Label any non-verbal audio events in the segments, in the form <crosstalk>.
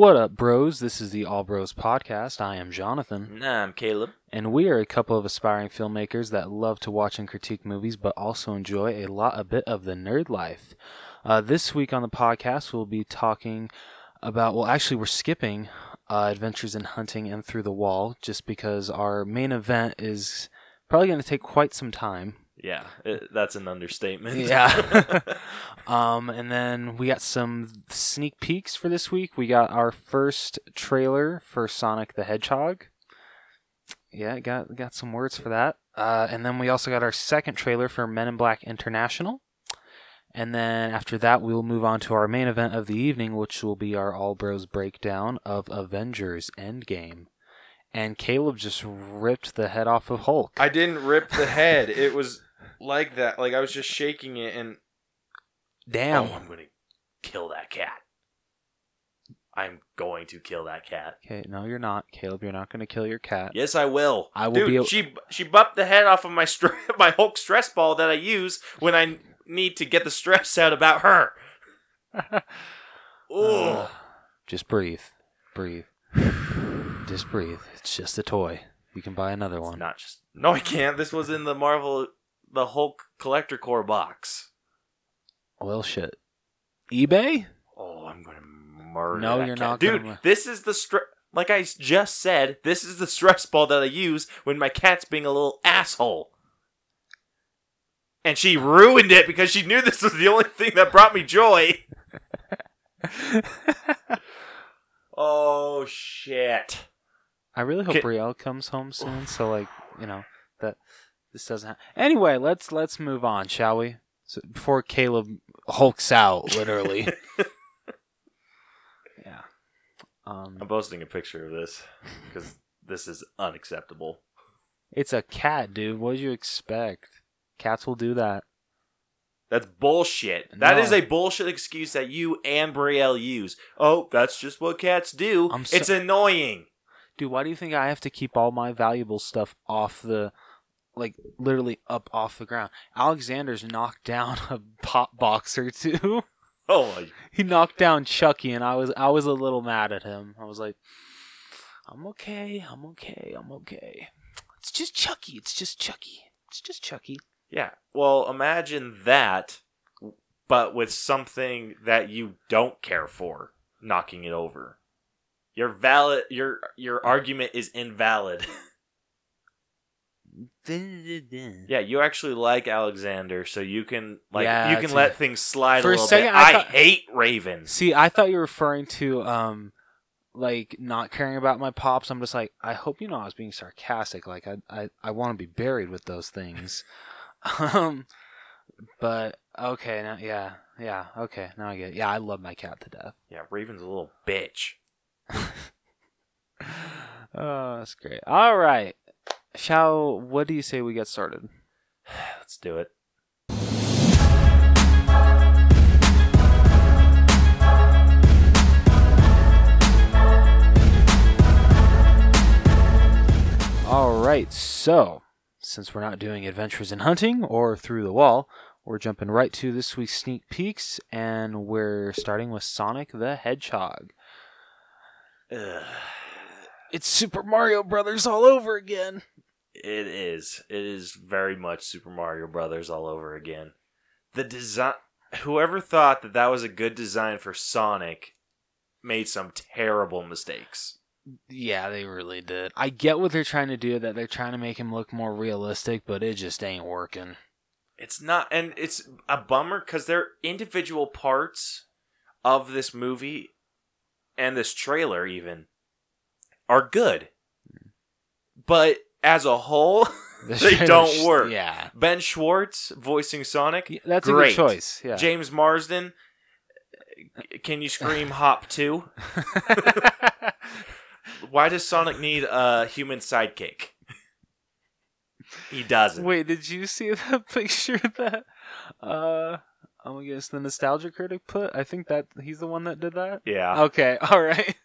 What up, bros? This is the All Bros Podcast. I am Jonathan, Nah, I'm Caleb. and we are a couple of aspiring filmmakers that love to watch and critique movies, but also enjoy a lot, a bit of the nerd life. Uh, this week on the podcast, we'll be talking about, well, actually, we're skipping uh, Adventures in Hunting and Through the Wall, just because our main event is probably going to take quite some time. Yeah, it, that's an understatement. Yeah. <laughs> um, and then we got some sneak peeks for this week. We got our first trailer for Sonic the Hedgehog. Yeah, got got some words for that. Uh, and then we also got our second trailer for Men in Black International. And then after that, we'll move on to our main event of the evening, which will be our All Bros breakdown of Avengers Endgame. And Caleb just ripped the head off of Hulk. I didn't rip the head. It was like that. Like I was just shaking it and Damn. Oh, I'm going to kill that cat. I'm going to kill that cat. Okay, no, you're not, Caleb. You're not going to kill your cat. Yes, I will. I will Dude, be a- she she bumped the head off of my str- <laughs> my Hulk stress ball that I use when I need to get the stress out about her. <laughs> Ooh. Uh, just breathe. Breathe. just breathe. It's just a toy. You can buy another It's one. not just No, I can't. This was in the Marvel the Hulk Collector Corps box. Well, shit. eBay? Oh, I'm gonna murder. No, that you're cat. not dude. gonna- This is the stress. Like I just said, this is the stress ball that I use when my cat's being a little asshole. And she ruined it because she knew this was the only thing that brought me joy. <laughs> oh shit! I really hope Ca- Brielle comes home soon, so like you know that this doesn't. Ha- anyway, let's let's move on, shall we? So before Caleb hulks out, literally. <laughs> yeah. Um, I'm posting a picture of this because this is unacceptable. it's a cat, dude. What did you expect? Cats will do that. That's bullshit. That No. is a bullshit excuse that you and Brielle use. Oh, that's just what cats do. So- it's annoying. Dude, why do you think I have to keep all my valuable stuff off the, like, literally up off the ground? Alexander's knocked down <laughs> a pop boxer too. Oh, my- <laughs> he knocked down Chucky, and I was I was a little mad at him. I was like, I'm okay, I'm okay, I'm okay. It's just Chucky. It's just Chucky. It's just Chucky. yeah. Well, imagine that, but with something that you don't care for, knocking it over. Your valid your your argument is invalid. <laughs> yeah, you actually like Alexander, so you can like Yeah, you can a- let things slide For a a little second, bit. I I, hate ravens. See, I thought you were referring to um, like not caring about my pops. I'm just like, I hope you know I was being sarcastic. Like, I I, I want to be buried with those things. <laughs> um, but okay, now yeah, yeah, okay, now I get. It. Yeah, I love my cat to death. Yeah, Raven's a little bitch. <laughs> Oh, that's great. All right, shall what do you say we get started? <sighs> Let's do it. All right, so since we're not doing adventures in hunting or through the wall, we're jumping right to this week's sneak peeks, and we're starting with Sonic the Hedgehog. Ugh. It's Super Mario Brothers all over again. It is. It is very much Super Mario Brothers all over again. The design. Whoever thought that that was a good design for Sonic made some terrible mistakes. Yeah, they really did. I get what they're trying to do, that they're trying to make him look more realistic, but it just ain't working. It's not, and it's a bummer because they're individual parts of this movie and this trailer even are good, hmm. but as a whole, <laughs> The <laughs> They don't work. Yeah. Ben Schwartz voicing Sonic, Yeah, That's a Great. good choice. Yeah. James Marsden. Can you scream hop too? <laughs> Why does Sonic need a human sidekick? He doesn't. Wait, did you see the picture that uh I'm gonna guess the nostalgia critic put? I think that he's the one that did that. Yeah. Okay, all right.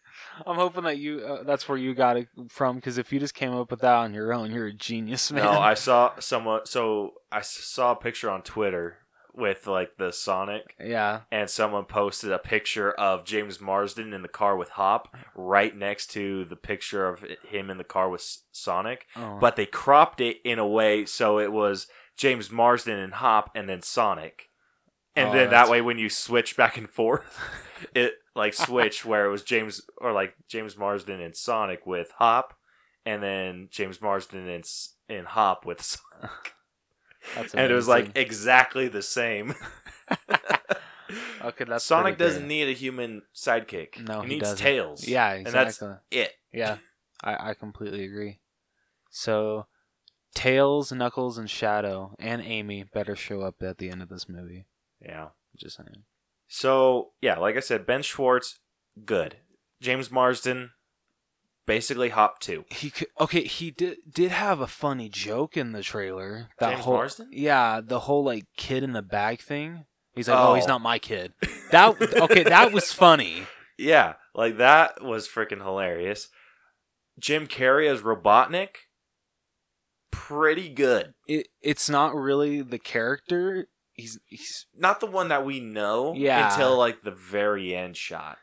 I'm hoping that you uh, that's where you got it from because if you just came up with that on your own, you're a genius, man. No, I saw someone. So I saw a picture on Twitter with like the Sonic, Yeah. and someone posted a picture of James Marsden in the car with Hop right next to the picture of him in the car with Sonic, Oh. but they cropped it in a way so it was James Marsden and Hop and then Sonic. And Oh, then that way when you switch back and forth, <laughs> it like switched where it was James or like James Marsden and Sonic with Hop and then James Marsden and and Hop with Sonic. That's and it was like exactly the same. <laughs> okay, that's Sonic doesn't great. need a human sidekick. No, he, he needs doesn't. tails. Yeah, and that's exactly. it. Yeah, I, I completely agree. So, Tails, Knuckles, and Shadow and Amy better show up at the end of this movie. Yeah. Just saying. So yeah, like I said, Ben Schwartz, good. James Marsden, basically Hop two. He could, okay. He did did have a funny joke in the trailer. That James whole Marsden? yeah, the whole like kid in the bag thing. He's like, oh, he's Oh. not my kid. That okay, that was funny. <laughs> Yeah, like that was freaking hilarious. Jim Carrey as Robotnik, pretty good. It it's not really the character. He's he's Not the one that we know Yeah. until like the very end shot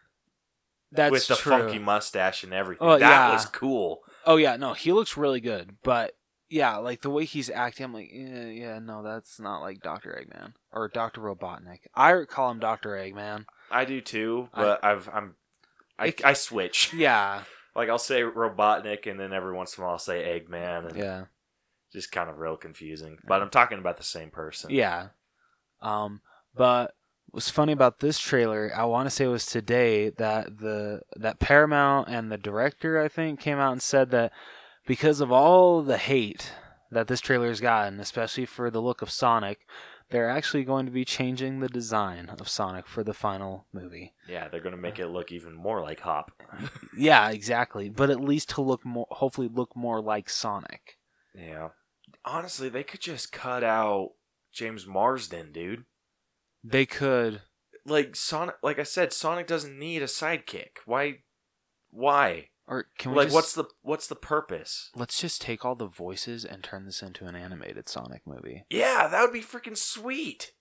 that's with the true. funky mustache and everything. Oh, that yeah. was cool. Oh yeah, no, he looks really good, but yeah, like the way he's acting, I'm like, yeah, yeah, no, that's not like Doctor Eggman or Doctor Robotnik. I call him Doctor Eggman. I do too, but I, have I'm I, It- I switch. <laughs> Yeah, <laughs> Like I'll say Robotnik, and then every once in a while I'll say Eggman, and yeah, just kind of real confusing. But I'm talking about the same person. yeah. Um, but what's funny about this trailer, I want to say it was today that the that Paramount and the director, I think, came out and said that because of all the hate that this trailer's gotten, especially for the look of Sonic, they're actually going to be changing the design of Sonic for the final movie. Yeah, they're gonna make it look even more like Hop. <laughs> Yeah, exactly. But at least to look more, hopefully, look more like Sonic. Yeah. Honestly, they could just cut out James Marsden, dude. They could. Like Sonic, like I said, Sonic doesn't need a sidekick. Why? Why? Or can we Like, just, what's the what's the purpose? Let's just take all the voices and turn this into an animated Sonic movie. Yeah, that would be freaking sweet.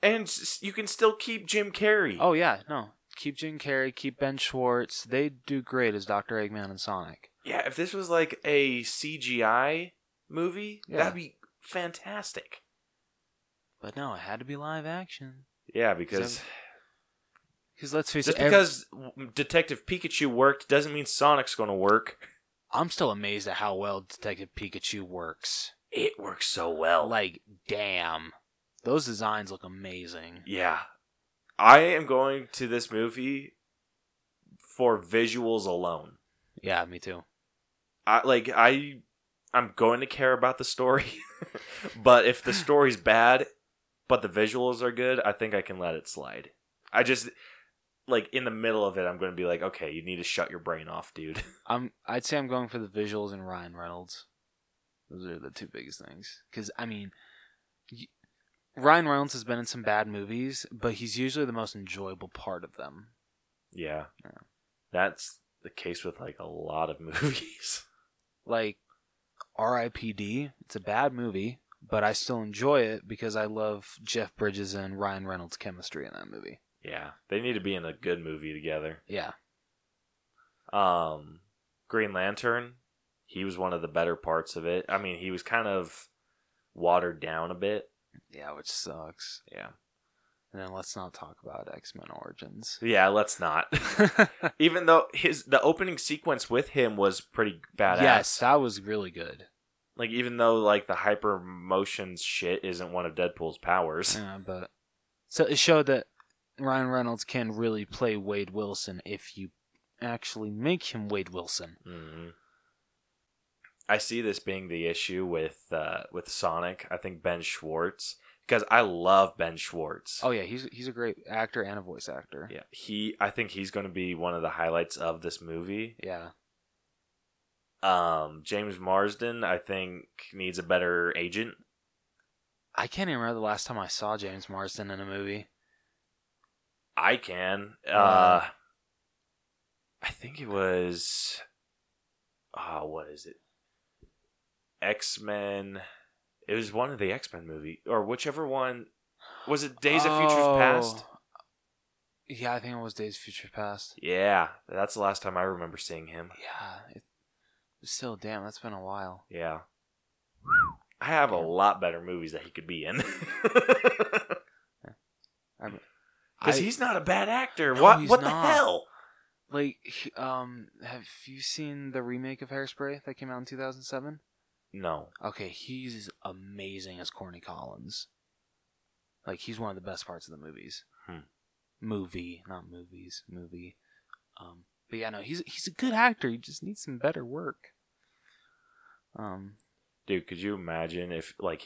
And you can still keep Jim Carrey. Oh yeah, no. Keep Jim Carrey, keep Ben Schwartz. They do great as Doctor Eggman and Sonic. Yeah, if this was like a CGI movie, Yeah. that'd be fantastic. But no, it had to be live action. Yeah, because Because let's face just it, because Detective Pikachu worked doesn't mean Sonic's going to work. I'm still amazed at how well Detective Pikachu works. It works so well. Like, damn, those designs look amazing. Yeah. I am going to this movie for visuals alone. Yeah, me too. I like I I'm going to care about the story. <laughs> but if the story's bad but the visuals are good, I think I can let it slide. I just like in the middle of it I'm going to be like, "Okay, you need to shut your brain off, dude." <laughs> I'm. I'd say I'm going for the visuals and Ryan Reynolds. Those are the two biggest things. Because I mean, y- Ryan Reynolds has been in some bad movies, but he's usually the most enjoyable part of them. yeah. Yeah. That's the case with like a lot of <laughs> movies. Like R.I.P.D. It's a bad movie, but I still enjoy it because I love Jeff Bridges and Ryan Reynolds' chemistry in that movie. yeah. They need to be in a good movie together. Yeah. Um, Green Lantern, he was one of the better parts of it. I mean, he was kind of watered down a bit. Yeah, which sucks. Yeah. And then let's not talk about X Men Origins. Yeah, let's not. <laughs> Even though his the opening sequence with him was pretty badass. yes, that was really good. Like even though like the hyper motions shit isn't one of Deadpool's powers. Yeah, but so it showed that Ryan Reynolds can really play Wade Wilson if you actually make him Wade Wilson. Mhm. I see this being the issue with uh, with Sonic. I think Ben Schwartz because I love Ben Schwartz. Oh yeah, he's he's a great actor and a voice actor. yeah, he. I think he's going to be one of the highlights of this movie. Yeah. Um, James Marsden, I think, needs a better agent. I can't even remember the last time I saw James Marsden in a movie. I can. Uh, Uh. I think it was. Oh, what is it? X Men. It was one of the X Men movie, or whichever one. Was it Days of Futures Past? Oh. Yeah, I think it was Days of Future Past. Yeah, that's the last time I remember seeing him. Yeah, it, still, damn, that's been a while. Yeah. I have a lot better movies that he could be in. <laughs> Because he's not a bad actor. No, what he's what not. the hell? like, he- um, have you seen the remake of Hairspray that came out in 2007? No. Okay, he's amazing as Corny Collins. Like, he's one of the best parts of the movies. Hmm. Movie, not movies, movie. Um, but yeah, no, he's he's a good actor. He just needs some better work. Um, Dude, could you imagine if like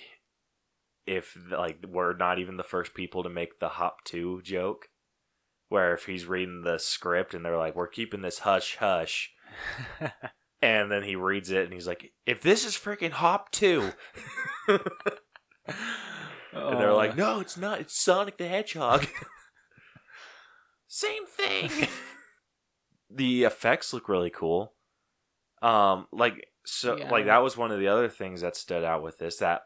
if like we're not even the first people to make the hop 2 joke? Where if he's reading the script and they're like, We're keeping this hush hush <laughs> and then he reads it and he's like, If this is freaking hop 2 <laughs> And they're Oh. like, No, it's not, it's Sonic the Hedgehog. <laughs> Same thing. The effects look really cool. Um, like so, Yeah. like that was one of the other things that stood out with this. That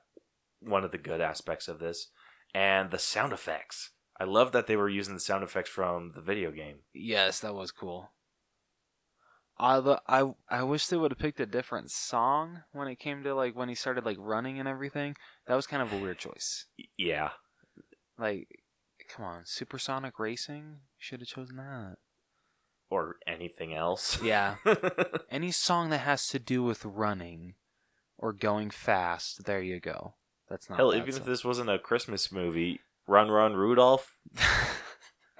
one of the good aspects of this, and the sound effects. I love that they were using the sound effects from the video game. Yes, that was cool. I I I wish they would have picked a different song when it came to like when he started like running and everything. That was kind of a weird choice. Yeah, Like, come on, Supersonic Racing should have chosen that. Or anything else. Yeah, <laughs> any song that has to do with running or going fast. There you go. That's not Hell, even if this wasn't a Christmas movie, Run Run Rudolph. <laughs>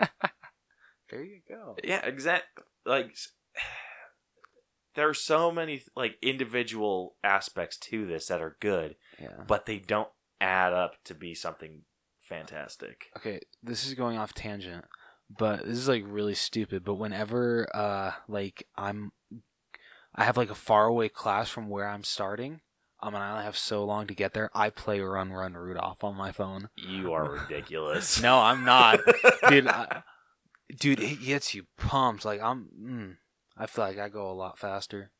there you go. Yeah, exactly. Like, <sighs> there are so many like individual aspects to this that are good, Yeah. but they don't add up to be something fantastic. okay this is going off tangent but this is like really stupid but whenever uh like i'm i have like a faraway class from where i'm starting um and i only have so long to get there i play run run rudolph on my phone You are <laughs> ridiculous. no i'm not <laughs> dude I, dude it gets you pumped like i'm mm, i feel like i go a lot faster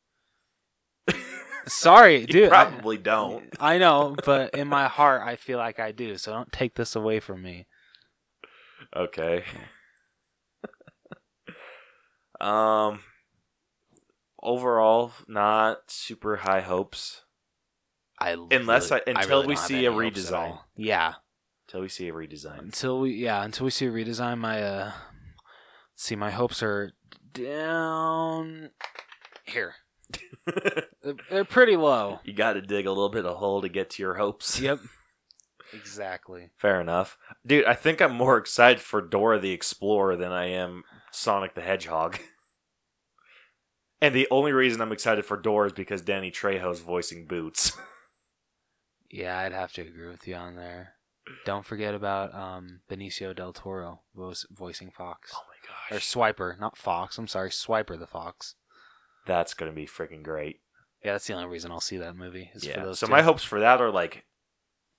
sorry <laughs> dude I- probably don't. I know but in my heart i feel like i do so don't take this away from me Okay. Um. Overall, not super high hopes I Unless I- until really we see a redesign. Yeah, Until we see a redesign. until we yeah until we see a redesign. My uh, see, my hopes are down here. <laughs> They're, they're pretty low. you got to dig a little bit of hole to get to your hopes. Yep, <laughs> exactly. Fair enough, dude. I think I'm more excited for Dora the Explorer than I am Sonic the Hedgehog. <laughs> and the only reason I'm excited for Dora is because Danny Trejo's voicing Boots. <laughs> Yeah, I'd have to agree with you on there. Don't forget about um, Benicio del Toro voice, voicing Fox oh my gosh. or Swiper, not Fox. I'm sorry, Swiper the Fox. that's gonna be freaking great. Yeah, that's the only reason I'll see that movie. Yeah. So two. my hopes for that are like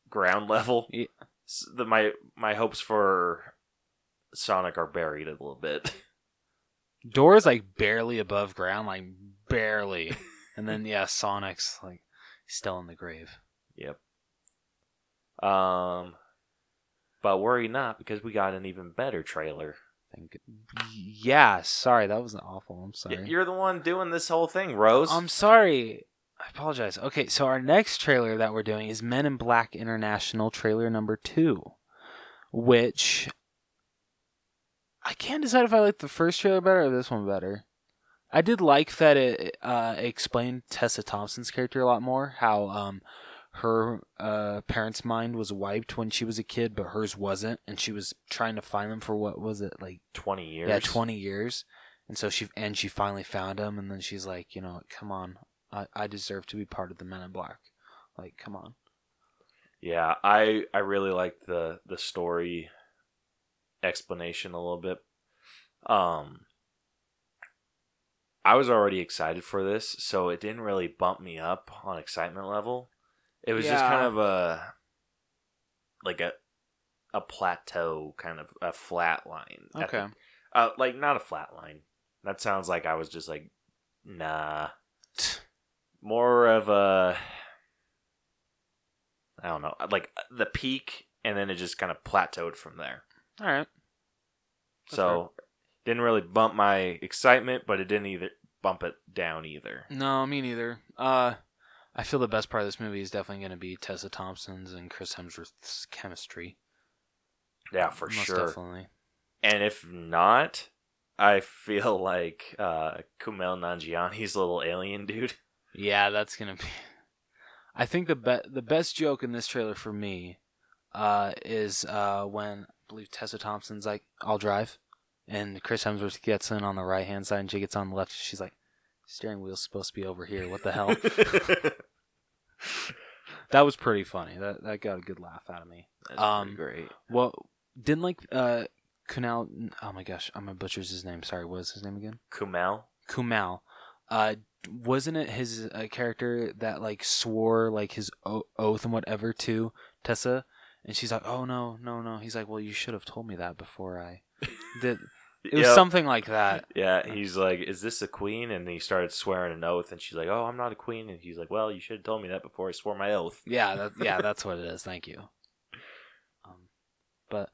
ground level. Yeah. S- The, my my hopes for Sonic are buried a little bit. <laughs> Dora's like barely above ground, like barely. and then yeah, Sonic's like still in the grave. Yep. Um, but worry not because we got an even better trailer. Thank Yeah, sorry, that was awful. I'm sorry. You're the one doing this whole thing, Rose. I'm sorry. I apologize. Okay, so our next trailer that we're doing is Men in Black International trailer number two, which I can't decide if I like the first trailer better or this one better. I did like that it uh, explained Tessa Thompson's character a lot more. How um, her uh, parents' mind was wiped when she was a kid, but hers wasn't, and she was trying to find them for what was it like Twenty years. yeah, twenty years. And so she and she finally found him, and then she's like, you know, come on, I, I deserve to be part of the Men in Black. Like, come on. Yeah, I I really liked the the story explanation a little bit. Um I was already excited for this, so it didn't really bump me up on excitement level. It was just kind of a like a a plateau kind of a flat line. Okay. the- uh like not a flat line. That sounds like I was just like nah. <sighs> More of a I don't know, like the peak and then it just kind of plateaued from there. All right. That's so didn't really bump my excitement, but it didn't either bump it down either. No, me neither. Uh, I feel the best part of this movie is definitely going to be Tessa Thompson's and Chris Hemsworth's chemistry. Yeah, for Most sure. Definitely. And if not, I feel <laughs> like uh, Kumail Nanjiani's little alien dude. <laughs> Yeah, that's gonna be. I think the be- the best joke in this trailer for me, uh, is uh when believe Tessa Thompson's like, "I'll drive," and Chris Hemsworth gets in on the right hand side and she gets on the left. She's like, "Steering wheel's supposed to be over here. What the hell?" <laughs> that was pretty funny. That that got a good laugh out of me. That's Um, great. Well, didn't like uh Kunal. Oh my gosh, I'm gonna butchers his name. Sorry, what is his name again? Kumail. Kumal. Uh, wasn't it his uh, character that like swore like his o- oath and whatever to Tessa? And she's like, "Oh no, no, no." He's like, "Well, you should have told me that before I <laughs> did." It was Yep. something like that. Yeah, he's like, "Is this a queen?" And he started swearing an oath, and she's like, "Oh, I'm not a queen." And he's like, "Well, you should have told me that before I swore my oath." Yeah, that, yeah, <laughs> that's what it is. Thank you. Um, but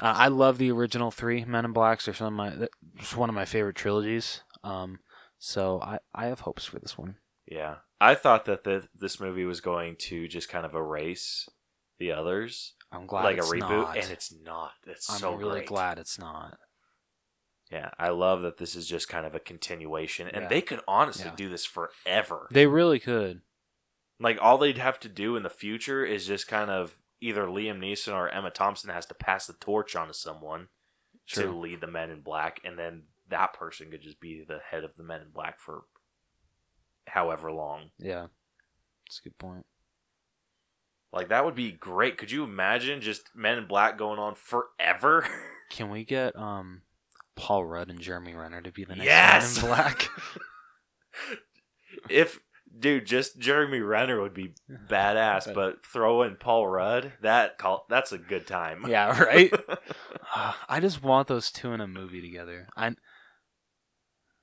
uh, I love the original three Men in Blacks. They're some of my, it's one of my favorite trilogies. Um, so I, I have hopes for this one. Yeah, I thought that the, this movie was going to just kind of erase the others, I'm glad like a reboot, not. and it's not. It's I'm so really great. glad it's not. Yeah, I love that this is just kind of a continuation, and Yeah. they could honestly Yeah. do this forever. They really could. Like all they'd have to do in the future is just kind of either Liam Neeson or Emma Thompson has to pass the torch on to someone to lead the Men in Black, and then that person could just be the head of the Men in Black for however long. Yeah, that's a good point. Like that would be great. Could you imagine just Men in Black going on forever? <laughs> Can we get um Paul Rudd and Jeremy Renner to be the next Yes! Man in Black? <laughs> if dude, just Jeremy Renner would be <laughs> badass, but throw in Paul Rudd, that call that's a good time. yeah, right. Uh, I just want those two in a movie together. I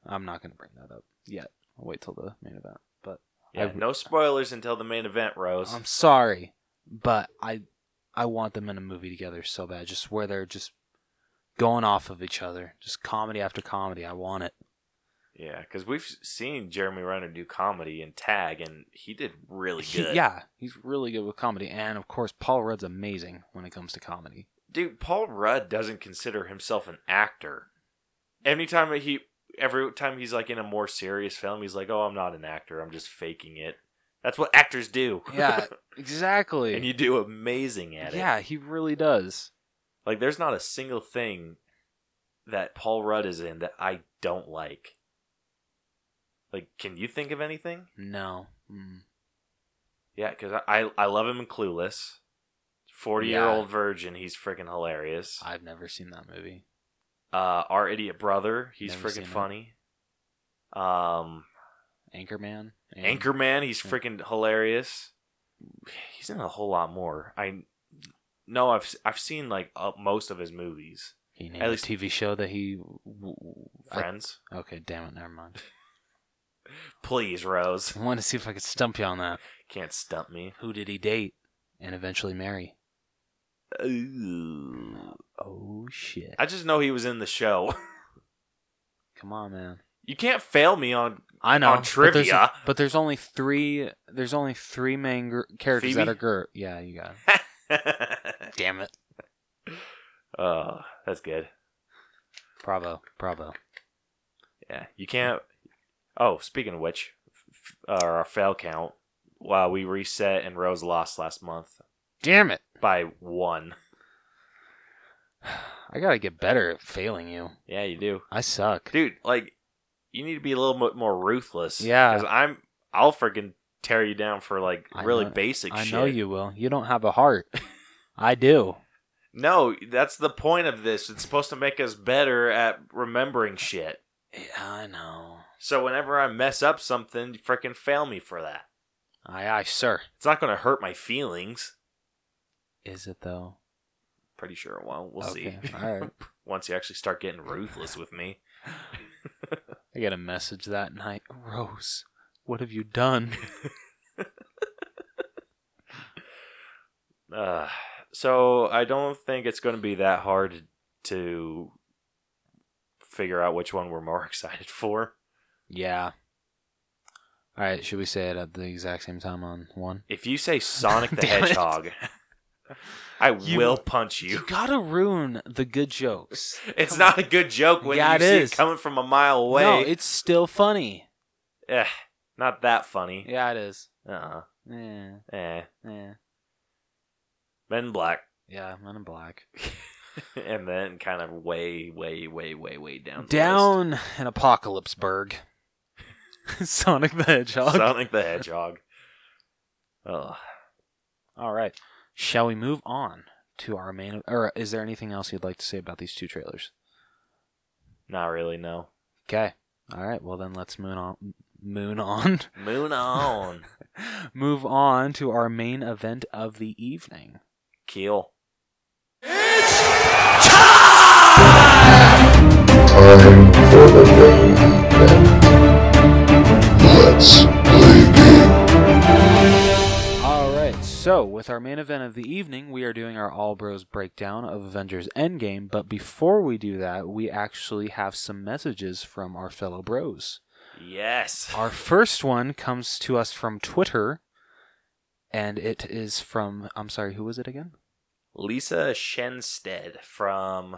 I'm not gonna bring that up yet. I'll wait till the main event. Yeah, I- no spoilers until the main event, Rose. I'm sorry, but I I want them in a movie together so bad. Just where they're just going off of each other, just comedy after comedy. I want it. yeah, because we've seen Jeremy Renner do comedy and tag, and he did really He- good. yeah, he's really good with comedy, and of course, Paul Rudd's amazing when it comes to comedy. dude, Paul Rudd doesn't consider himself an actor. Anytime that he, every time he's like in a more serious film, he's like, "Oh, I'm not an actor. I'm just faking it." That's what actors do. Yeah, <laughs> exactly. and you do amazing at it. yeah, he really does. Like, there's not a single thing that Paul Rudd is in that I don't like. Like, can you think of anything? No. Mm. Yeah, because I, I I love him in Clueless. Forty year old virgin, he's freaking hilarious. I've never seen that movie. Uh, our idiot brother, he's Never freaking seen funny. Um, Anchorman. and- Anchorman, he's freaking hilarious. He's in a whole lot more. I no, I've I've seen like uh, most of his movies. He named at least- TV show that he. w- w- I- Friends, okay, damn it, never mind. <laughs> please, Rose, I wanted to see if I could stump you on that. can't stump me. Who did he date and eventually marry? Ooh. Oh shit! I just know he was in the show. <laughs> Come on, man. You can't fail me on. I know On but there's- trivia. but there's only three. There's only three main gr- characters Phoebe? that are girl. Yeah, you got it. <laughs> Damn it! oh, that's good. Bravo, bravo. Yeah, you can't. Oh, speaking of which, f- f- our fail count. Wow, we reset and Rose lost last month Damn it! by one. <sighs> I gotta get better at failing you. Yeah, you do, I suck. dude. Like, you need to be a little bit more ruthless. Yeah. because I'm. I'll freaking tear you down for like I really know- basic I shit. know you will. You don't have a heart. I do. <laughs> No, that's the point of this. It's supposed to make us better at remembering shit. Yeah, I know. So whenever I mess up something, freaking fail me for that. Aye, aye, sir. It's not going to hurt my feelings. Is it though? Pretty sure it won't. We'll Okay, see. all right. <laughs> Once you actually start getting ruthless with me. <laughs> I got a message that night. Rose, what have you done? <laughs> Uh, So I don't think it's going to be that hard to figure out which one we're more excited for. Yeah. All right, should we say it at the exact same time on one? If you say Sonic the Hedgehog, I <laughs> You- will punch you. You gotta ruin the good jokes. <laughs> It's not a good joke when Yeah, you it see is. it coming from a mile away. No, it's still funny. Eh, not that funny. Yeah, it is. Uh, Yeah, eh. yeah, Men in Black, yeah. Men in Black. <laughs> and then kind of way, way, way, way, way down. the list. Down in Apocalypseburg. Sonic the Hedgehog. Sonic the Hedgehog. Ugh. All right. Shall we move on to our main? Or is there anything else you'd like to say about these two trailers? Not really. No. Okay. All right. Well, then let's moon on. Moon on. <laughs> Moon on. <laughs> move on to our main event of the evening. Keel. Time for the main event. Let's play game. So, with our main event of the evening, we are doing our All Bros breakdown of Avengers Endgame. But before we do that, we actually have some messages from our fellow bros. Yes. Our first one comes to us from Twitter, and it is from. I'm sorry, who was it again? Lisa Shenstead from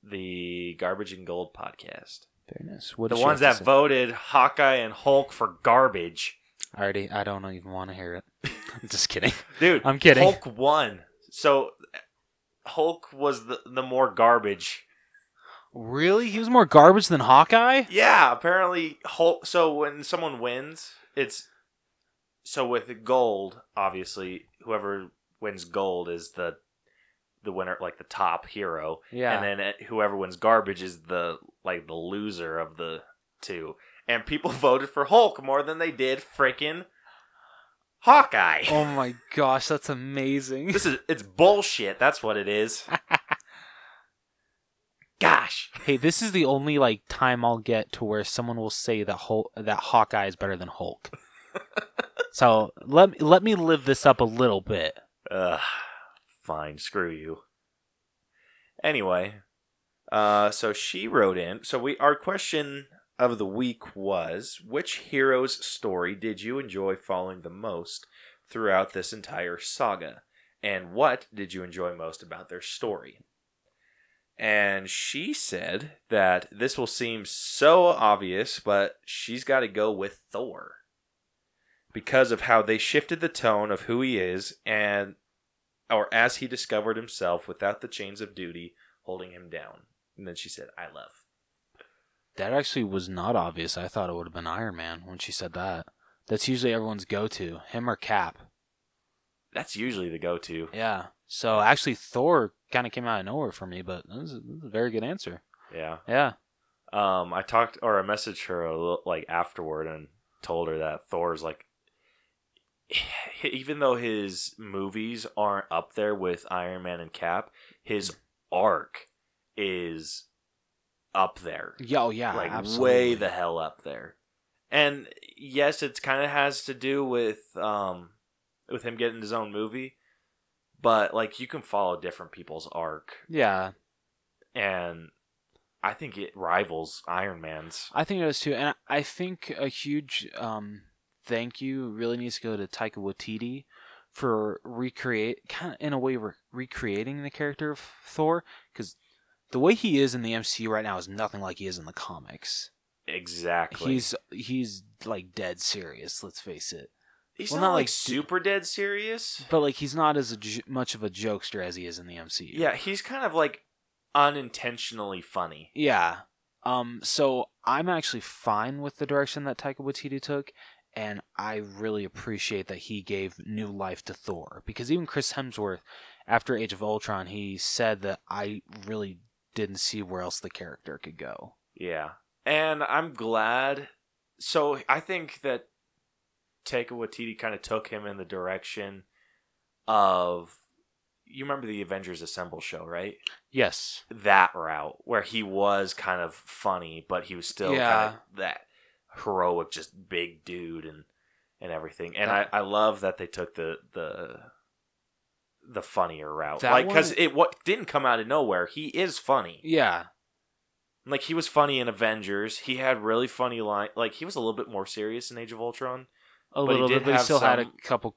the Garbage and Gold podcast. Very nice. What the ones that say? voted Hawkeye and Hulk for garbage. Already. I don't even want to hear it. <laughs> <laughs> Just kidding. Dude, I'm kidding. Hulk won. So Hulk was the, the more garbage. Really? He was more garbage than Hawkeye? Yeah, apparently Hulk. So when someone wins, it's so with gold. Obviously, whoever wins gold is the the winner, like the top hero. Yeah. and then uh, whoever wins garbage is the like the loser of the two. And people <laughs> voted for Hulk more than they did freaking Hawkeye. oh my gosh, that's amazing. This is it's bullshit. That's what it is. <laughs> Gosh. hey, this is the only like time I'll get to where someone will say that Hulk, that Hawkeye is better than Hulk. <laughs> so let me let me live this up a little bit. Ugh, fine, screw you. Anyway, uh, so she wrote in. So we our question of the week was: Which hero's story did you enjoy following the most throughout this entire saga, and what did you enjoy most about their story? And she said that this will seem so obvious, but she's got to go with Thor because of how they shifted the tone of who he is and or as he discovered himself without the chains of duty holding him down. And then she said, I love. That actually was not obvious. I thought it would have been Iron Man when she said that. That's usually everyone's go to, him or Cap. That's usually the go to. Yeah. So actually, Thor kind of came out of nowhere for me, but that was, that was a very good answer. Yeah. Yeah. Um, I talked or I messaged her a little, like afterward and told her that Thor's like, <sighs> even though his movies aren't up there with Iron Man and Cap, his arc is up there. Yeah, oh, yeah, like absolutely. way the hell up there. And yes, it kind of has to do with um with him getting his own movie, but like you can follow different people's arc, Yeah, and I think it rivals Iron Man's. I think it does too, and I think a huge um, thank you really needs to go to Taika Waititi for recreate, kind of in a way, re- recreating the character of Thor because the way he is in the MCU right now is nothing like he is in the comics. Exactly. He's he's like dead serious. Let's face it. he's well, not, not like super dead serious. But like he's not as much of a jokester as he is in the MCU. Yeah, he's kind of like unintentionally funny. Yeah. Um. So I'm actually fine with the direction that Taika Waititi took, and I really appreciate that he gave new life to Thor because even Chris Hemsworth, after Age of Ultron, he said that I really didn't see where else the character could go. Yeah. And I'm glad. So I think that Taika Waititi kind of took him in the direction of. You remember the Avengers Assemble show, right? Yes. That route where he was kind of funny, but he was still Yeah. kind of that heroic, just big dude and and everything. And That- I, I love that they took the the the funnier route. That like because one- it what didn't come out of nowhere. He is funny. Yeah, Like he was funny in Avengers. He had really funny line. Like he was a little bit more serious in Age of Ultron. a But he little did bit, but he still had a couple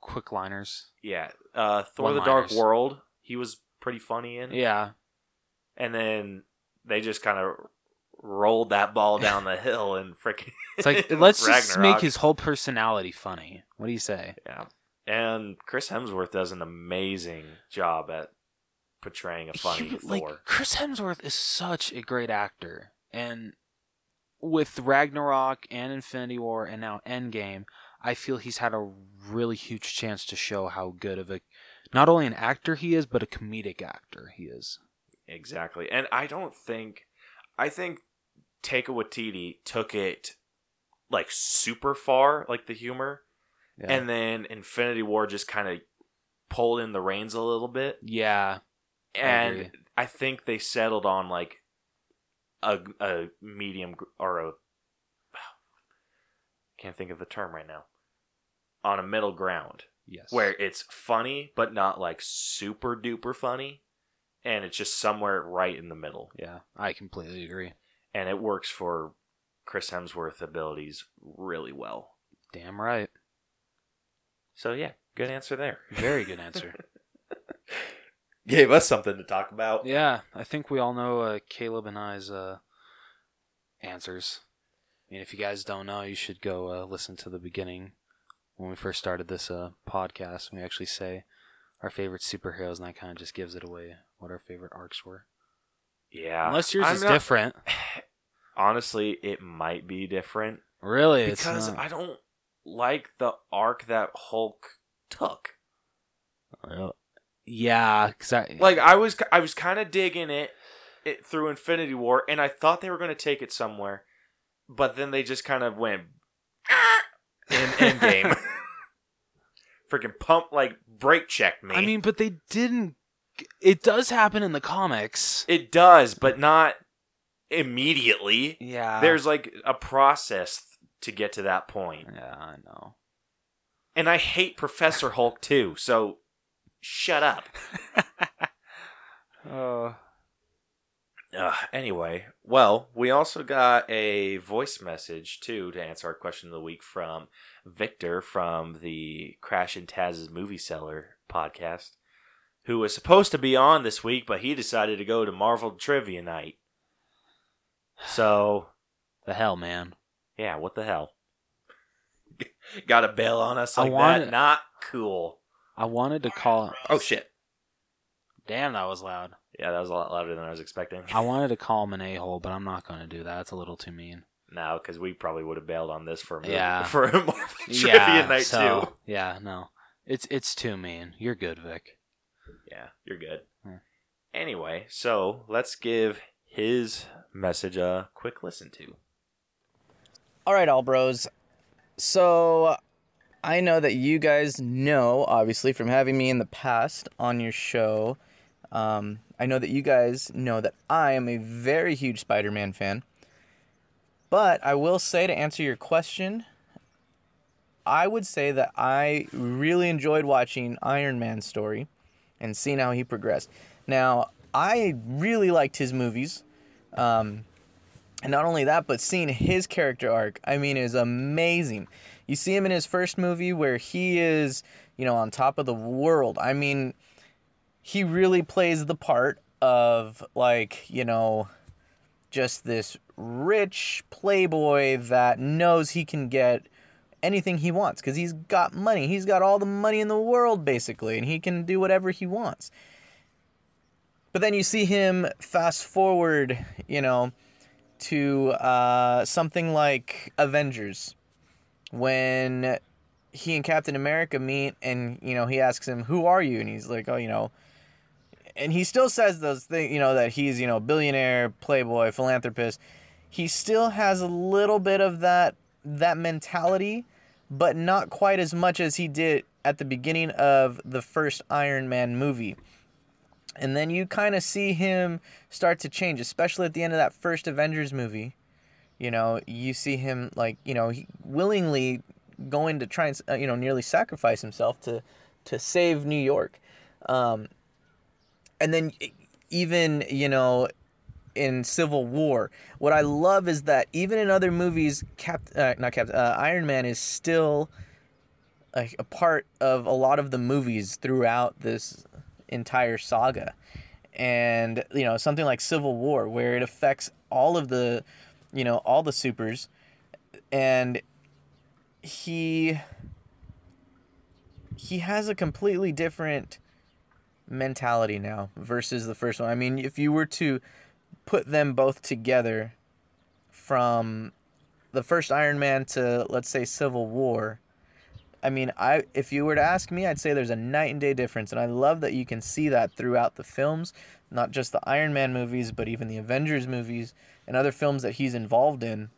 quick liners. Yeah, uh, Thor: The Dark World. He was pretty funny in. Yeah, and then they just kind of rolled that ball <laughs> down the hill and freaking. it's like <laughs> let's just make his whole personality funny. What do you say? Yeah, and Chris Hemsworth does an amazing job at portraying a funny He- Thor. like Chris Hemsworth is such a great actor, and with Ragnarok and Infinity War and now Endgame, I feel he's had a really huge chance to show how good of a not only an actor he is, but a comedic actor he is. Exactly. And I don't think I think Taika Waititi took it like super far, like the humor, Yeah. and then Infinity War just kind of pulled in the reins a little bit. yeah, And agree. I, think they settled on like a a medium or a <sighs> can't think of the term right now. On a middle ground yes. where it's funny but not like super duper funny and it's just somewhere right in the middle. Yeah, I completely agree. and it works for Chris Hemsworth abilities really well. Damn right. So yeah, good answer there. <laughs> Very good answer. <laughs> Gave us something to talk about. yeah, I think we all know uh, Caleb and I's uh, answers. I mean, if you guys don't know, you should go uh, listen to the beginning when we first started this uh, podcast. We actually say our favorite superheroes, and that kind of just gives it away what our favorite arcs were. Yeah, Unless yours I'm is not- different. <sighs> Honestly, it might be different Really, because. I don't like the arc that Hulk took. Well, yeah, I Like I was, I was kind of digging it, it through Infinity War, and I thought they were going to take it somewhere, but then they just kind of went ah! in Endgame. <laughs> Freaking pump like brake check me. I mean, but they didn't. It does happen in the comics. It does, but not immediately. Yeah, There's like a process to get to that point. Yeah, I know. And I hate Professor Hulk too, so shut up. <laughs> Oh, Uh, anyway, well, we also got a voice message too to answer our question of the week from Victor from the Crash and Taz's Movie Seller podcast, who was supposed to be on this week, but he decided to go to Marvel Trivia Night. So, the hell, man! Yeah, what the hell? <laughs> Got a bail on us I like wanted- that? Not cool. I wanted to call. Oh shit! Damn, that was loud. Yeah, that was a lot louder than I was expecting. I <laughs> wanted to call him an a hole, but I'm not going to do that. That's a little too mean. No, because we probably would have bailed on this for a movie, Yeah. <laughs> for a Marvel Trivia Night so, too. Yeah, no, it's it's too mean. You're good, Vic. Yeah, you're good. Hmm. Anyway, so let's give his message a quick listen to. All right, all bros. So I know that you guys know, obviously, from having me in the past on your show. Um, I know that you guys know that I am a very huge Spider Man fan. But I will say to answer your question, I would say that I really enjoyed watching Iron Man's story and seeing how he progressed. Now, I really liked his movies. Um, and not only that, but seeing his character arc, I mean, is amazing. You see him in his first movie where he is, you know, on top of the world. I mean, he really plays the part of, like, you know, just this rich playboy that knows he can get anything he wants because he's got money. He's got all the money in the world, basically, and he can do whatever he wants. But then you see him fast forward, you know, to uh, something like Avengers, when he and Captain America meet, and you know he asks him, "Who are you?" and he's like, "Oh, you know," and he still says those things, you know, that he's you know billionaire, playboy, philanthropist. He still has a little bit of that that mentality, but not quite as much as he did at the beginning of the first Iron Man movie. And then you kind of see him start to change, especially at the end of that first Avengers movie. You know, you see him like, you know, willingly going to try and uh, you know nearly sacrifice himself to to save New York. Um, and then even you know in Civil War, what I love is that even in other movies, Cap uh, not Cap uh, Iron Man is still a, a part of a lot of the movies throughout this entire saga, and you know something like Civil War where it affects all of the, you know all the supers, and he he has a completely different mentality now versus the first one. I mean, if you were to put them both together from the first Iron Man to let's say Civil War, I mean, I if you were to ask me, I'd say there's a night and day difference, and I love that you can see that throughout the films, not just the Iron Man movies, but even the Avengers movies and other films that he's involved in.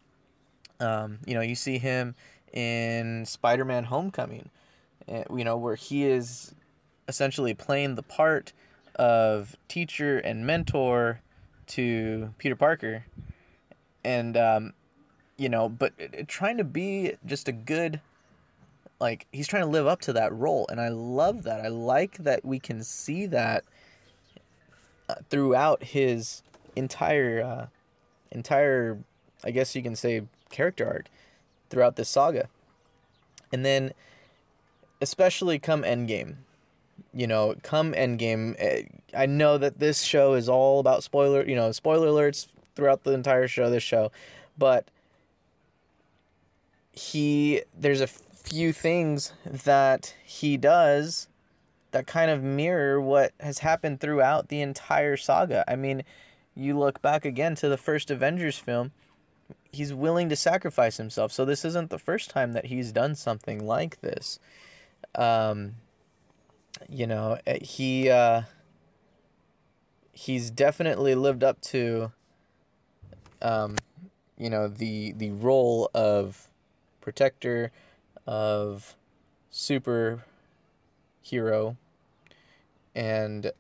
Um, you know, you see him in Spider-Man: Homecoming, eh, you know, where he is essentially playing the part of teacher and mentor to Peter Parker, and um, you know, but trying to be just a good, like he's trying to live up to that role, and I love that. I like that we can see that uh, throughout his entire, uh, entire, I guess you can say, character arc throughout this saga, and then especially come Endgame you know, come Endgame, eh, I know that this show is all about spoiler, you know, spoiler alerts throughout the entire show, this show, but he, there's a few things that he does that kind of mirror what has happened throughout the entire saga. I mean, you look back again to the first Avengers film, he's willing to sacrifice himself. So this isn't the first time that he's done something like this. Um, you know eh, he uh he's definitely lived up to um you know the the role of protector of super hero and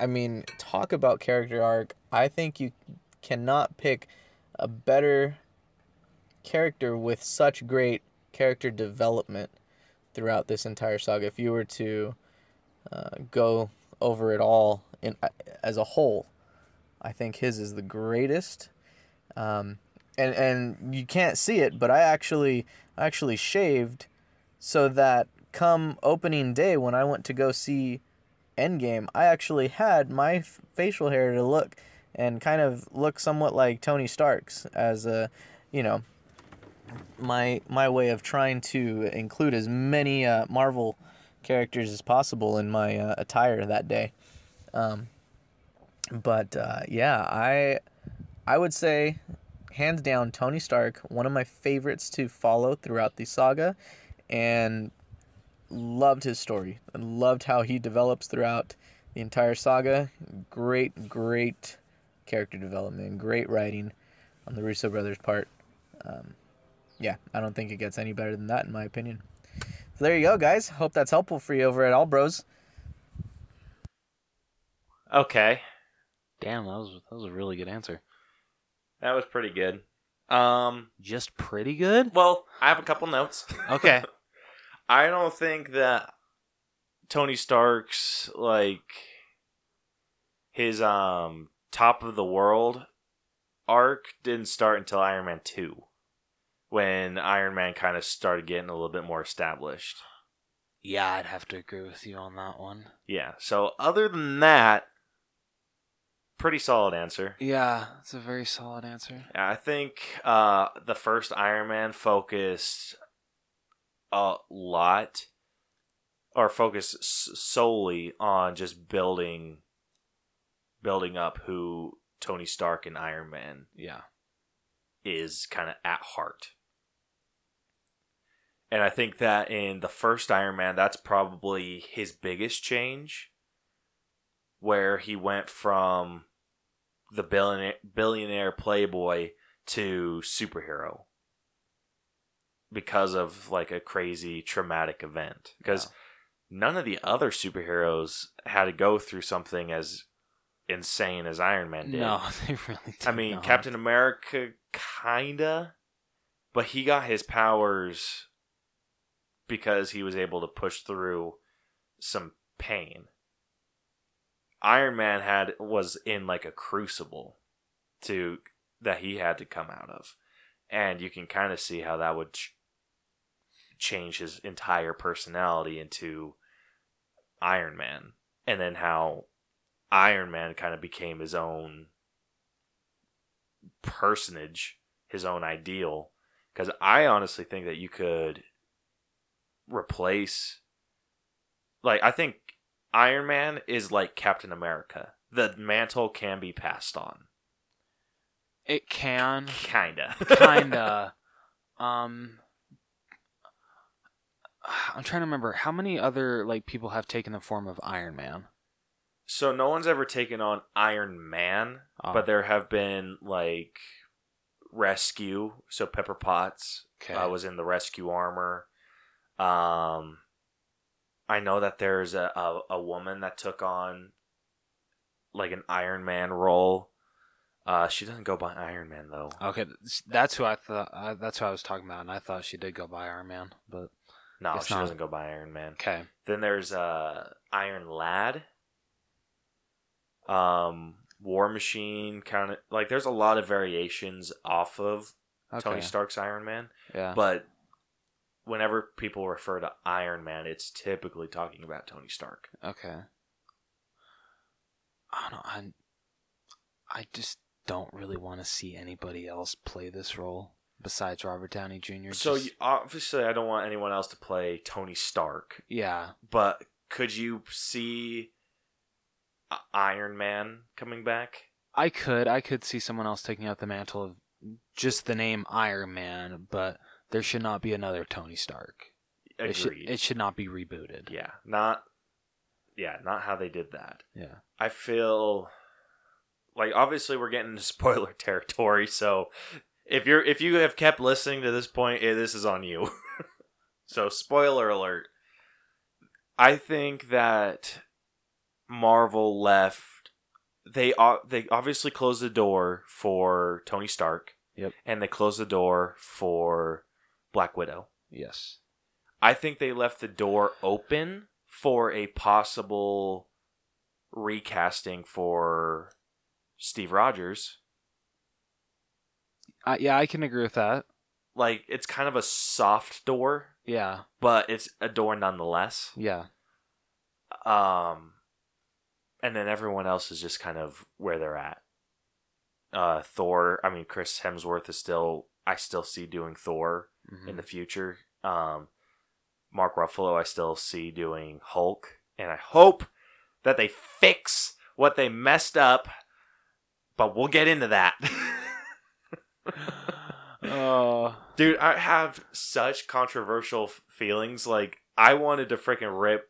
i mean talk about character arc i think you cannot pick a better character with such great character development throughout this entire saga. If you were to uh, go over it all in as a whole, I think his is the greatest. Um, and and you can't see it, but I actually actually shaved so that come opening day when I went to go see Endgame, I actually had my f- facial hair to look and kind of look somewhat like Tony Stark's as a, you know, my my way of trying to include as many uh, Marvel characters as possible in my uh, attire that day. Um, but uh, yeah, I I would say hands down Tony Stark, one of my favorites to follow throughout the saga, and loved his story and loved how he develops throughout the entire saga. Great, great character development, great writing on the Russo brothers' part. Um, yeah, I don't think it gets any better than that in my opinion. So there you go, guys. Hope that's helpful for you over at All Bros. Okay, Damn, that was that was a really good answer. That was pretty good. Um, Just pretty good. well, I have a couple notes. Okay. <laughs> I don't think that Tony Stark's like his um top of the world arc didn't start until Iron Man 2 when Iron Man kind of started getting a little bit more established. yeah, I'd have to agree with you on that one. Yeah. So other than that pretty solid answer. Yeah, it's a very solid answer. Yeah, I think uh, the first Iron Man focused a lot, or focused s- solely on just building, building up who Tony Stark and Iron Man Yeah. is kind of at heart. And I think that in the first Iron Man, that's probably his biggest change, where he went from the billionaire, billionaire playboy to superhero because of like a crazy traumatic event. Because none of the other superheroes had to go through something as insane as Iron Man did. No, <laughs> they really. Did I mean, not. Captain America, kinda, but he got his powers because he was able to push through some pain. Iron Man had was in like a crucible to that he had to come out of. And you can kind of see how that would ch- change his entire personality into Iron Man. And then how Iron Man kind of became his own personage, his own ideal. Because I honestly think that you could replace, like, I think Iron Man is like Captain America. The mantle can be passed on, It can kinda, kinda. <laughs> um, I'm trying to remember how many other like people have taken the form of Iron Man. So no one's ever taken on Iron Man, Oh, but there have been like rescue. So Pepper Potts okay. uh, was in the rescue armor. Um, I know that there's a, a a woman that took on like an Iron Man role. Uh, she doesn't go by Iron Man though. okay, that's who I thought. Uh, that's who I was talking about, and I thought she did go by Iron Man, but No, she not. doesn't go by Iron Man. okay. Then there's uh Iron Lad. Um War Machine kind of like there's a lot of variations off of Okay. Tony Stark's Iron Man, Yeah. but whenever people refer to Iron Man, it's typically talking about Tony Stark. Okay. I don't know. I, I just don't really want to see anybody else play this role besides Robert Downey Jr. So Just- you, obviously I don't want anyone else to play Tony Stark, yeah, but could you see Iron Man coming back? I could. I could see someone else taking up the mantle of just the name Iron Man, but there should not be another Tony Stark. It should, Agreed. it should not be rebooted. yeah, not yeah, not how they did that. Yeah. I feel like obviously we're getting into <laughs> spoiler territory, so if you're if you have kept listening to this point, eh, this is on you. <laughs> so spoiler alert. I think that Marvel left they they obviously closed the door for Tony Stark. Yep. And they closed the door for Black Widow. Yes. I think they left the door open for a possible recasting for Steve Rogers. Uh, yeah, I can agree with that. Like it's kind of a soft door, Yeah. but it's a door nonetheless. Yeah. Um and then everyone else is just kind of where they're at. Uh Thor, I mean Chris Hemsworth is still I still see doing Thor Mhm. in the future. Um, Mark Ruffalo, I still see doing Hulk, and I hope that they fix what they messed up. But we'll get into that. Oh. <laughs> Dude, I have such controversial f- feelings. Like, I wanted to freaking rip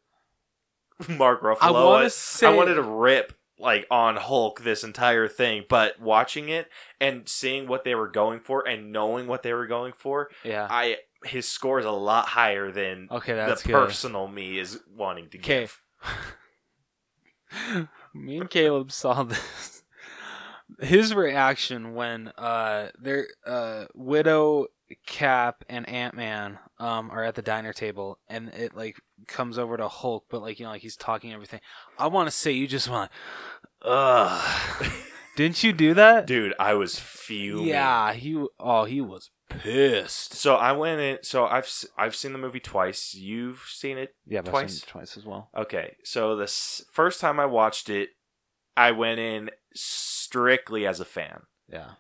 <laughs> Mark Ruffalo. I wanna say. I wanted to rip like on Hulk this entire thing, but watching it and seeing what they were going for and knowing what they were going for, Yeah. I his score is a lot higher than Okay, that's the good. personal me is wanting to Okay. give. <laughs> Me and Caleb saw this. His reaction when uh their uh Widow, Cap, and Ant Man um are at the diner table and it like comes over to Hulk, but like you know like he's talking everything. I want to say you just went, ugh. <laughs> Didn't you do that? Dude, I was fuming. Yeah, he. Oh, he was pissed. So I went in. So I've s- I've seen the movie twice. You've seen it Yeah, but I've Twice? seen it twice as well. Okay, so the s- first time I watched it, I went in strictly as a fan, Yeah.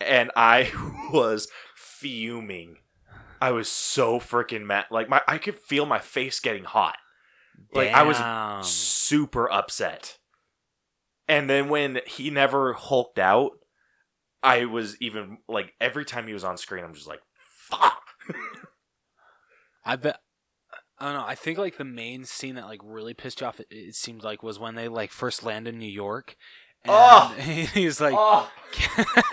and I <laughs> was fuming. I was so freaking mad. Like my, I could feel my face getting hot. Like I was super upset. And then when he never hulked out, I was even like every time he was on screen, I'm just like, fuck. <laughs> I bet. I don't know. I think like the main scene that like really pissed you off. It, it seemed like was when they like first land in New York. And Oh! <laughs> he's like, oh,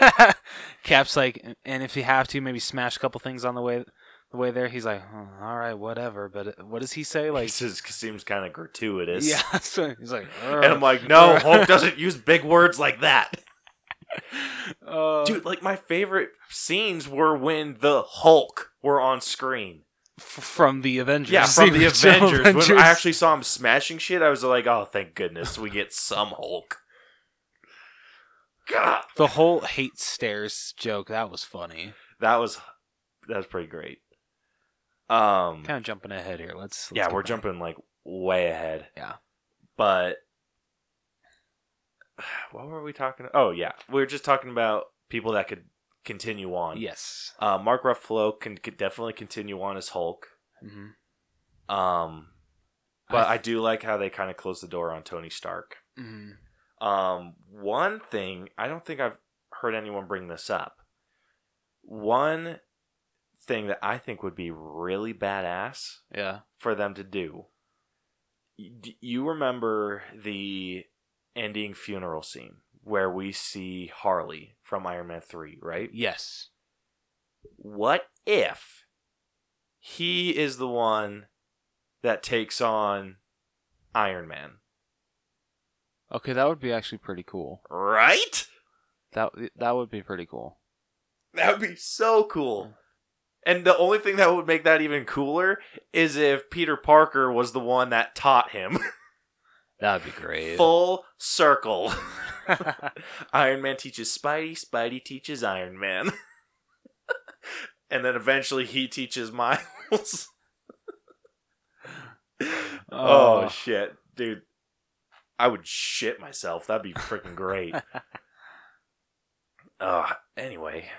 <laughs> Cap's like, and if you have to, maybe smash a couple things on the way, the way there. He's like, "Oh, all right, whatever. But uh, what does he say? Like, this is, seems kind of gratuitous. yeah. <laughs> So he's like, And I'm like, no, <laughs> Hulk doesn't use big words like that. uh, Dude, like my favorite scenes were when the Hulk were on screen. f- from the Avengers. Yeah, from the <laughs> original Avengers. Avengers. When I actually saw him smashing shit, I was like, "Oh, thank goodness we get some Hulk." God, the whole hate stairs joke that was funny. that was that was pretty great. Um, Kind of jumping ahead here. Let's, let's yeah, we're back. jumping like way ahead. Yeah. but <sighs> what were we talking? Oh yeah, we were just talking about people that could continue on. Yes. Uh, Mark Ruffalo can could definitely continue on as Hulk. hmm Um, but I I, do like how they kind of close the door on Tony Stark. hmm Um, one thing I don't think I've heard anyone bring this up. One thing that I think would be really badass Yeah. for them to do. D- You remember the ending funeral scene where we see Harley from Iron Man 3, right? Yes. What if he is the one that takes on Iron Man? Okay, that would be actually pretty cool. Right? That that would be pretty cool. That would be so cool. And the only thing that would make that even cooler is if Peter Parker was the one that taught him. <laughs> That would be great. Full circle. <laughs> <laughs> Iron Man teaches Spidey, Spidey teaches Iron Man. and then eventually he teaches Miles. oh, Oh. shit. Dude. I would shit myself. That'd be freaking great. uh, anyway.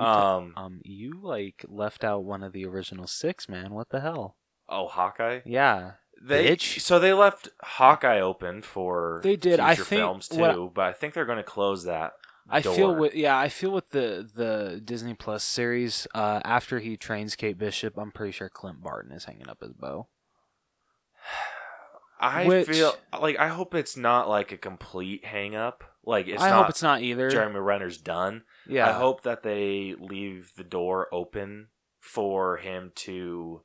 You Um um, you like left out one of the original six, man. What the hell? oh, Hawkeye. Yeah. They Bitch. so they left Hawkeye open for They did. I think films too, what- but I think they're going to close that. I door. feel with yeah, I feel with the the Disney Plus series. Uh, after he trains Kate Bishop, I'm pretty sure Clint Barton is hanging up his bow. <sighs> I Which- feel like I hope it's not like a complete hang up. Like it's I not hope it's not either. Jeremy Renner's done. yeah, I hope that they leave the door open for him to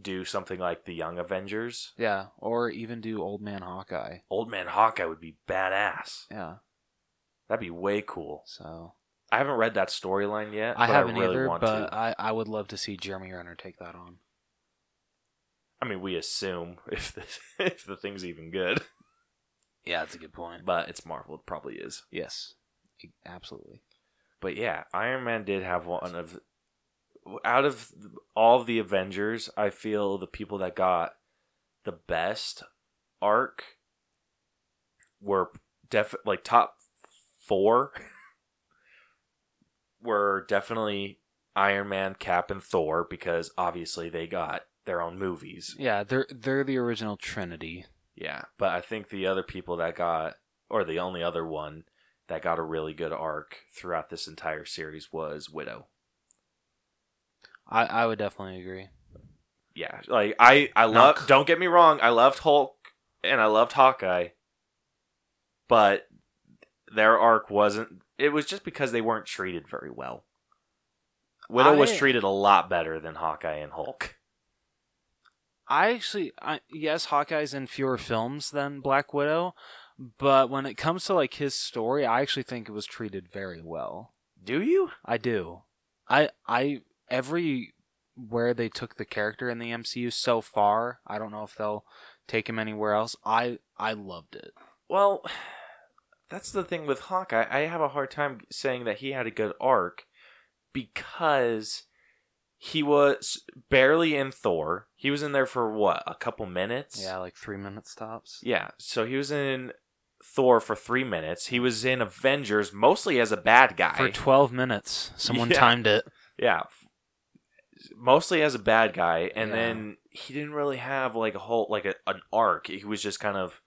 do something like the Young Avengers. Yeah, or even do Old Man Hawkeye. Old Man Hawkeye would be badass. Yeah. That'd be way cool. So I haven't read that storyline yet. I but haven't I really either, want but to. I I would love to see Jeremy Renner take that on. I mean, we assume if the <laughs> if the thing's even good, Yeah, that's a good point. but it's Marvel. It probably is. Yes, absolutely. But yeah, Iron Man did have one of out of all the Avengers, I feel the people that got the best arc were def like top 4 <laughs> were definitely Iron Man, Cap and Thor because obviously they got their own movies. Yeah, they're they're the original Trinity. Yeah, but I think the other people that got, or the only other one that got a really good arc throughout this entire series was Widow. I I would definitely agree. Yeah, like I, I love. Don't get me wrong, I loved Hulk and I loved Hawkeye, but their arc wasn't. It was just because they weren't treated very well. Widow was treated a lot better than Hawkeye and Hulk. I actually, I, yes, Hawkeye's in fewer films than Black Widow, but when it comes to like his story, I actually think it was treated very well. Do you? I do. I I every where they took the character in the MCU so far, I don't know if they'll take him anywhere else. I I loved it. Well, <sighs> that's the thing with Hawkeye. I have a hard time saying that he had a good arc because he was barely in Thor. He was in there for what, a couple minutes? Yeah, like three minute stops. Yeah, so he was in Thor for three minutes. He was in Avengers mostly as a bad guy. For twelve minutes, someone Yeah. timed it. yeah, mostly as a bad guy, and Yeah. then he didn't really have like a whole like a, an arc. He was just kind of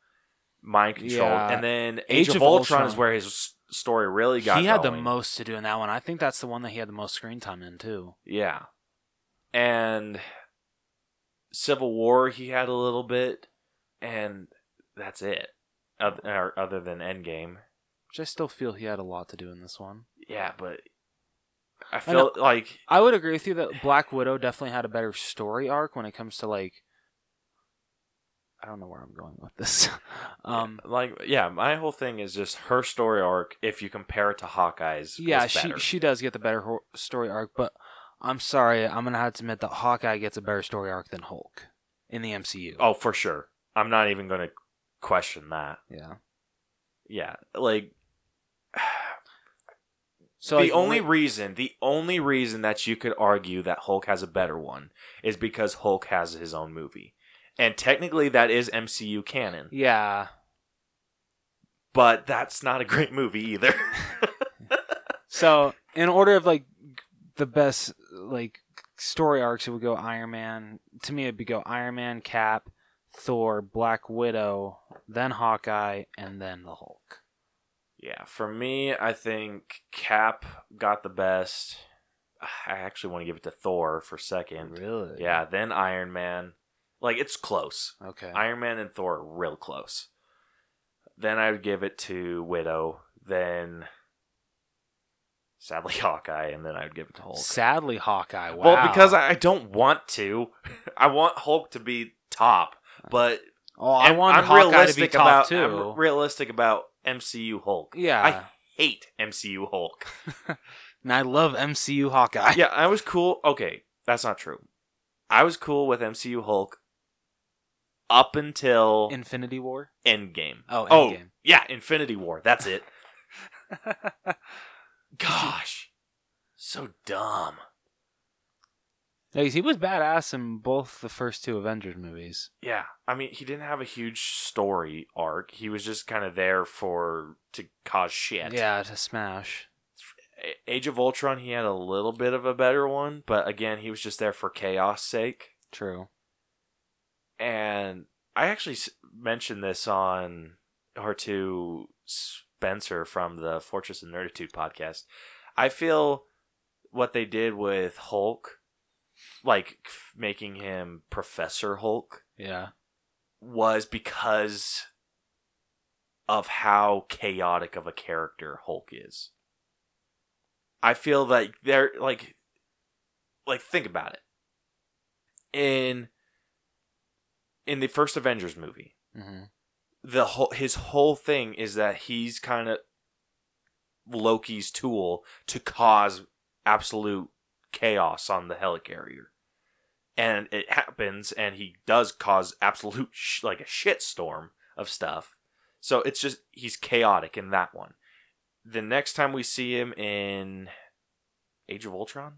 mind controlled, Yeah. and then Age, of, Ultron, is where his story really got. He had the most to do in that one. I think that's the one that he had the most screen time in too. Yeah. And Civil War, he had a little bit, and that's it. Other, other than Endgame. Which I still feel he had a lot to do in this one. Yeah, but I I feel like I would agree with you that Black Widow definitely had a better story arc when it comes to like I don't know where I'm going with this. <laughs> um like yeah, my whole thing is just her story arc if you compare it to Hawkeye's. yeah, she better. she does get the better ho- story arc, but I'm sorry, I'm gonna have to admit that Hawkeye gets a better story arc than Hulk in the MCU. Oh, for sure. I'm not even going to question that. yeah. Yeah, like <sighs> So the like, only li- reason, the only reason that you could argue that Hulk has a better one is because Hulk has his own movie. And technically that is MCU canon, yeah. but that's not a great movie either. <laughs> So in order of like the best like story arcs, it would go Iron Man. To me, it'd be go Iron Man, Cap, Thor, Black Widow, then Hawkeye, and then the Hulk. yeah, for me, I think Cap got the best. I actually want to give it to Thor for second. Really? Yeah, then Iron Man. Like it's close. Okay. Iron Man and Thor are real close. Then I would give it to Widow. Then, sadly, <laughs> Hawkeye, and then I would give it to Hulk. Sadly, Hawkeye. Wow. Well, because I I don't want to. <laughs> I want Hulk to be top, but oh, I I'm- want I'm Hawkeye to be realistic top about too. I'm realistic about MCU Hulk. yeah. I hate MCU Hulk. <laughs> and I love MCU Hawkeye. yeah, I was cool. Okay, that's not true. I was cool with MCU Hulk up until Infinity War. Endgame. Oh, Oh, Endgame. yeah, Infinity War. That's it. Gosh, so dumb. Like, he was badass in both the first two Avengers movies. Yeah, I mean, he didn't have a huge story arc. He was just kind of there for to cause shit. Yeah, to smash. Age of Ultron, he had a little bit of a better one, but again, he was just there for chaos sake. True. And I actually mentioned this on or to Spencer from the Fortress of Nerditude podcast. I feel what they did with Hulk, like making him Professor Hulk, Yeah. was because of how chaotic of a character Hulk is. I feel like they're like like think about it. In in the first Avengers movie, hmm the whole his whole thing is that he's kind of Loki's tool to cause absolute chaos on the helicarrier. And it happens and he does cause absolute sh- like a shitstorm of stuff. So it's just he's chaotic in that one. The next time we see him in Age of Ultron,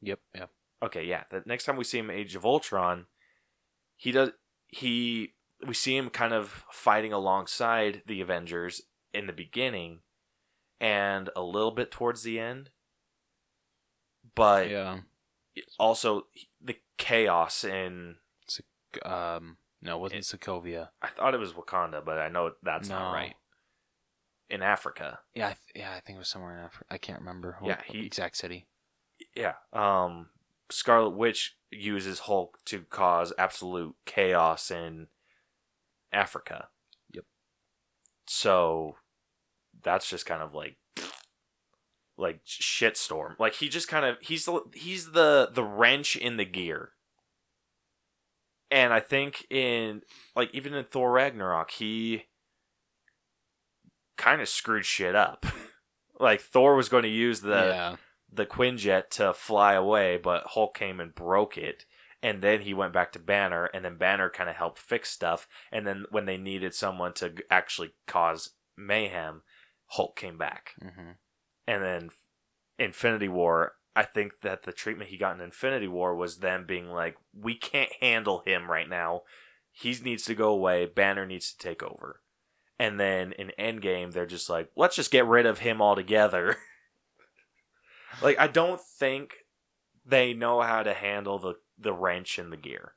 Yep. Yep. okay, yeah. The next time we see him in Age of Ultron, he does he we see him kind of fighting alongside the Avengers in the beginning and a little bit towards the end. But Yeah. also the chaos in Um. No, it wasn't Sokovia. I thought it was Wakanda, but I know that's not right. In Africa. Yeah. I th- yeah. I think it was somewhere in Africa. I can't remember. Yeah, what he- exact city. Yeah. Um Scarlet Witch uses Hulk to cause absolute chaos in Africa. Yep. So that's just kind of like like shitstorm. Like he just kind of he's the he's the the wrench in the gear. And I think in like even in Thor Ragnarok, he kind of screwed shit up. <laughs> like Thor was going to use the yeah. the Quinjet to fly away, but Hulk came and broke it. And then he went back to Banner, and then Banner kind of helped fix stuff. And then when they needed someone to actually cause mayhem, Hulk came back. hmm And then Infinity War, I think that the treatment he got in Infinity War was them being like, we can't handle him right now. He needs to go away. Banner needs to take over. And then in Endgame, they're just like, let's just get rid of him altogether. <laughs> like, I don't think they know how to handle the, the wrench in the gear.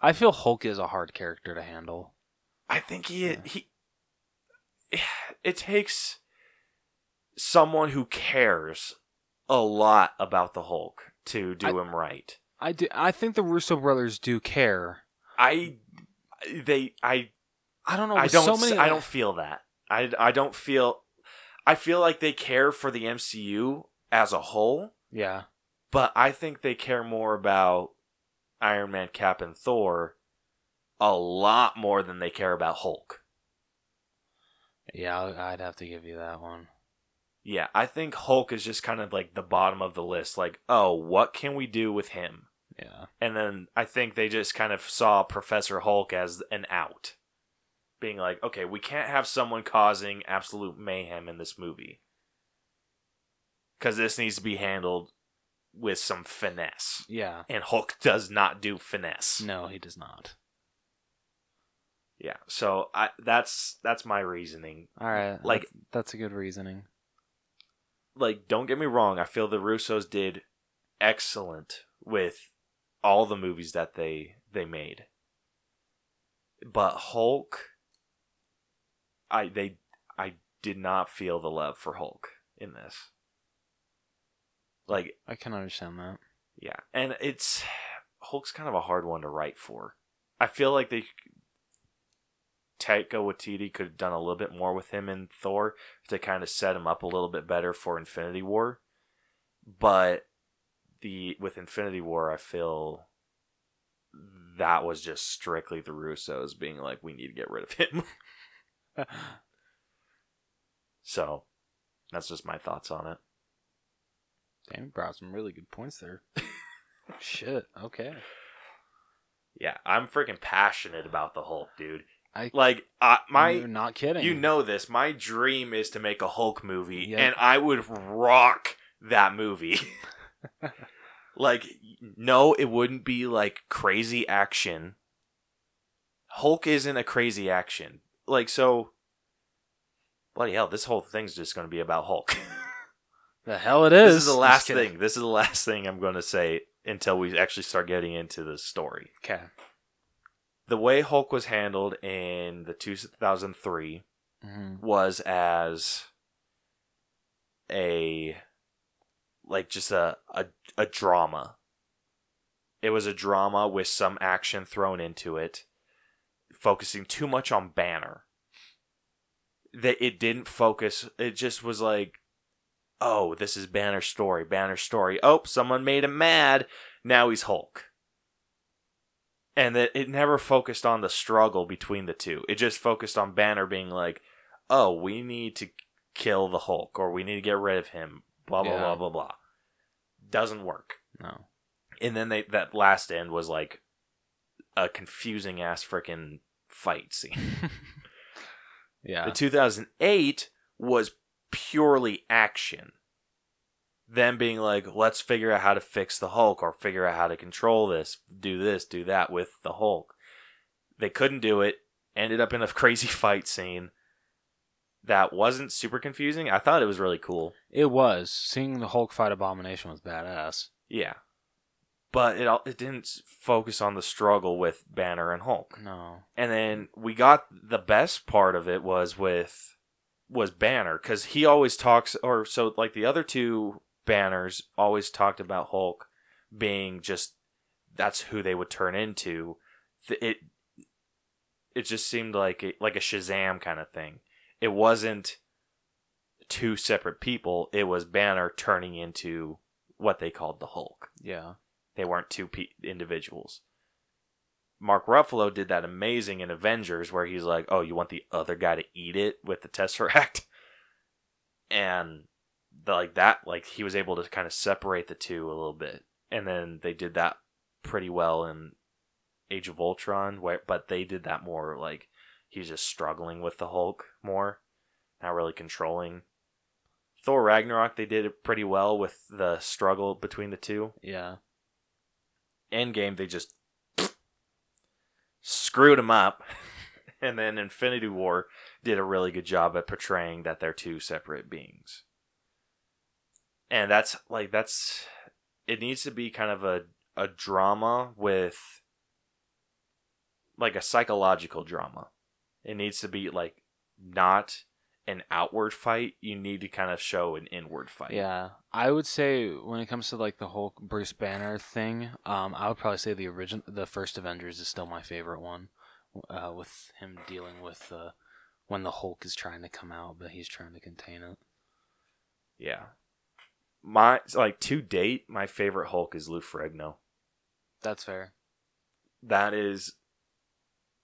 I feel Hulk is a hard character to handle. I think he he <sighs> it takes someone who cares a lot about the Hulk to do him right. I do. I think the Russo brothers do care. I they I I don't know. I don't So many. I don't feel that. I I don't feel I feel like they care for the MCU as a whole, Yeah. but I think they care more about Iron Man, Cap and Thor a lot more than they care about Hulk. Yeah. I'd have to give you that one. Yeah, I think Hulk is just kind of like the bottom of the list. Like, oh, what can we do with him? Yeah. And then I think they just kind of saw Professor Hulk as an out. Being like, okay, we can't have someone causing absolute mayhem in this movie. Because this needs to be handled with some finesse. Yeah. And Hulk does not do finesse. No, he does not. Yeah. So I that's that's my reasoning. All right. Like- that's, that's a good reasoning. Like, don't get me wrong, I feel the Russos did excellent with all the movies that they they made. But Hulk I they I did not feel the love for Hulk in this. Like, I can understand that. yeah, and it's Hulk's kind of a hard one to write for. I feel like they Taika Waititi could have done a little bit more with him in Thor to kind of set him up a little bit better for Infinity War. But the with Infinity War, I feel that was just strictly the Russos being like, we need to get rid of him. <laughs> <laughs> so that's just my thoughts on it. Damn, you brought some really good points there. <laughs> Shit. Okay. Yeah, I'm freaking passionate about the Hulk, dude. I Like, uh, my You're not kidding. You know this. My dream is to make a Hulk movie, Yeah. and I would rock that movie. <laughs> like, no, it wouldn't be like crazy action. Hulk isn't a crazy action. Like, so. Bloody hell, this whole thing's just going to be about Hulk. <laughs> the hell it is. this is the last thing. This is the last <laughs> thing I'm going to say until we actually start getting into the story. Okay. The way Hulk was handled in the 2003 hmm was as a like just a, a a drama. It was a drama with some action thrown into it, focusing too much on Banner. That it didn't focus. It just was like, oh, this is Banner's story. Banner's story. Oh, someone made him mad. Now he's Hulk. And that it never focused on the struggle between the two. It just focused on Banner being like, oh, we need to kill the Hulk or we need to get rid of him. Blah blah Yeah. blah blah blah. Doesn't work. No. And then they that last end was like a confusing ass freaking fight scene. <laughs> Yeah. The 2008 was purely action. Them being like, let's figure out how to fix the Hulk or figure out how to control this, do this, do that with the Hulk. They couldn't do it, ended up in a <laughs> crazy fight scene that wasn't super confusing. I thought it was really cool. It was. Seeing the Hulk fight Abomination was badass. Yeah. But it all- it didn't focus on the struggle with Banner and Hulk. No. and then we got the best part of it was with was banner because he always talks or so like the other two banners always talked about hulk being just that's who they would turn into it it just seemed like a, like a shazam kind of thing it wasn't two separate people it was banner turning into what they called the hulk Yeah. they weren't two pe- individuals. Mark Ruffalo did that amazing in Avengers where he's like, "Oh, you want the other guy to eat it with the Tesseract?" <laughs> And the, like that, like he was able to kind of separate the two a little bit, and then they did that pretty well in Age of Ultron, where but they did that more like he's just struggling with the Hulk more, not really controlling. Thor Ragnarok, they did it pretty well with the struggle between the two. Yeah. Endgame, they just screwed them up. <laughs> and then Infinity War did a really good job at portraying that they're two separate beings. And that's like that's it needs to be kind of a a drama with like a psychological drama. It needs to be like not an outward fight. You need to kind of show an inward fight. Yeah. I would say when it comes to like the whole Bruce Banner thing, um, I would probably say the original, the first Avengers is still my favorite one, uh, with him dealing with uh, when the Hulk is trying to come out, but he's trying to contain it. Yeah. My like to date, my favorite Hulk is Lou Ferrigno. That's fair. That is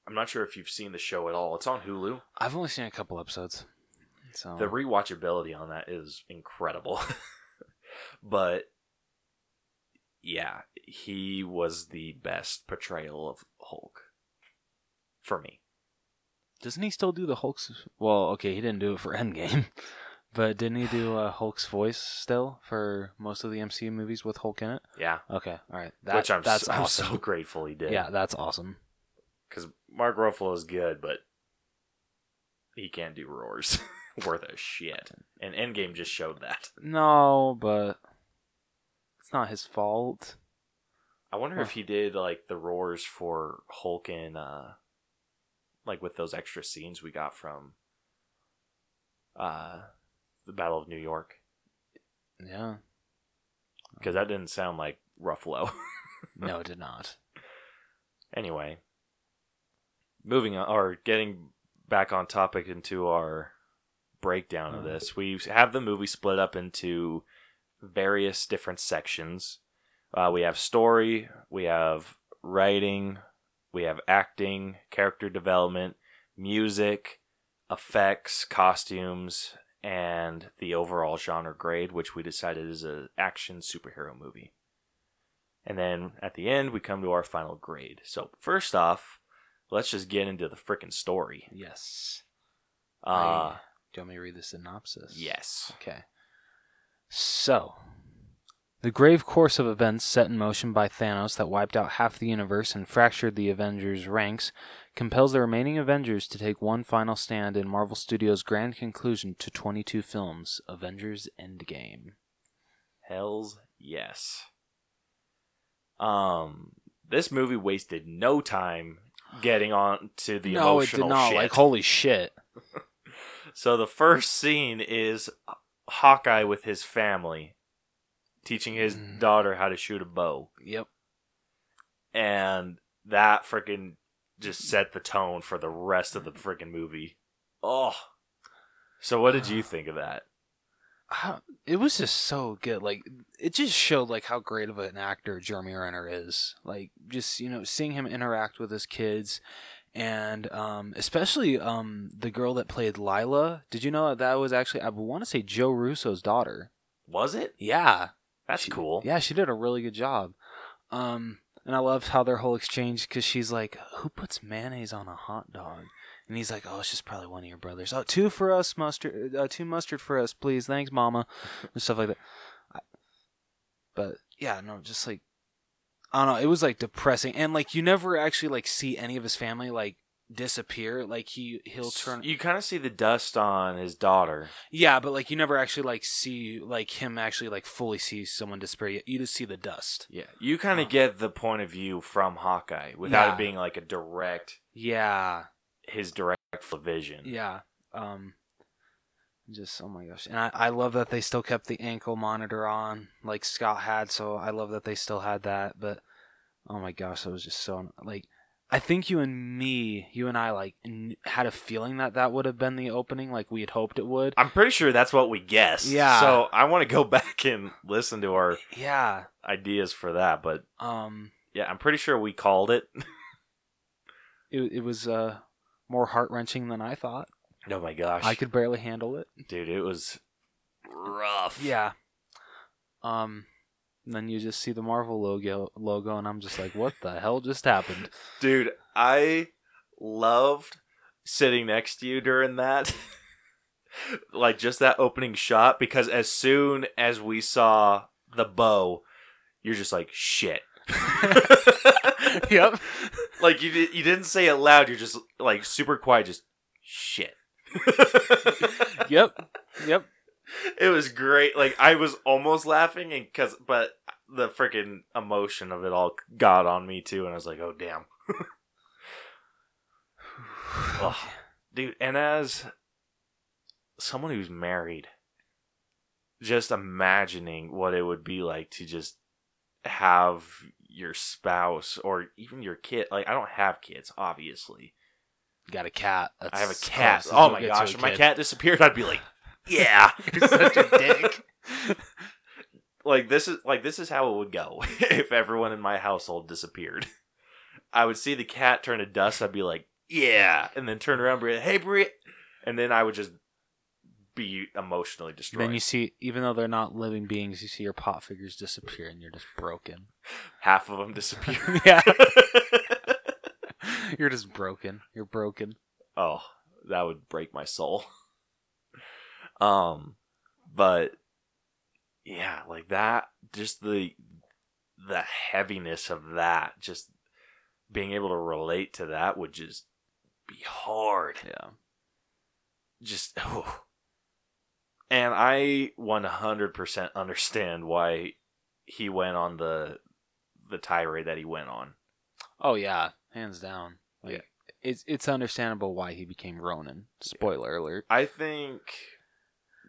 I'm not sure if you've seen the show at all. It's on Hulu. I've only seen a couple episodes. So The rewatchability on that is incredible. <laughs> but yeah, he was the best portrayal of Hulk for me. doesn't he still do the Hulk's? Well, okay, he didn't do it for <laughs> Endgame, but didn't he do uh, Hulk's voice still for most of the MCU movies with Hulk in it? Yeah, Okay, all right, that, which I'm that's so, I'm so <laughs> grateful he did. Yeah, that's awesome. because Mark Ruffalo is good, but he can't do roars worth a shit. And Endgame just showed that. No, but it's not his fault. I wonder if he did like the roars for Hulk and uh like with those extra scenes we got from uh the Battle of New York Yeah, because that didn't sound like Ruffalo. <laughs> no, it did not. anyway, moving on or getting back on topic into our breakdown of Uh. this, we have the movie split up into various different sections. Uh, we have story, we have writing, we have acting, character development, music, effects, costumes, and the overall genre grade, which we decided is an action superhero movie. And then at the end, we come to our final grade. So, first off, let's just get into the freaking story. Yes. Uh, I- do you want me to read the synopsis? yes. Okay. So, the grave course of events set in motion by Thanos that wiped out half the universe and fractured the Avengers' ranks compels the remaining Avengers to take one final stand in Marvel Studios' grand conclusion to 22 films, Avengers Endgame. Hells yes. Um, this movie wasted no time getting on to the no, it did emotional not. shit. Like, holy shit. <laughs> So the first scene is Hawkeye with his family teaching his Mm. daughter how to shoot a bow. Yep. And that freaking just set the tone for the rest of the freaking movie. Oh. So what did you <sighs> think of that? how, it was just so good. Like it just showed like how great of an actor Jeremy Renner is. Like just you know seeing him interact with his kids, and um, especially um, the girl that played Lila. Did you know that that was actually I want to say Joe Russo's daughter? Was it? Yeah, That's She- cool. Yeah, she did a really good job. Um, and I loved how their whole exchange because she's like, "Who puts mayonnaise on a hot dog?" And he's like, "Oh, it's just probably one of your brothers. Oh, two for us, mustard. Uh, two mustard for us, please. Thanks, Mama." <laughs> and stuff like that. I, but yeah, no, just like I don't know. It was like depressing, and like you never actually like see any of his family like disappear. Like he he'll turn. You kind of see the dust on his daughter. Yeah, but like you never actually like see like him actually like fully see someone disappear. You- just see the dust. Yeah. You kind of Huh. get the point of view from Hawkeye without Yeah. it being like a direct Yeah, his direct vision. yeah. Um, just oh my gosh, and I, I love that they still kept the ankle monitor on like Scott had. So I love that they still had that. But oh my gosh, that was just so like. I think you and me, you and I, like n- had a feeling that that would have been the opening, like we had hoped it would. I'm pretty sure that's what we guessed. Yeah. So I want to go <laughs> back and listen to our Yeah. ideas for that, but Um. yeah, I'm pretty sure we called it. <laughs> It it was uh more heart wrenching than I thought. Oh my gosh, I could barely handle it. dude, it was rough. Yeah. Um. and then you just see the Marvel logo, logo, and I'm just like, what the hell just happened? <laughs> dude, I loved sitting next to you during that. <laughs> like just that opening shot because as soon as we saw the bow, you're just like shit. <laughs> yep. like you you didn't say it loud. You're just like super quiet. Just shit. <laughs> Yep. Yep. It was great. Like I was almost laughing, and because but the freaking emotion of it all got on me too, and I was like, oh damn, <sighs> Ugh. dude. And as someone who's married, just imagining what it would be like to just have your spouse or even your kid. Like I don't have kids, obviously. Got a cat. That's I have a cat. close Oh my gosh, if my cat disappeared, I'd be like, <laughs> yeah. You're such a dick. <laughs> like this is like this is how it would go <laughs> if everyone in my household disappeared. I would see the cat turn to dust. I'd be like, yeah, and then turn around, and be like, hey, Bri, and then I would just be emotionally destroyed. Then you see, even though they're not living beings, you see your Pop figures disappear, and you're just broken. Half of them disappear. yeah, <laughs> you're just broken. You're broken. oh, that would break my soul. <laughs> Um, but yeah, like that, just the the heaviness of that, just being able to relate to that would just be hard. Yeah. Just oh. And I 100% understand why he went on the the tirade that he went on. Oh yeah, hands down. Like, Yeah. It's it's understandable why he became Ronin. Spoiler alert. I think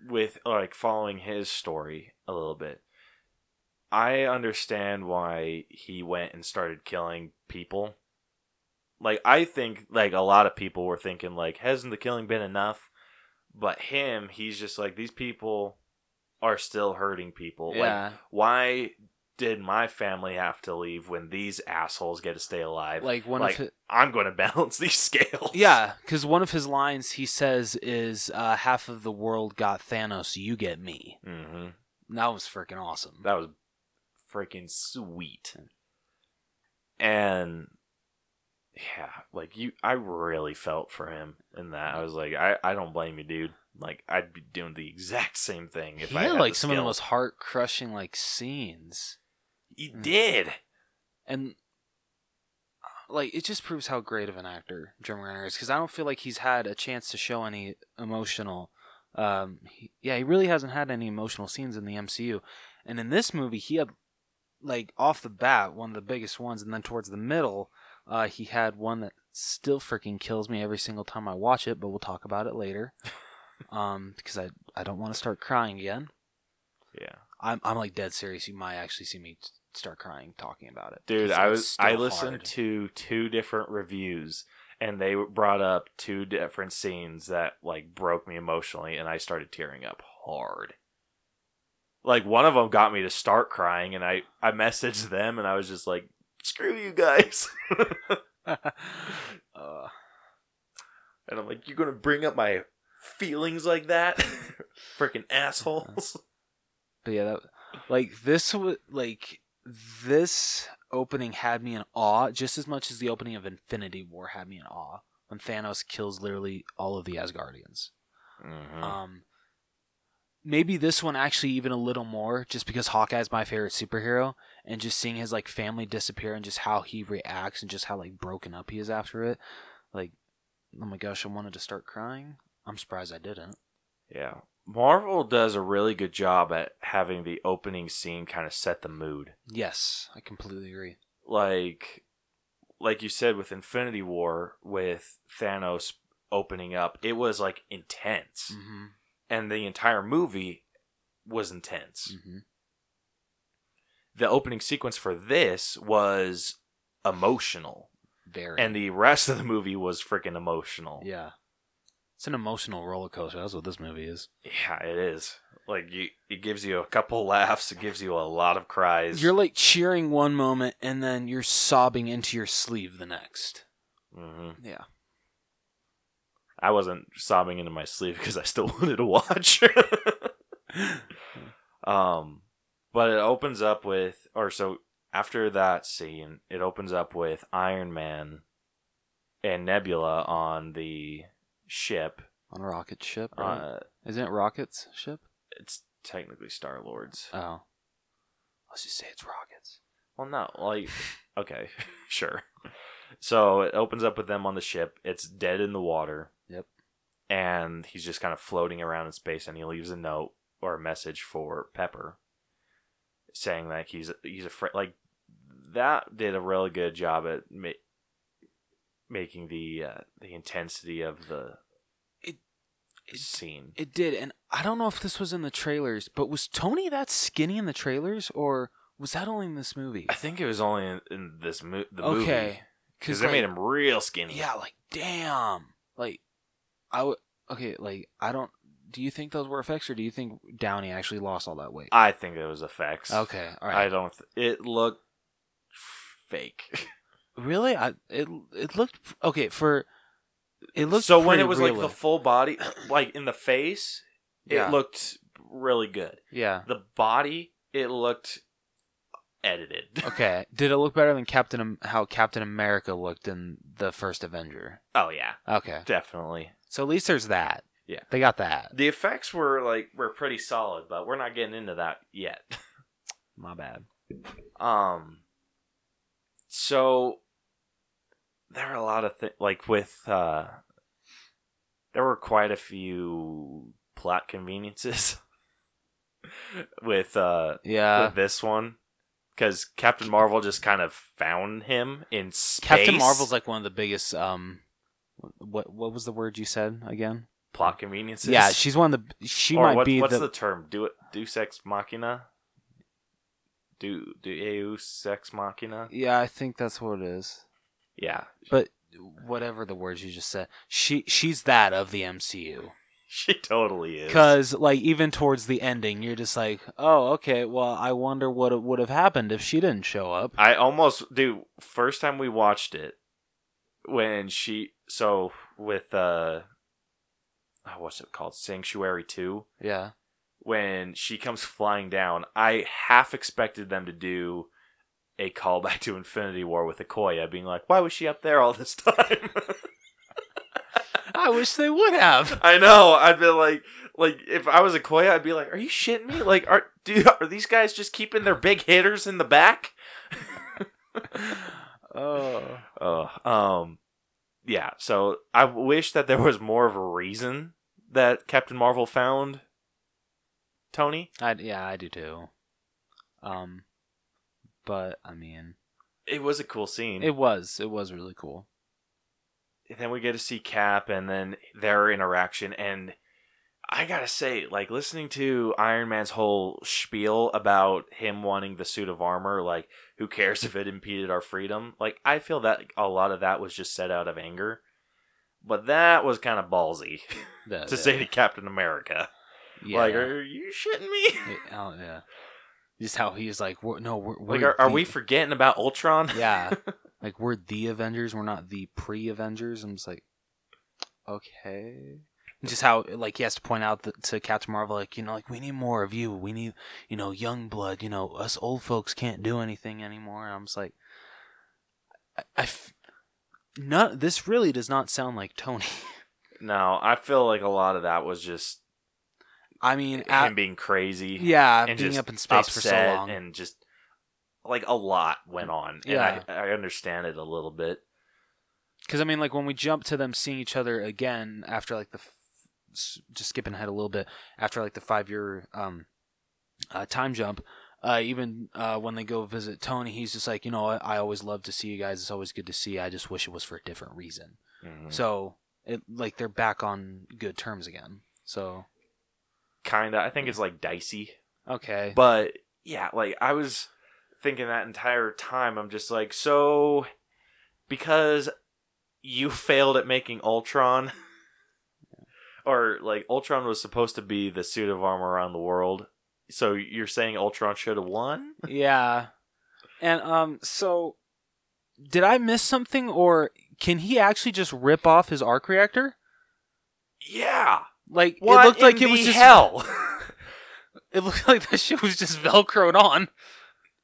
with like following his story a little bit, I understand why he went and started killing people. Like I think like a lot of people were thinking like hasn't the killing been enough? But him, he's just like these people are still hurting people. Like Yeah. why did my family have to leave when these assholes get to stay alive? Like one Like, of his, I'm going <laughs> to balance these scales. yeah, because one of his lines he says is uh, half of the world got Thanos, you get me. hmm That was freaking awesome. That was freaking sweet. And yeah, like you I really felt for him in that. I was like, I, I don't blame you, dude. Like I'd be doing the exact same thing if he I had had like some of the most heart crushing like scenes, He did. and like it just proves how great of an actor Jeremy Renner is. Because I don't feel like he's had a chance to show any emotional. Um, he, yeah, he really hasn't had any emotional scenes in the MCU, and in this movie, he had like off the bat one of the biggest ones, and then towards the middle, uh, he had one that still freaking kills me every single time I watch it. But we'll talk about it later. <laughs> um, because I I don't want to start crying again. Yeah. I'm I'm like dead serious. You might actually see me start crying talking about it. Dude, I was I listened hard. to two different reviews and they brought up two different scenes that like broke me emotionally and I started tearing up hard. Like one of them got me to start crying and I I messaged them and I was just like screw you guys. <laughs> uh, and I'm like you're going to bring up my feelings like that? <laughs> <laughs> Freaking assholes. but yeah, that, like this was like this opening had me in awe just as much as the opening of Infinity War had me in awe when Thanos kills literally all of the Asgardians. Mhm. Um, maybe this one actually even a little more, just because Hawkeye's my favorite superhero, and just seeing his like family disappear and just how he reacts and just how like broken up he is after it. Like, oh my gosh, I wanted to start crying. I'm surprised I didn't. Yeah. Marvel does a really good job at having the opening scene kind of set the mood. Yes, I completely agree. Like like you said with Infinity War with Thanos opening up, it was like intense. Mm-hmm. And the entire movie was intense. Mm-hmm. The opening sequence for this was emotional. Very. And the rest of the movie was freaking emotional. yeah, it's an emotional roller coaster. That's what this movie is. Yeah, it is. Like you it gives you a couple <laughs> laughs, it gives you a lot of cries. You're like cheering one moment and then you're sobbing into your sleeve the next. hmm Yeah. I wasn't sobbing into my sleeve because I still <laughs> wanted to watch. <laughs> um, but it opens up with, or so after that scene, it opens up with Iron Man and Nebula on the ship. On a rocket ship, right? Uh, Isn't it Rocket's ship? it's technically Star Lord's. Oh. Let's just say it's Rockets. Well, no, like, <laughs> okay, <laughs> sure. So it opens up with them on the ship. It's dead in the water. Yep. And he's just kind of floating around in space, and he leaves a note or a message for Pepper, saying that he's he's afraid. Like that did a really good job at making the uh, the intensity of the It- it- scene. It did, and I don't know if this was in the trailers, but was Tony that skinny in the trailers, or was that only in this movie? I think it was only in, in this mo- the okay, movie because they like, made him real skinny. Yeah, like damn, like I would. Okay, like I don't. Do you think those were effects, or do you think Downey actually lost all that weight? I think it was effects. Okay, all I don't. Th- it looked fake. <laughs> really, I it it looked okay for. It looked so when it was like the full body, <clears throat> like in the face, it Yeah. looked really good. Yeah. The body, it looked edited. <laughs> Okay. Did it look better than Captain how Captain America looked in the first Avenger? Oh yeah, Okay. definitely. So at least there's that. Yeah. They got that. The effects were like were pretty solid, but we're not getting into that yet. <laughs> My bad. Um. So there are a lot of things like with uh there were quite a few plot conveniences <laughs> with uh Yeah. with this one because Captain Marvel just kind of found him in space. Captain Marvel's like one of the biggest um what what was the word you said again? plot conveniences. Yeah, she's one of the she or might what- be what's the, the, term? Do it. Deus ex machina. Do Deus ex machina. Yeah, I think that's what it is. Yeah, But whatever the words you just said, she she's that of the MCU. <laughs> she totally is. Cuz like even towards the ending, you're just like, "Oh, okay, well, I wonder what would have happened if she didn't show up." I almost do. First time we watched it, when she so with uh, oh, what's it called? Sanctuary Two. Yeah. When she comes flying down, I half expected them to do a callback to Infinity War with Okoye being like, "Why was she up there all this time?" <laughs> I wish they would have. I know. I'd be like, like if I was Okoye, I'd be like, "Are you shitting me? Like, are do are these guys just keeping their big hitters in the back?" <laughs> Oh. Oh, um, yeah. So I wish that there was more of a reason that Captain Marvel found Tony. I yeah, I do too. Um but I mean, It was a cool scene. it was it was really cool. then we get to see Cap and then their interaction and I gotta say, like listening to Iron Man's whole spiel about him wanting the suit of armor, like who cares if it impeded our freedom? Like I feel that a lot of that was just said out of anger, but that was kind of ballsy The- <laughs> to say to Captain America. yeah. Like, are you shitting me? Yeah, oh, yeah. Just how he's like, we're, no, we're, Like, we're are, are the- we forgetting about Ultron? Yeah, <laughs> like we're the Avengers. We're not the pre-Avengers. I'm just like, okay. Just how like he has to point out that, to Captain Marvel, like you know, like we need more of you. We need you know young blood. You know, us old folks can't do anything anymore. And I'm just like, I, I f- not. This really does not sound like Tony. <laughs> No, I feel like a lot of that was just I mean, him at, being crazy. yeah, and being just up in space for so long. and just like a lot went on. And Yeah. I, I understand it a little bit. Because I mean, like when we jump to them seeing each other again after like the, f- just skipping ahead a little bit after like the five year um, uh, time jump. Uh, even uh, when they go visit Tony, he's just like, you know, I, I always love to see you guys. It's always good to see. you. I just wish it was for a different reason. Mhm. So it like they're back on good terms again. So Kinda. I think it's like dicey. okay, But yeah, like I was thinking that entire time, I'm just like, so because you <laughs> failed at making Ultron, <laughs> or like Ultron was supposed to be the suit of armor around the world, so you're saying Ultron should have won? <laughs> yeah, and um, so did I miss something, or can he actually just rip off his arc reactor? Yeah. Like What it looked like it was just hell. <laughs> It looked like that shit was just velcroed on.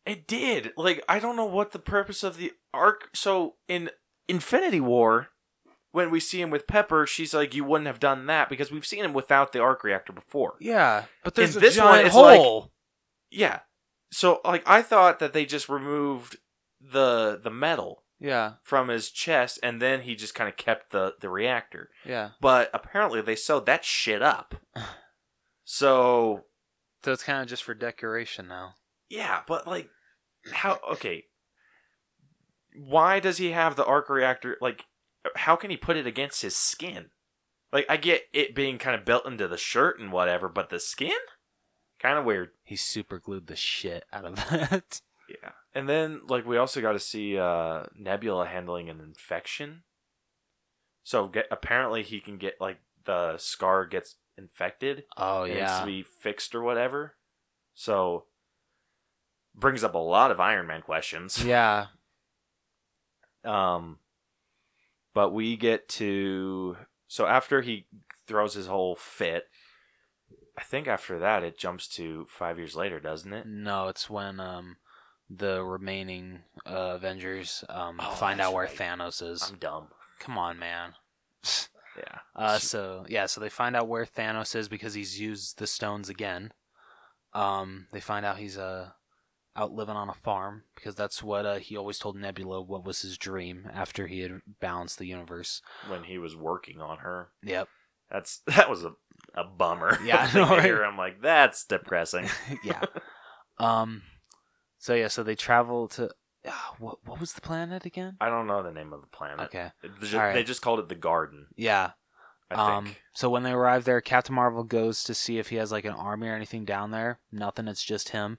It did. Like I don't know what the purpose of the arc. So in Infinity War, when we see him with Pepper, she's like, "You wouldn't have done that because we've seen him without the arc reactor before." Yeah, but there's In a this one, it's like- hole. Yeah. So like I thought that they just removed the the metal yeah, from his chest and then he just kind of kept the the reactor. yeah. But apparently they sewed that shit up. <sighs> So So it's kind of just for decoration now. Yeah, but like, how? Okay, why does he have the arc reactor? Like, how can he put it against his skin? Like, I get it being kind of built into the shirt and whatever, but the skin, kind of weird. He super glued the shit out of <laughs> that. Yeah, and then like we also got to see uh Nebula handling an infection. So get apparently he can get like the scar gets infected. Oh and needs yeah, to be fixed or whatever. So brings up a lot of Iron Man questions. yeah. <laughs> Um, but we get to so after he throws his whole fit, I think after that it jumps to five years later, doesn't it? No, it's when um the remaining uh, Avengers um Oh, find out where right. Thanos is. I'm dumb. Come on, man. <laughs> Yeah. Uh, so yeah, so they find out where Thanos is because he's used the stones again. Um, they find out he's uh out living on a farm because that's what uh, he always told Nebula what was his dream after he had balanced the universe. when he was working on her. Yep. That's <laughs> that was a a bummer. Yeah, I <laughs> know, right? I'm like, that's depressing. yeah. Um. So yeah, so they travel to. Uh, what what was the planet again? I don't know the name of the planet. Okay. They just, right. they just called it the Garden. Yeah. I um. So when they arrive there, Captain Marvel goes to see if he has like an army or anything down there. Nothing. It's just him.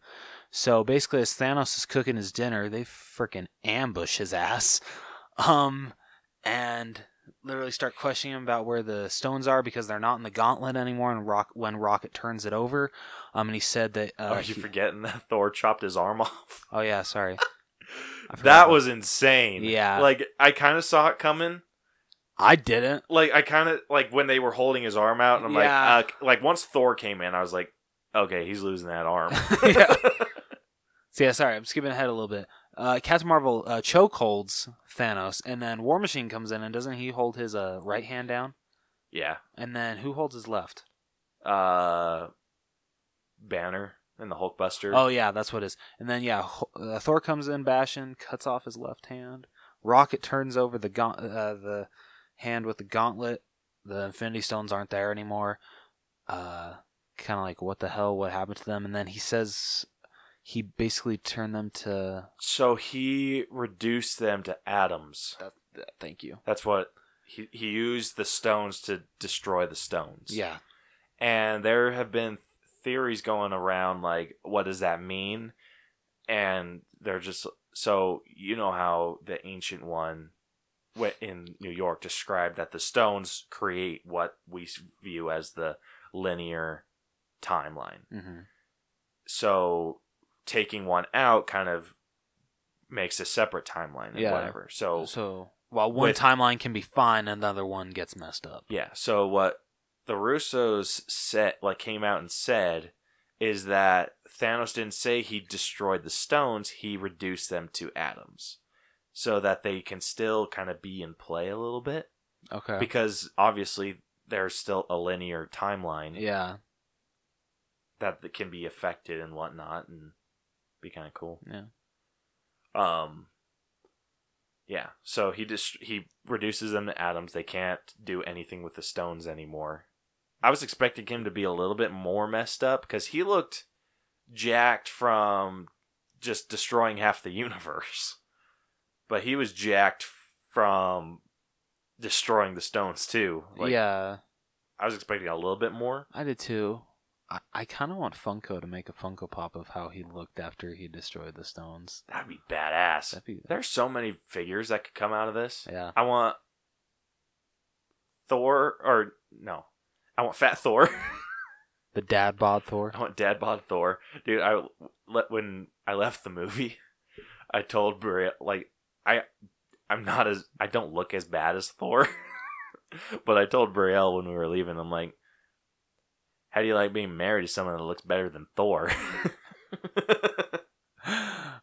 So basically, as Thanos is cooking his dinner, they freaking ambush his ass. <laughs> Um, and literally start questioning him about where the stones are because they're not in the gauntlet anymore. And Rock when Rocket turns it over, um, and he said that. Uh, Are you he- forgetting that <laughs> Thor chopped his arm off? Oh yeah, sorry. <laughs> I that was insane. Yeah. Like I kind of saw it coming. I didn't. Like I kind of like when they were holding his arm out, and I'm Yeah. like, uh, like once Thor came in, I was like, okay, he's losing that arm. <laughs> Yeah. So yeah, sorry, I'm skipping ahead a little bit. Uh, Captain Marvel uh, choke holds Thanos, and then War Machine comes in, and doesn't he hold his uh, right hand down? yeah. And then who holds his left? Uh, Banner and the Hulkbuster. Oh yeah, that's what it is. And then yeah, uh, Thor comes in, bashing, cuts off his left hand. Rocket turns over the gaunt- uh, the hand with the gauntlet. The Infinity Stones aren't there anymore. Uh, kind of like what the hell? What happened to them? And then he says he basically turned them to. So he reduced them to atoms. That, that, thank you. That's what he he used the stones to destroy the stones. Yeah. And there have been theories going around like what does that mean? And they're just so you know how the ancient one in New York described that the stones create what we view as the linear timeline. hmm So taking one out kind of makes a separate timeline and Yeah. whatever. So So while one With- timeline can be fine, another one gets messed up. Yeah. So what the Russos said, like, came out and said, is that Thanos didn't say he destroyed the stones; he reduced them to atoms, so that they can still kind of be in play a little bit. Okay. Because obviously there's still a linear timeline yeah. that that can be affected and whatnot, and be kind of cool. Yeah. Um. Yeah, so he just he reduces them to atoms. They can't do anything with the stones anymore. I was expecting him to be a little bit more messed up because he looked jacked from just destroying half the <laughs> universe, but he was jacked from destroying the stones too. Like, yeah. I was expecting a little bit more. I did too. I, I kind of want Funko to make a Funko Pop of how he looked after he destroyed the stones. That'd be badass. That'd be There's so many figures that could come out of this. yeah. I want Thor, or no, I want Fat Thor. <laughs> The dad bod Thor. I want Dad Bod Thor, dude. I let when I left the movie, <laughs> I told Bri like I, I'm not as I don't look as bad as Thor, <laughs> but I told Brielle when we were leaving, I'm like, how do you like being married to someone that looks better than Thor? <laughs>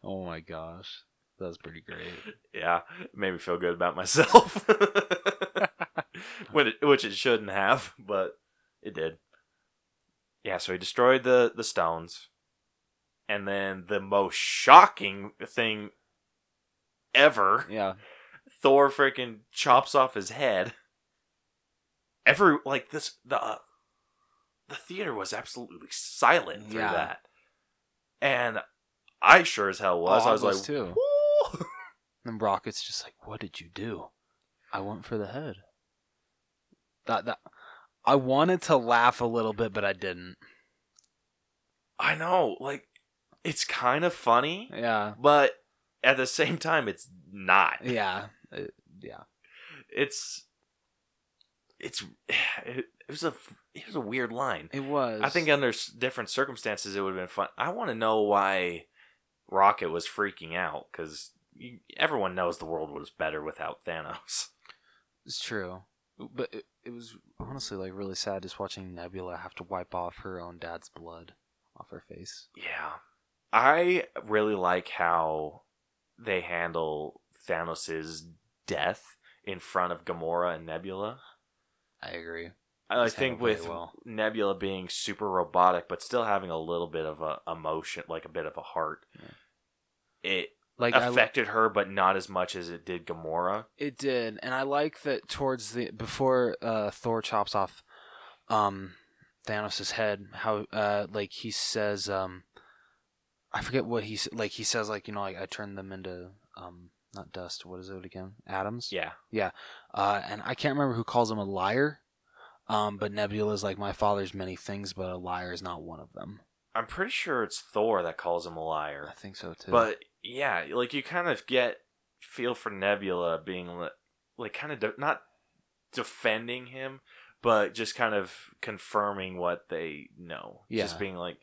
oh my gosh, that was pretty great. yeah, it made me feel good about myself. <laughs> when it, which it shouldn't have, but it did. Yeah, so he destroyed the the stones, and then the most shocking thing ever, Yeah. Thor freaking chops off his head. Every like this the the theater was absolutely silent through Yeah. that, and I sure as hell was. Oh, I was like, too. "Woo!" And Rocket's just like, "What did you do?" I went for the head. That that I wanted to laugh a little bit, but I didn't. I know, like it's kind of funny, Yeah. but at the same time, it's not. Yeah. It- yeah. It's it's <sighs> it, it was a it was a weird line. It was. I think under different circumstances, it would have been fun. I want to know why Rocket was freaking out because everyone knows the world was better without Thanos. It's true, but it, it was honestly like really sad just watching Nebula have to wipe off her own dad's blood off her face. Yeah. I really like how they handle Thanos' death in front of Gamora and Nebula. I agree. I think with well. Nebula being super robotic but still having a little bit of a emotion, like a bit of a heart, it Like I, affected her, but not as much as it did Gamora. It did, and I like that towards the before uh, Thor chops off um, Thanos' head. How uh, like he says, um, I forget what he like. He says like you know like I turned them into um, not dust. What is it again? Atoms. Yeah, yeah. Uh, and I can't remember who calls him a liar. Um, but Nebula's like my father's many things, but a liar is not one of them. I'm pretty sure it's Thor that calls him a liar. I think so too. But yeah, like you kind of get feel for Nebula being li- like kind of de- not defending him, but just kind of confirming what they know. Yeah. Just being like,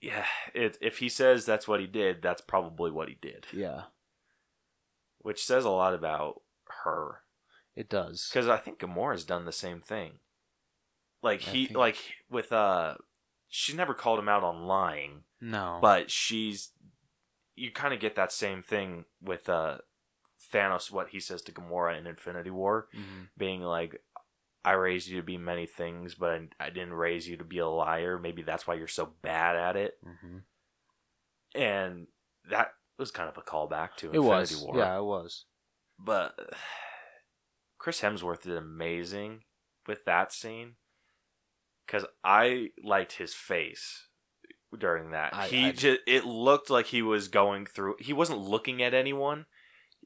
yeah, it, if he says that's what he did, that's probably what he did, yeah, which says a lot about her. It does. Because I think Gamora's done the same thing. Like I he, think- like with uh, she's never called him out on lying. No, but she's you kind of get that same thing with uh Thanos what he says to Gamora in Infinity War Mhm. being like I raised you to be many things but I, didn't raise you to be a liar maybe that's why you're so bad at it Mhm. and that was kind of a callback to it Infinity was. War Yeah, it was. but Chris Hemsworth did amazing with that scene because I liked his face during that. I- he I- just it looked like he was going through. He wasn't looking at anyone.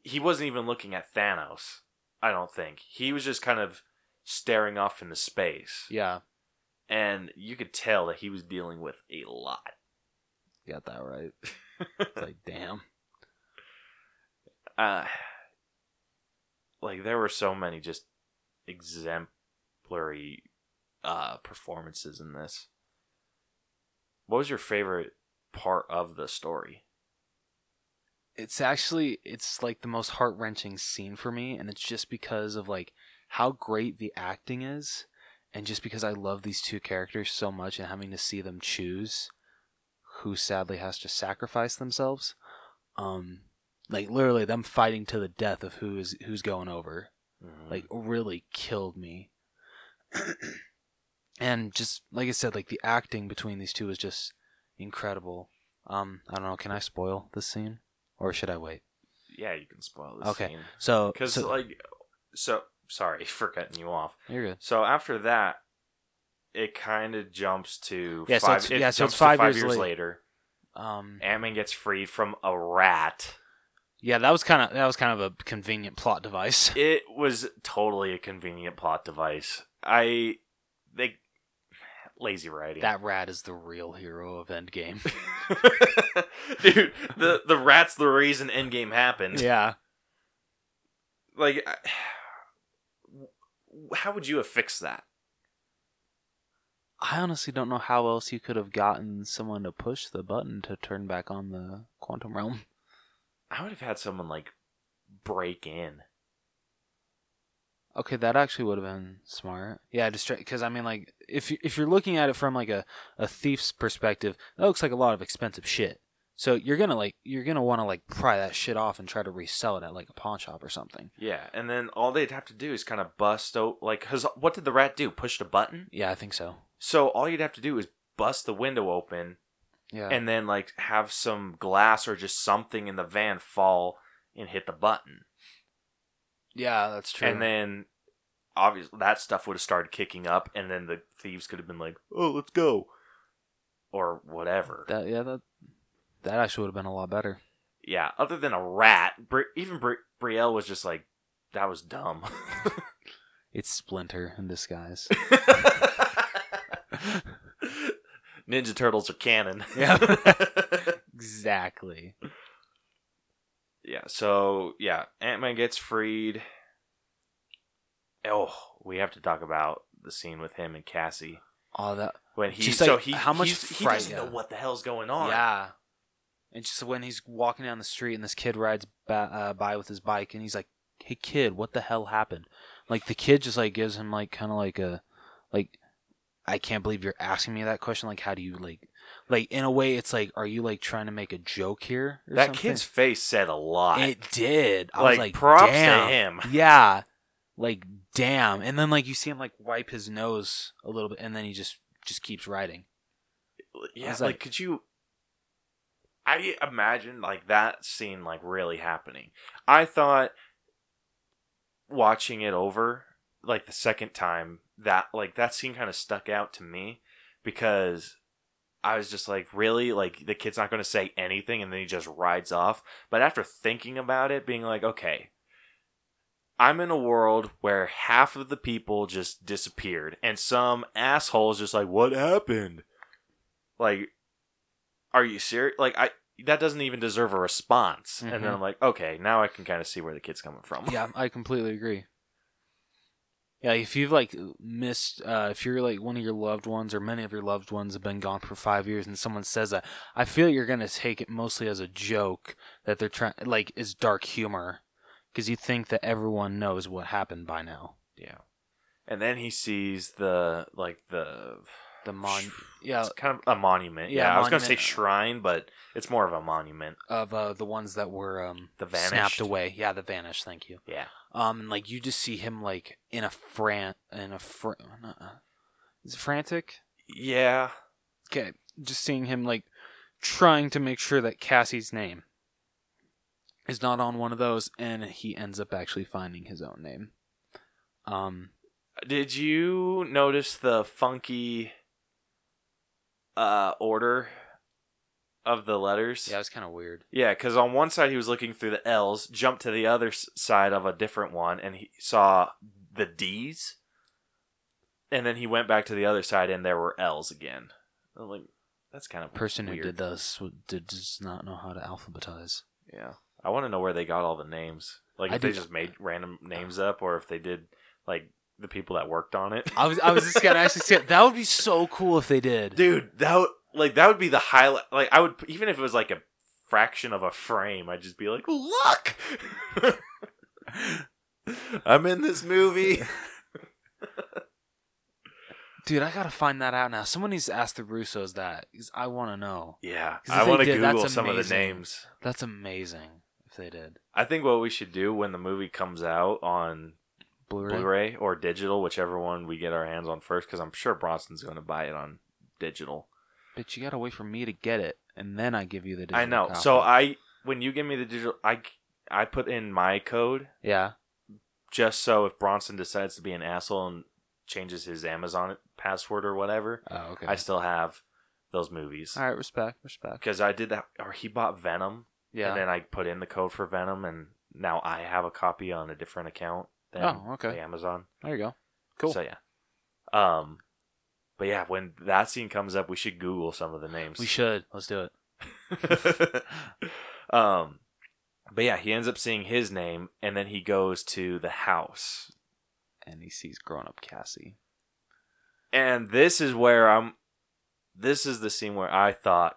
He wasn't even looking at Thanos. I don't think he was just kind of staring off into space, Yeah, and you could tell that he was dealing with a lot. you got that right. <laughs> It's like damn. uh like there were so many just exemplary uh performances in this. What was your favorite part of the story? It's actually it's like the most heart wrenching scene for me, and it's just because of like how great the acting is, and just because I love these two characters so much, and having to see them choose who sadly has to sacrifice themselves, um, like literally them fighting to the death of who is who's going over, like really killed me. <clears throat> and just like I said, like the acting between these two is just incredible. Um, I don't know. Can I spoil this scene, or should I wait? yeah you can spoil this Okay. scene So, because so, like so sorry <laughs> for cutting you off you're good. so after that it kind of jumps to Yeah, so it's- it yeah, so it's five five years years late. later Um, ant-man gets freed from a rat yeah, that was kind of that was kind of a convenient plot device. <laughs> It was totally a convenient plot device. I they lazy writing. That rat is the real hero of Endgame. <laughs> Dude, the the rat's the reason Endgame happened. yeah, Like I- how would you have fixed that? I honestly don't know how else you could have gotten someone to push the button to turn back on the quantum realm. I would have had someone like break in. Okay, that actually would have been smart. Yeah, just because I mean, like, if you, if you're looking at it from like a, a thief's perspective, that looks like a lot of expensive shit. So you're gonna like you're gonna want to like pry that shit off and try to resell it at like a pawn shop or something. Yeah, and then all they'd have to do is kind of bust out like cuz what did the rat do? Push the button? Yeah, I think so. So all you'd have to do is bust the window open Yeah, and then like have some glass or just something in the van fall and hit the button. yeah, that's true. And then obviously that stuff would have started kicking up and then the thieves could have been like, "Oh, let's go." Or whatever. that yeah that that actually would have been a lot better. yeah, other than a rat, Bri- even Bri- Brielle was just like that was dumb. <laughs> It's Splinter in disguise. <laughs> <laughs> Ninja Turtles are canon. <laughs> Yeah. <laughs> exactly. yeah, so yeah, Ant-Man gets freed. Oh, we have to talk about the scene with him and Cassie. Oh, that when he Just, so like, he how much he's- he doesn't know what the hell's going on. yeah. And just when he's walking down the street and this kid rides ba- uh, by with his bike and he's like, "Hey kid, what the hell happened?" Like the kid just like gives him like kind of like a like I can't believe you're asking me that question. Like, how do you like like in a way? It's like, are you like trying to make a joke here? Or that something? kid's face said a lot. It did. I like, was like, props damn. to him. <laughs> Yeah. Like damn. And then like you see him like wipe his nose a little bit and then he just just keeps writing. Yeah, like, like- could you? I imagine like that scene like really happening. I thought watching it over like the second time that like that scene kind of stuck out to me because I was just like really like the kid's not going to say anything and then he just rides off. But after thinking about it, being like, okay, I'm in a world where half of the people just disappeared and some assholes just like, what happened? Like, are you serious? Like, I that doesn't even deserve a response. And then Mhm. I'm like, okay, now I can kind of see where the kid's coming from. Yeah, I completely agree. Yeah, if you've like missed, uh, if you're like one of your loved ones or many of your loved ones have been gone for five years, and someone says that, I feel you're gonna take it mostly as a joke that they're trying, like, is dark humor, because you think that everyone knows what happened by now. Yeah. And then he sees the like the The mon, yeah, it's kind of a monument. Yeah, Yeah, I was gonna say shrine, but it's more of a monument. of uh, the ones that were um The snapped vanished. away. Yeah, the vanished. Thank you. Yeah. Um, and like you just see him like in a fran in a fr- uh, is it frantic? Yeah. Okay, just seeing him like trying to make sure that Cassie's name is not on one of those, and he ends up actually finding his own name. Um, Did you notice the funky uh order of the letters? yeah, it was kind of weird. Yeah, because on one side he was looking through the L's, jumped to the other s- side of a different one, and he saw the D's, and then he went back to the other side, and there were L's again. I'm like, that's kind of Person who did this w- did does not know how to alphabetize. Yeah, I want to know where they got all the names. Like I if they just made random names up, or if they did like the people that worked on it. I was I was just gonna actually say <laughs> that would be so cool if they did. Dude, that would, like that would be the highlight. Like I would even if it was like a fraction of a frame, I'd just be like, look, <laughs> I'm in this movie. <laughs> Dude, I gotta find that out now. Someone needs to ask the Russos that because I want to know. Yeah, I want to Google some of the names. That's amazing if they did. I think what we should do when the movie comes out on Blu-ray. Blu-ray or digital, whichever one we get our hands on first, because I'm sure Bronson's going to buy it on digital. But you gotta wait for me to get it, and then I give you the. Digital I know. copy. So I, when you give me the digital, I, I put in my code yeah, just so if Bronson decides to be an asshole and changes his Amazon password or whatever, oh okay. I still have those movies All right, respect, respect. because I did that. Or he bought Venom, Yeah. and then I put in the code for Venom, and now I have a copy on a different account than Oh, okay. the Amazon. there you go. Cool. So yeah. Um, but yeah, when that scene comes up, we should Google some of the names. we should. Let's do it. <laughs> um, but yeah, he ends up seeing his name, and then he goes to the house, And he sees grown-up Cassie. and this is where I'm. This is the scene where I thought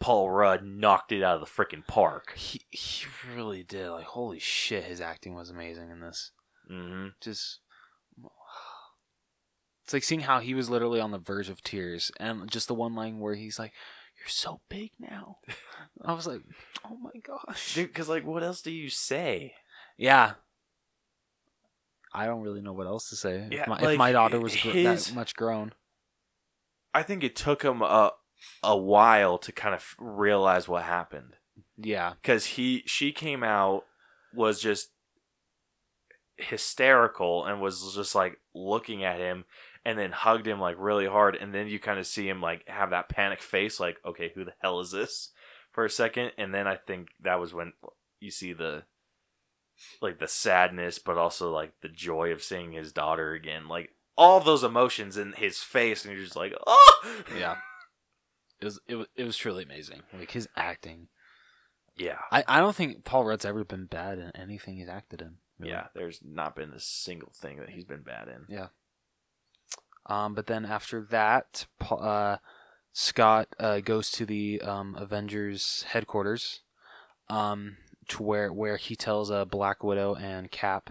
Paul Rudd knocked it out of the freaking park. He he really did. Like holy shit, his acting was amazing in this. hmm Just. <sighs> It's like seeing how he was literally on the verge of tears, and just the one line where he's like, "You're so big now." <laughs> I was like, "Oh my gosh!" Dude, because like, what else do you say? Yeah. I don't really know what else to say. Yeah, if, my, like, if my daughter was gr- that much grown. I think it took him a a while to kind of realize what happened. Yeah. because he she came out was just hysterical and was just like looking at him and then hugged him like really hard and then you kind of see him like have that panic face like okay who the hell is this for a second and then i think that was when you see the like the sadness but also like the joy of seeing his daughter again like all those emotions in his face and you're just like oh Yeah. It was it was it was truly amazing. Like his acting. yeah I, I don't think Paul Rudd's ever been bad in anything he's acted in. really. yeah there's not been a single thing that he's been bad in Yeah. Um, but then after that, uh, Scott uh, goes to the um, Avengers headquarters, um, speech where where he tells uh, Black Widow and Cap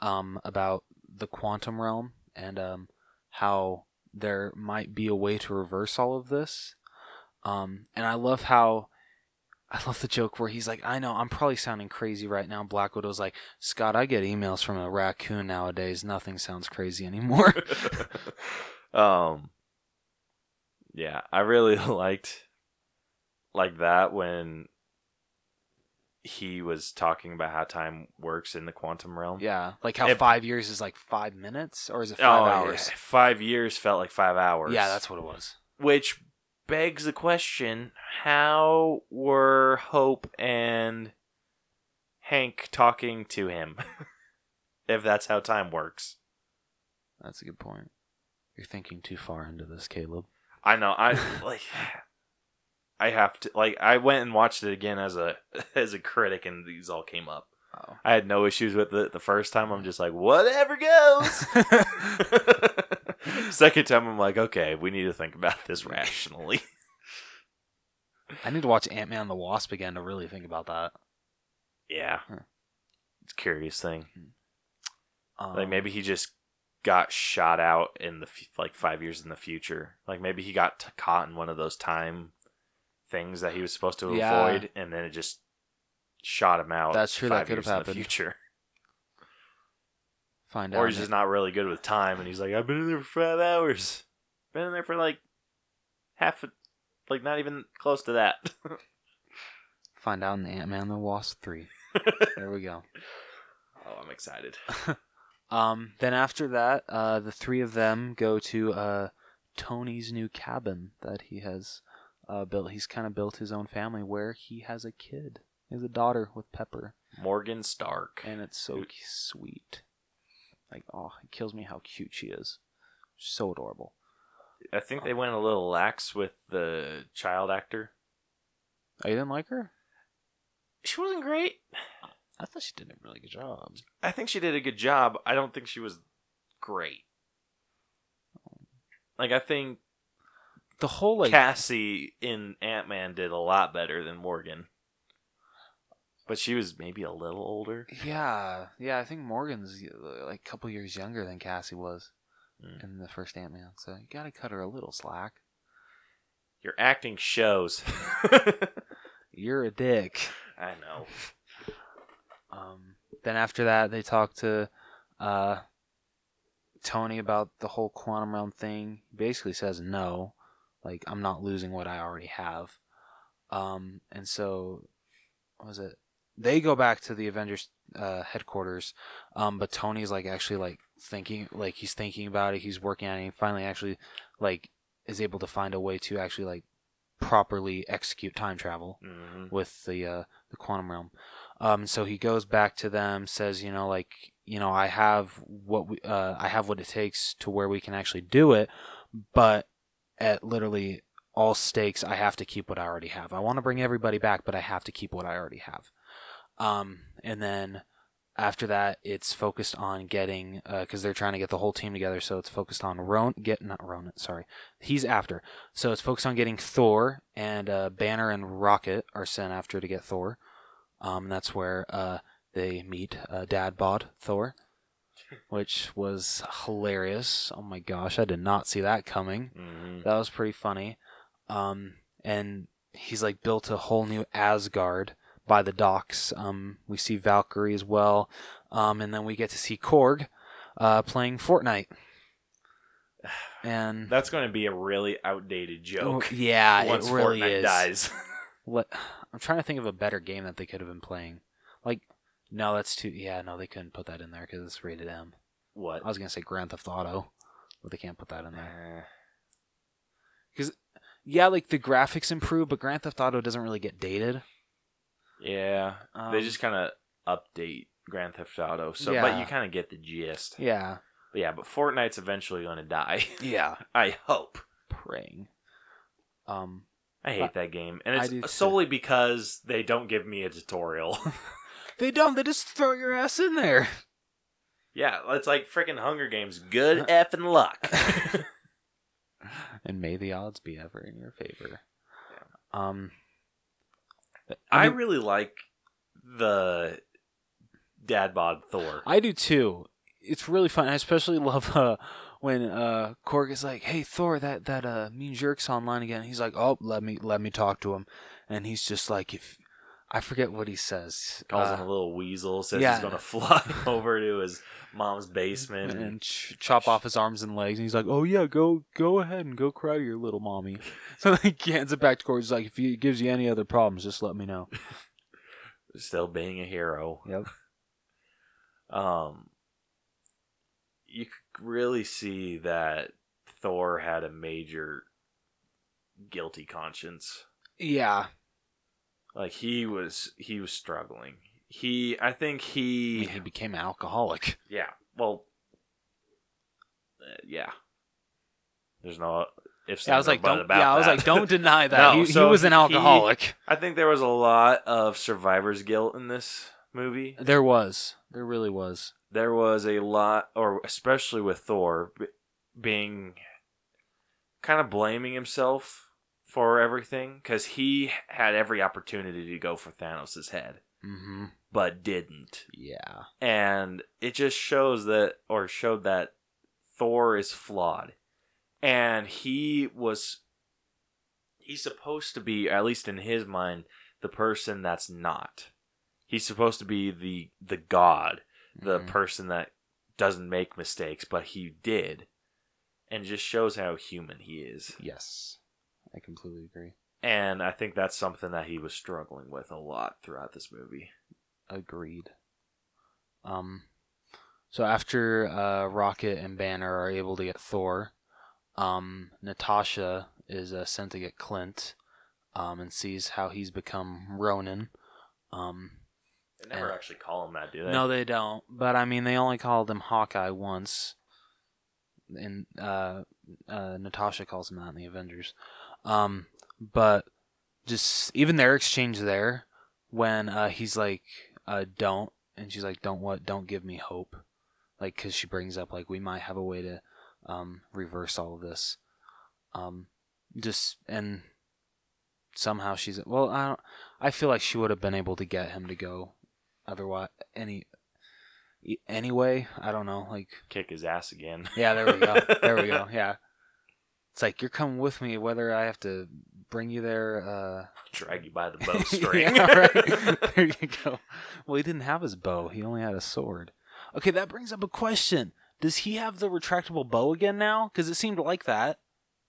um, about the quantum realm and um, how there might be a way to reverse all of this. Um, and I love how I love the joke where he's like, "I know I'm probably sounding crazy right now." Black Widow's like, "Scott, I get emails from a raccoon nowadays. Nothing sounds crazy anymore." <laughs> um yeah i really <laughs> liked like that when he was talking about how time works in the quantum realm yeah, like how If- five years is like five minutes, or is it oh, five yeah. hours? five years felt like five hours Yeah, that's what it was. which begs the question how were hope and hank talking to him <laughs> if that's how time works That's a good point. You're thinking too far into this, Caleb. I know. I like. I have to like. I went and watched it again as a <laughs> as a critic, and these all came up. Oh. I had no issues with it the first time. I'm just like, whatever goes. <laughs> <laughs> Second time, I'm like, okay, we need to think about this <laughs> rationally. I need to watch Ant Man and the Wasp again to really think about that. yeah, Huh. it's a curious thing. Um, Like maybe he just got shot out in the f- like five years in the future. Like maybe he got t- caught in one of those time things that he was supposed to Yeah. avoid, and then it just shot him out. That's true, that could have happened. The future, find out. or he's just not really good with time, and he's like, "I've been in there for five hours. Been in there for like half, a, like not even close to that." <laughs> find out in the Ant Man the Wasp three. <laughs> there we go. oh, I'm excited. <laughs> Um, then after that, uh, the three of them go to uh, Tony's new cabin that he has uh, built. He's kind of built his own family where he has a kid. He has a daughter with Pepper, Morgan Stark. and it's so sweet. Like, oh, it kills me how cute she is. So adorable. I think they went a little lax with the child actor. Oh, you didn't like her? She wasn't great. I thought she did a really good job. I think she did a good job. I don't think she was great. Like I think The whole like Cassie in Ant Man did a lot better than Morgan. But she was maybe a little older. Yeah, yeah. I think Morgan's uh, like a couple years younger than Cassie was Mm. in the first Ant Man, so you gotta cut her a little slack. Your acting shows. <laughs> You're a dick. I know. Um, then after that, they talk to uh, Tony about the whole quantum realm thing. He basically says no, like I'm not losing what I already have. Um, and so, what was it? They go back to the Avengers uh, headquarters, um, but Tony's like actually like thinking, like he's thinking about it. He's working on it. He finally actually like is able to find a way to actually like properly execute time travel hmm with the uh, the quantum realm. Um, so he goes back to them, says, you know, like, you know, I have what we, uh, I have what it takes to where we can actually do it, but at literally all stakes, I have to keep what I already have. I want to bring everybody back, but I have to keep what I already have. Um, and then after that, it's focused on getting because they're trying to get the whole team together. So it's focused on Ron, get not Ronin, sorry, he's after. So it's focused on getting Thor and uh, Banner and Rocket are sent after to get Thor. Um, that's where uh, they meet uh, Dad Bod Thor, which was hilarious. Oh my gosh, I did not see that coming. hmm That was pretty funny. Um, and he's like built a whole new Asgard by the docks. Um, we see Valkyrie as well. Um, and then we get to see Korg uh, playing Fortnite. <sighs> And That's going to be a really outdated joke. Oh, yeah, once it really Fortnite is. dies. <laughs> What I'm trying to think of a better game that they could have been playing. Like, no, that's too. Yeah, no, they couldn't put that in there because it's rated M. what? I was gonna say Grand Theft Auto, but they can't put that in there. Because Yeah, like the graphics improve, but Grand Theft Auto doesn't really get dated. Yeah, Um, they just kind of update Grand Theft Auto. So, but you kind of get the gist. Yeah, But yeah, but Fortnite's eventually going to die. <laughs> yeah, I hope. praying. Um, I hate that game, and it's do too. solely because they don't give me a tutorial. <laughs> <laughs> they don't. They just throw your ass in there. yeah, it's like freaking Hunger Games. Good effing luck. and may the odds be ever in your favor. Um, I I really like the dad bod Thor. I do too. It's really fun. I especially <laughs> love uh, when uh, Korg is like, "Hey Thor, that that uh, mean jerk's online again." He's like, "Oh, let me let me talk to him," and he's just like, "If I forget what he says, Calls uh, him a little weasel. Says yeah. he's gonna <laughs> fly <laughs> over to his mom's basement. and ch- chop off his arms and legs." And he's like, "Oh yeah, go go ahead and go cry to your little mommy." <laughs> So he hands it back to Korg. He's like, "If he gives you any other problems, just let me know." still being a hero. Yep. Um, you could really see that Thor had a major guilty conscience. Yeah. Like he was, he was struggling. He, I think I he, mean, he became an alcoholic. yeah. Well, uh, yeah. There's no if Yeah, I was like, don't. Yeah, I was that. like, don't deny <laughs> that. No, he, so he was an he- alcoholic. I think there was a lot of survivor's guilt in this movie. There was. There really was. there was a lot, or especially with Thor b- being kind of blaming himself for everything because he had every opportunity to go for Thanos' head, Mm-hmm. but didn't. Yeah. And it just shows that, or showed that Thor is flawed. And he was, he's supposed to be, at least in his mind, the person that's not. He's supposed to be the the god, the Mhm. person that doesn't make mistakes, but he did. And just shows how human he is. Yes. I completely agree. And I think that's something that he was struggling with a lot throughout this movie. Agreed. Um, so after uh, Rocket and Banner are able to get Thor, um, Natasha is uh, sent to get Clint, um, and sees how he's become Ronin. Um, They never Yeah. actually call him that, do they? no, they don't. But I mean, they only called him Hawkeye once, and uh, uh, Natasha calls him that in the Avengers. Um, but just even their exchange there, when uh, he's like, uh, "Don't," and she's like, "Don't what? Don't give me hope," like because she brings up like we might have a way to um, reverse all of this. Um, just and somehow she's well. I don't. I feel like she would have been able to get him to go otherwise any anyway i don't know like Kick his ass again. yeah there we go there we go <laughs> yeah it's like you're coming with me whether i have to bring you there uh Drag you by the <laughs> bowstring. yeah, right. <laughs> there you go well he didn't have his bow he only had a sword okay that brings up a question does he have the retractable bow again now because it seemed like that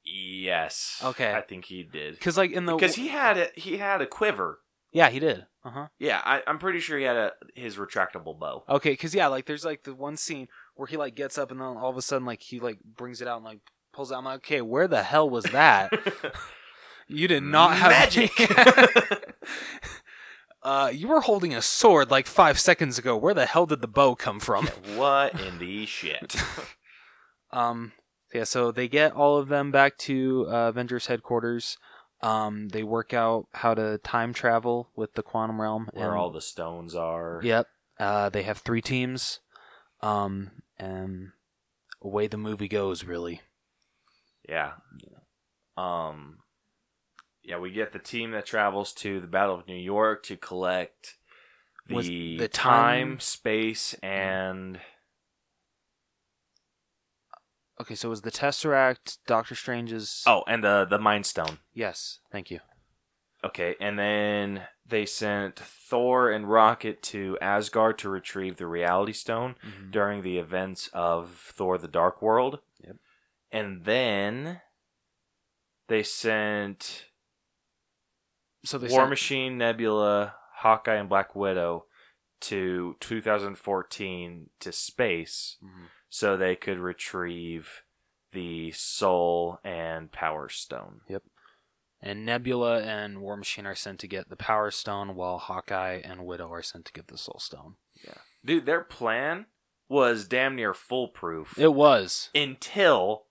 yes. Okay. I think he did. because like in the Because he had a he had a quiver. yeah he did uh-huh Yeah, I, I'm pretty sure he had a his retractable bow. Okay, because yeah, like there's like the one scene where he like gets up and then all of a sudden like he like brings it out and like pulls out. I'm like, okay, where the hell was that? <laughs> you did not have Magic. <laughs> uh, you were holding a sword like five seconds ago. Where the hell did the bow come from? <laughs> what in the shit? Um, yeah, so they get all of them back to uh, Avengers headquarters. Um, they work out how to time travel with the quantum realm. Where and- all the stones are. Yep. Uh, they have three teams. Um, and away the movie goes, really. Yeah. Um. Yeah, we get the team that travels to the Battle of New York to collect Was the, the time, time- space, and Okay, so it was the Tesseract, Doctor Strange's. oh, and the the Mind Stone. yes, thank you. Okay, and then they sent Thor and Rocket to Asgard to retrieve the Reality Stone during the events of Thor: The Dark World. Yep. And then they sent So they War sent- Machine, Nebula, Hawkeye, and Black Widow to 2014 to space Mhm. so they could retrieve the Soul and Power Stone. Yep. And Nebula and War Machine are sent to get the Power Stone, while Hawkeye and Widow are sent to get the Soul Stone. Yeah. Dude, their plan was damn near foolproof It was. until.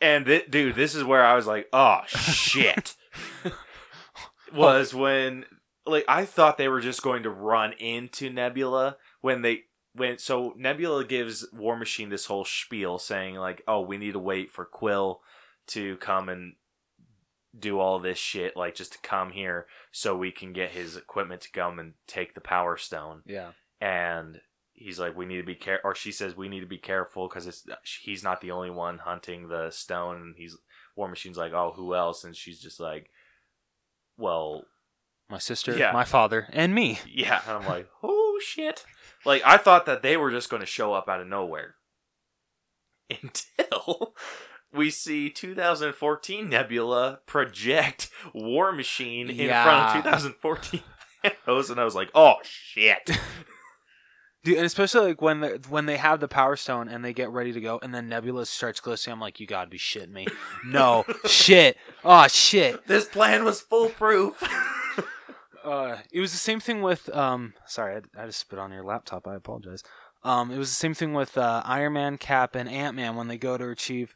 And th- dude, this is where I was like, "Oh shit!" <laughs> was when like I thought they were just going to run into Nebula when they when so Nebula gives War Machine this whole spiel saying like, "Oh, we need to wait for Quill to come and do all this shit, like just to come here so we can get his equipment to come and take the Power Stone. Yeah. And he's like, we need to be care, or she says we need to be careful because it's he's not the only one hunting the stone. And he's War Machine's like, oh, who else? And she's just like, well, My sister, Yeah. my father, and me. yeah. And I'm like, oh shit. Like I thought that they were just going to show up out of nowhere <laughs> until we see 2014 Nebula project War Machine in front of 2014 Thanos, and I was like, oh shit. <laughs> Dude, and especially like when they when they have the Power Stone and they get ready to go, and then Nebula starts glistening. I'm like, you gotta be shitting me. <laughs> No, shit. Oh shit. this plan was foolproof. <laughs> <laughs> Uh, it was the same thing with um. Sorry, I, I just spit on your laptop. I apologize. Um, it was the same thing with uh, Iron Man, Cap, and Ant Man when they go to achieve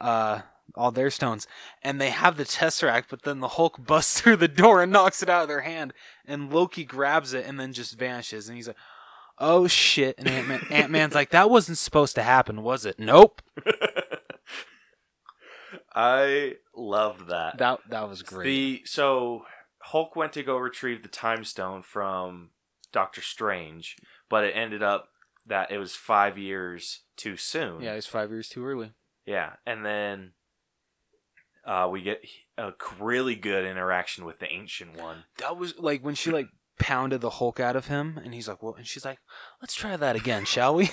uh all their stones, and they have the Tesseract, but then the Hulk busts through the door and knocks it out of their hand, and Loki grabs it and then just vanishes, and he's like, "Oh shit!" And Ant Man, Ant Man's like, "That wasn't supposed to happen, was it?" Nope. <laughs> I loved that. That that was great. The so Hulk went to go retrieve the time stone from Doctor Strange, but it ended up that it was five years too soon. yeah, he's five years too early. Yeah, and then uh, we get a really good interaction with the Ancient One. that was like when she like pounded the Hulk out of him, and he's like, "Well," and she's like, "Let's try that again, shall we?"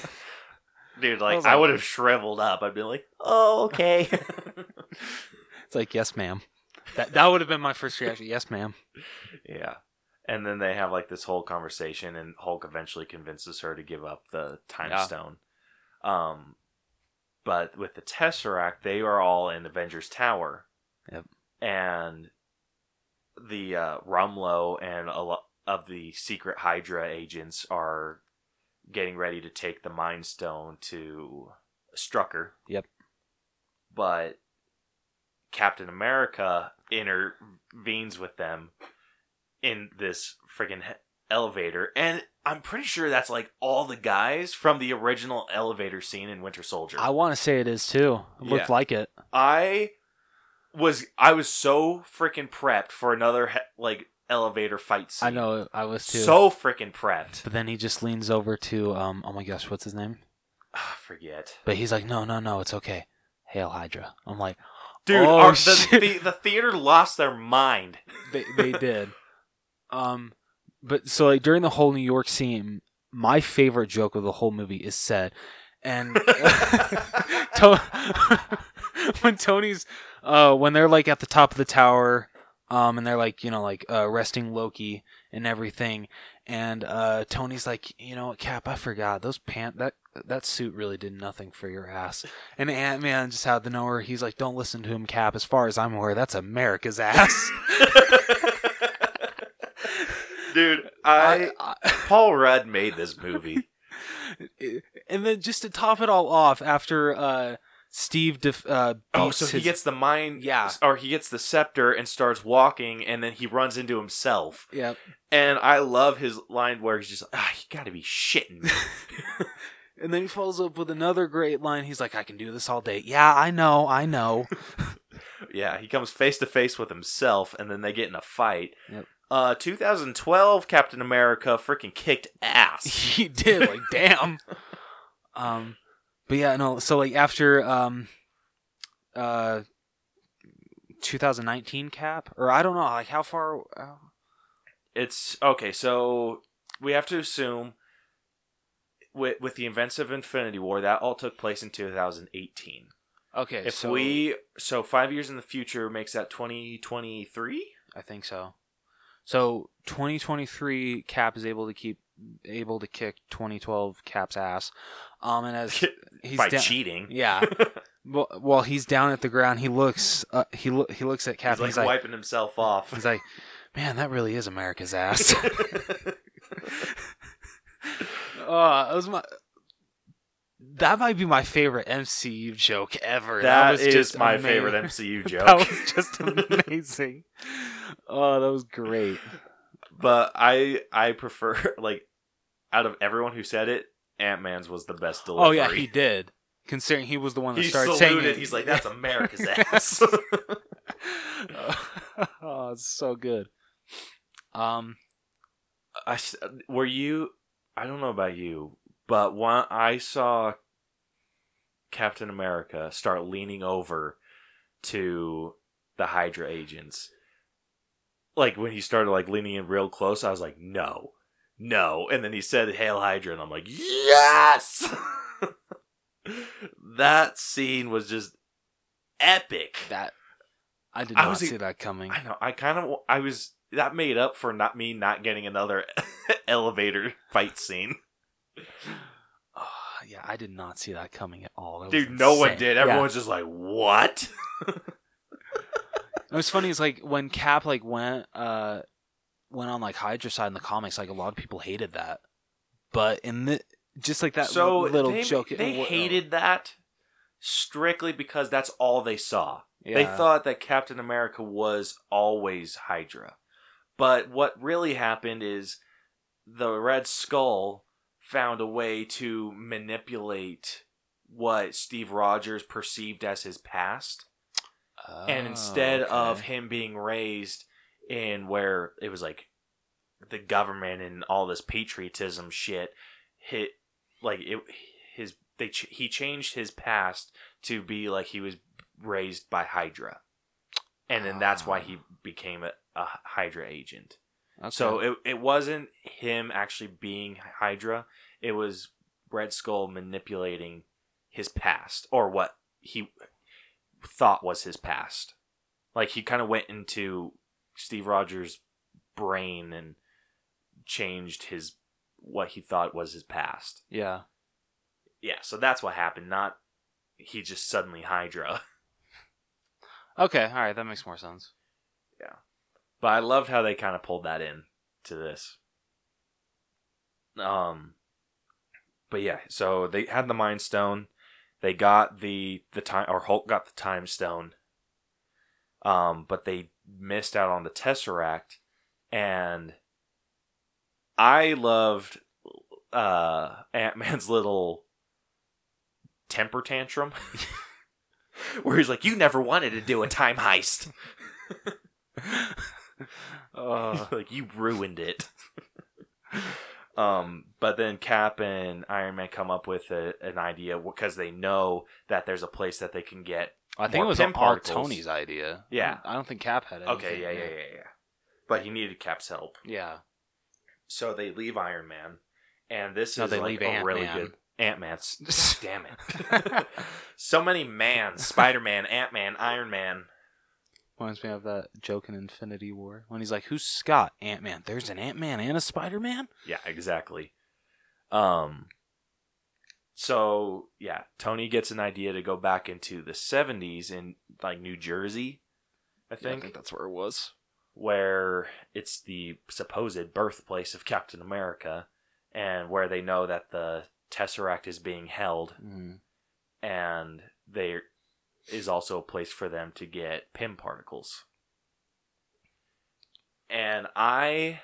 <laughs> Dude, I like I, would have shriveled up. I'd be like, "Oh, okay." <laughs> It's like, "Yes, ma'am." That that would have been my first reaction. Yes, ma'am. <laughs> yeah. And then they have like this whole conversation, and Hulk eventually convinces her to give up the time Yeah. stone. Um, but with the Tesseract, they are all in Avengers Tower. Yep. And the uh, Rumlow and a lot of the secret Hydra agents are getting ready to take the Mind Stone to Strucker. Yep. But Captain America intervenes with them in this friggin' elevator, and I'm pretty sure that's like all the guys from the original elevator scene in Winter Soldier. I want to say it is too. It looked Yeah. like it. I was I was so freaking prepped for another he- like elevator fight scene. I know. I was too. so freaking prepped. but then he just leans over to um. Oh my gosh, what's his name? Ah, forget, But he's like, "No, no, no, it's okay." Hail Hydra. I'm like, dude. Oh, our, the, the the theater lost their mind. <laughs> they they did. Um, but so like during the whole New York scene, my favorite joke of the whole movie is said, and <laughs> <laughs> to- when Tony's uh when they're like at the top of the tower, um, and they're like you know like uh, arresting Loki and everything, and uh Tony's like you know Cap? I forgot. Those pant that that suit really did nothing for your ass, and Ant Man just out of nowhere he's like don't listen to him Cap. As far as I'm aware that's America's ass. <laughs> dude, I, I- <laughs> Paul Rudd made this movie. <laughs> and then just to top it all off, after uh, Steve def- uh, Oh, so he his- gets the mind, Yeah. or he gets the scepter and starts walking, and then he runs into himself. yeah, And I love his line where he's just, ah, you gotta be shitting me. <laughs> and then he follows up with another great line. He's like, "I can do this all day." Yeah, I know, I know. <laughs> yeah, he comes face to face with himself, and then they get in a fight. Yep. Uh, 2012 Captain America freaking kicked ass. <laughs> he did like, damn. Um, but yeah, no. So like after um, uh, 2019 cap, or I don't know, like how far. Uh, It's okay, so we have to assume with with the events of Infinity War that all took place in 2018. okay, If so we so 5 years in the future makes that 2023? I think so. So 2023 Cap is able to keep able to kick 2012 Cap's ass. Um, and as <laughs> he's By down, cheating. <laughs> yeah. <laughs> well, while he's down at the ground, he looks uh, he lo- he looks at Cap. He's like, he's like wiping himself off. he's like, man, that really is America's ass. uh, that was my. That might be my favorite MCU joke ever. that was is just my ama- favorite MCU joke. That was just amazing. oh, that was great. but I I prefer like out of everyone who said it, Ant Man's was the best delivery. Oh yeah, he did. Considering he was the one that He started saluted. saying it. He's like, "That's <laughs> America's <laughs> ass." <laughs> oh, it's so good. Um, I were you? I don't know about you, but when I saw Captain America start leaning over to the Hydra agents, like when he started like leaning in real close, I was like, no, no, and then he said "Hail Hydra," and I'm like, yes. <laughs> that scene was just epic. that I did I not was- see that coming. I know. I kind of. I was. That made up for not me not getting another <laughs> elevator fight scene. Oh, <sighs> yeah, I did not see that coming at all. That Dude, no one did. Yeah. Everyone's just like, "What?" <laughs> It was funny. Is like when Cap like went uh went on like Hydra side in the comics. Like a lot of people hated that, but in the just like that so little they, joke, They uh, hated that strictly because that's all they saw. Yeah. They thought that Captain America was always Hydra. But what really happened is the Red Skull found a way to manipulate what Steve Rogers perceived as his past. and Oh, instead of him being raised in where it was like the government and all this patriotism shit hit like it his they ch- he changed his past to be like he was raised by hydra and then that's why he ah. became a, a hydra agent Okay. so it, it wasn't him actually being hydra it was red skull manipulating his past or what he thought was his past. Like he kind of went into Steve Rogers' brain and changed his what he thought was his past. yeah, Yeah, so that's what happened. Not he just suddenly Hydra. <laughs> okay, all right, that makes more sense. Yeah. But I loved how they kind of pulled that in to this. Um, but yeah, so they had the Mind Stone. They got the the time, or Hulk got the Time Stone. Um, but they missed out on the Tesseract, and I loved uh Ant Man's <laughs> little temper tantrum, <laughs> where he's like, "You never wanted to do a time heist." Uh, <laughs> like you ruined it. um, but then Cap and Iron Man come up with a, an idea because they know that there's a place that they can get. I think it was all particles. Tony's idea. Yeah. I don't think Cap had it. Okay, yeah, yeah, yeah, yeah. But he needed Cap's help, yeah. so they leave Iron Man, and this No, is they like leave a really Ant-Man. good Ant Man's. Damn it! <laughs> so many mans: Spider Man, Ant Man, Iron Man. Reminds me of that joke in Infinity War when he's like, "Who's Scott? Ant Man. There's an Ant Man and a Spider Man." Yeah, exactly. Um so yeah, Tony gets an idea to go back into the 70s in like New Jersey, I think, that's where it was. where it's the supposed birthplace of Captain America and where they know that the Tesseract is being held Mm. and there is also a place for them to get Pym particles. And I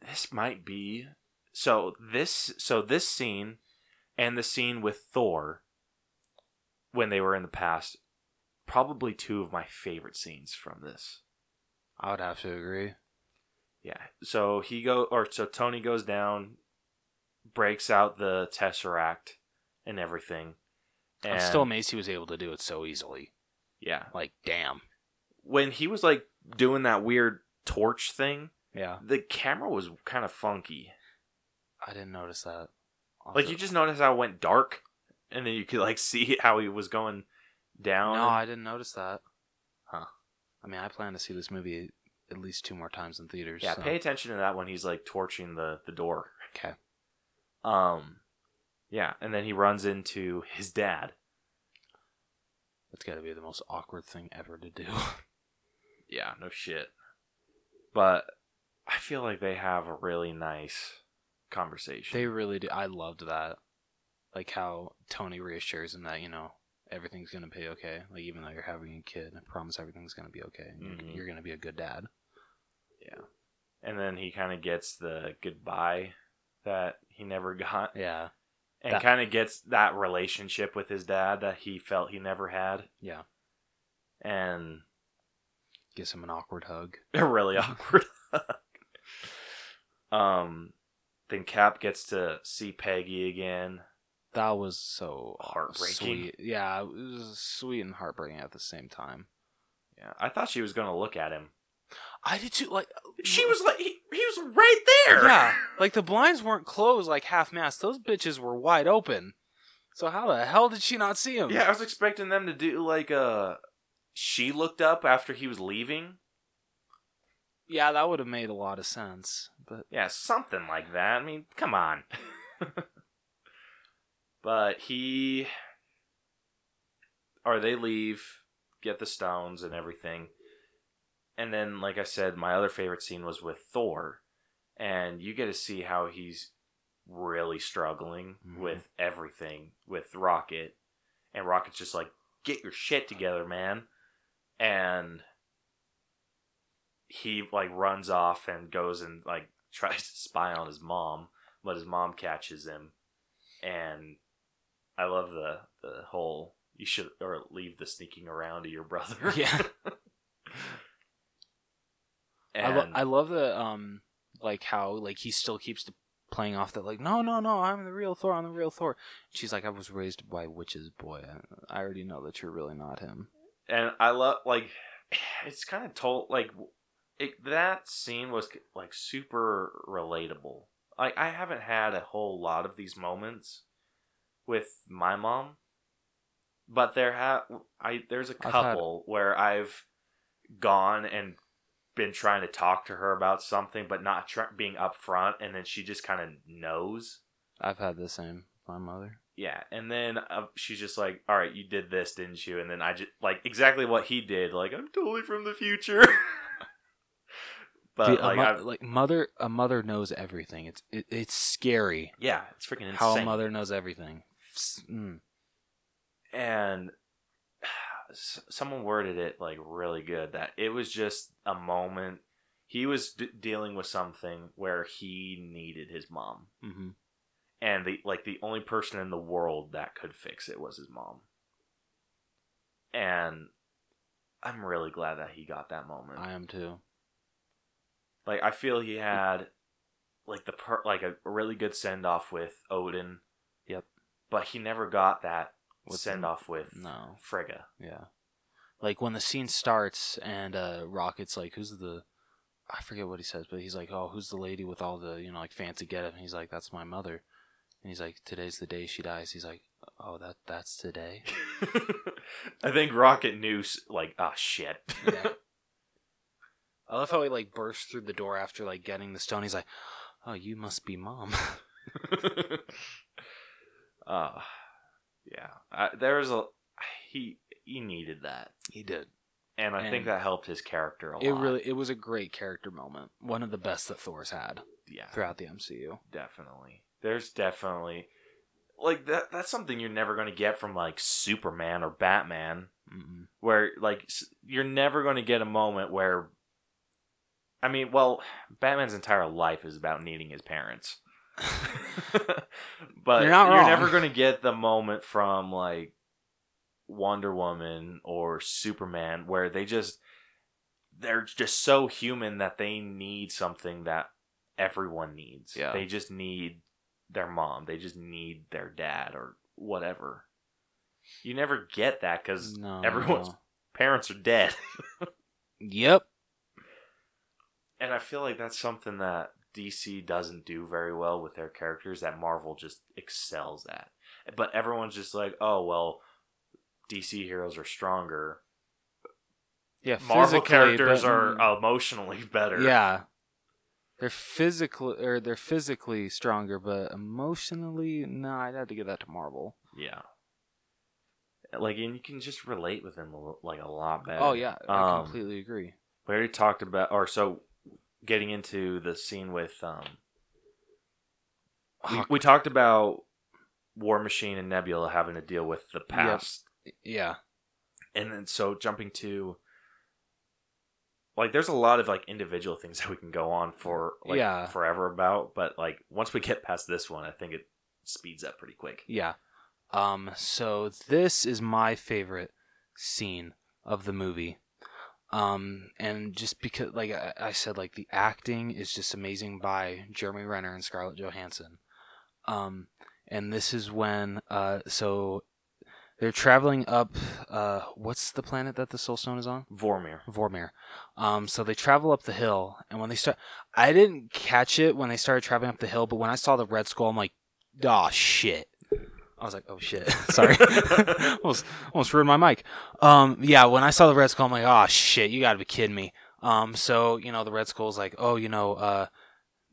this might be so this so this scene and the scene with Thor when they were in the past probably two of my favorite scenes from this. I would have to agree. Yeah. So he go or so Tony goes down, breaks out the Tesseract and everything. I'm still amazed he was able to do it so easily. yeah. Like, damn. When he was like doing that weird torch thing, Yeah. the camera was kind of funky. I didn't notice that. Like you just notice how it went dark, and then you could like <laughs> see how he was going down. No, I didn't notice that. Huh. I mean, I plan to see this movie at least two more times in theaters. yeah, so- pay attention to that when he's like torching the the door. Okay. Um, yeah, and then he runs into his dad. That's got to be the most awkward thing ever to do. Yeah, no shit. But I feel like they have a really nice conversation. they really do. I loved that. Like how Tony reassures him that, you know, everything's going to be okay. Like, even though you're having a kid, I promise everything's going to be okay. and Mhm. You're, you're going to be a good dad. yeah. And then he kind of gets the goodbye that he never <laughs> got. Yeah. and kind of gets that relationship with his dad that he felt he never had Yeah. and gives him an awkward hug. <laughs> really awkward. <laughs> um, then Cap gets to see Peggy again. That was so uh, Heartbreaking. Sweet. Yeah, it was sweet and heartbreaking at the same time. Yeah, I thought she was gonna look at him. I did too. Like She was like, he, he was right there. yeah, <laughs> like the blinds weren't closed like half mast. Those bitches were wide open. So how the hell did she not see him? Yeah, I was expecting them to do like uh she looked up after he was leaving. Yeah, that would have made a lot of sense. But Yeah, something like that. I mean, come on. <laughs> but he or they leave, get the stones and everything. And then like I said, my other favorite scene was with Thor. And you get to see how he's really struggling Mhm. with everything with Rocket. And Rocket's just like, "Get your shit together, man." And he like runs off and goes and like <laughs> tries to spy on his mom, but his mom catches him. And I love the the whole you should or leave the sneaking around to your brother. <laughs> Yeah. <laughs> I, and lo- I love the um like how like he still keeps the- playing off that like no no no I'm the real Thor I'm the real Thor. She's like I was raised by witches boy. I already know that you're really not him. and I love like <sighs> it's kind of told like it, that scene was like super relatable. Like I haven't had a whole lot of these moments with my mom, but there have I there's a I've had- couple where I've gone and been trying to talk to her about something, but not tr- being upfront, and then she just kind of knows. I've had the same my mother. Yeah, and then uh, she's just like, "All right, you did this, didn't you?" And then I just like exactly what he did. Like, I'm totally from the future. <laughs> but Dude, a like, mo- like mother a mother knows everything. It's it, it's scary yeah, it's freaking insane. how a mother knows everything. Mm. and someone worded it like really good that it was just a moment. He was d- dealing with something where he needed his mom, hmm and the like the only person in the world that could fix it was his mom. And I'm really glad that he got that moment. I am too. Like I feel he had like the per- like a really good send off with Odin. Yep. But he never got that send off with No. Frigga. Yeah. Like when the scene starts and uh Rocket's like, Who's the I forget what he says, but he's like, Oh, who's the lady with all the, you know, like fancy getup? And he's like, That's my mother. And he's like, Today's the day she dies. He's like, Oh, that that's today. <laughs> I think Rocket knew like ah shit. Yeah. <laughs> I love how he like bursts through the door after like getting the stone. He's like, Oh, you must be mom. uh <laughs> yeah. There was a he he needed that. he did. And I think that helped his character a lot. It really it was a great character moment. One of the best that Thor's had yeah. throughout the MCU. Definitely. There's definitely like that that's something you're never going to get from like Superman or Batman Mm-mm. where like you're never going to get a moment where I mean, well, Batman's entire life is about needing his parents. <laughs> but You're you're never going to get the moment from like Wonder Woman or Superman where they just they're just so human that they need something that everyone needs. Yeah. They just need their mom. They just need their dad or whatever. You never get that cuz No, everyone's no. parents are dead. <laughs> Yep. And I feel like that's something that DC doesn't do very well with their characters that Marvel just excels at. But everyone's just like, "Oh, well, DC heroes are stronger. Yeah. Marvel characters but- are <laughs> emotionally better." Yeah. They're physically or they're physically stronger, but emotionally, no, I'd have to give that to Marvel. Yeah. Like and you can just relate with them like a lot better. Oh yeah, I Um, completely agree. We already talked about or so getting into the scene with um we, we talked about War Machine and Nebula having to deal with the past yeah, and then so jumping to like there's a lot of like individual things that we can go on for like Yeah. forever about but like once we get past this one i think it speeds up pretty quick yeah. Um, so this is my favorite scene of the movie. Um, and just because, like I, I said, like the acting is just amazing by Jeremy Renner and Scarlett Johansson. Um, and this is when, uh, so they're traveling up. Uh, what's the planet that the Soul Stone is on? Vormir. Vormir. Um, so they travel up the hill, and when they start, I didn't catch it when they started traveling up the hill, but when I saw the Red Skull, I'm like, oh shit. I was like, oh shit, <laughs> sorry, <laughs> almost almost ruined my mic. Um, yeah, when I saw the Red Skull, I'm like, oh shit, you gotta be kidding me. Um, so you know the Red Skull's like, oh, you know, uh,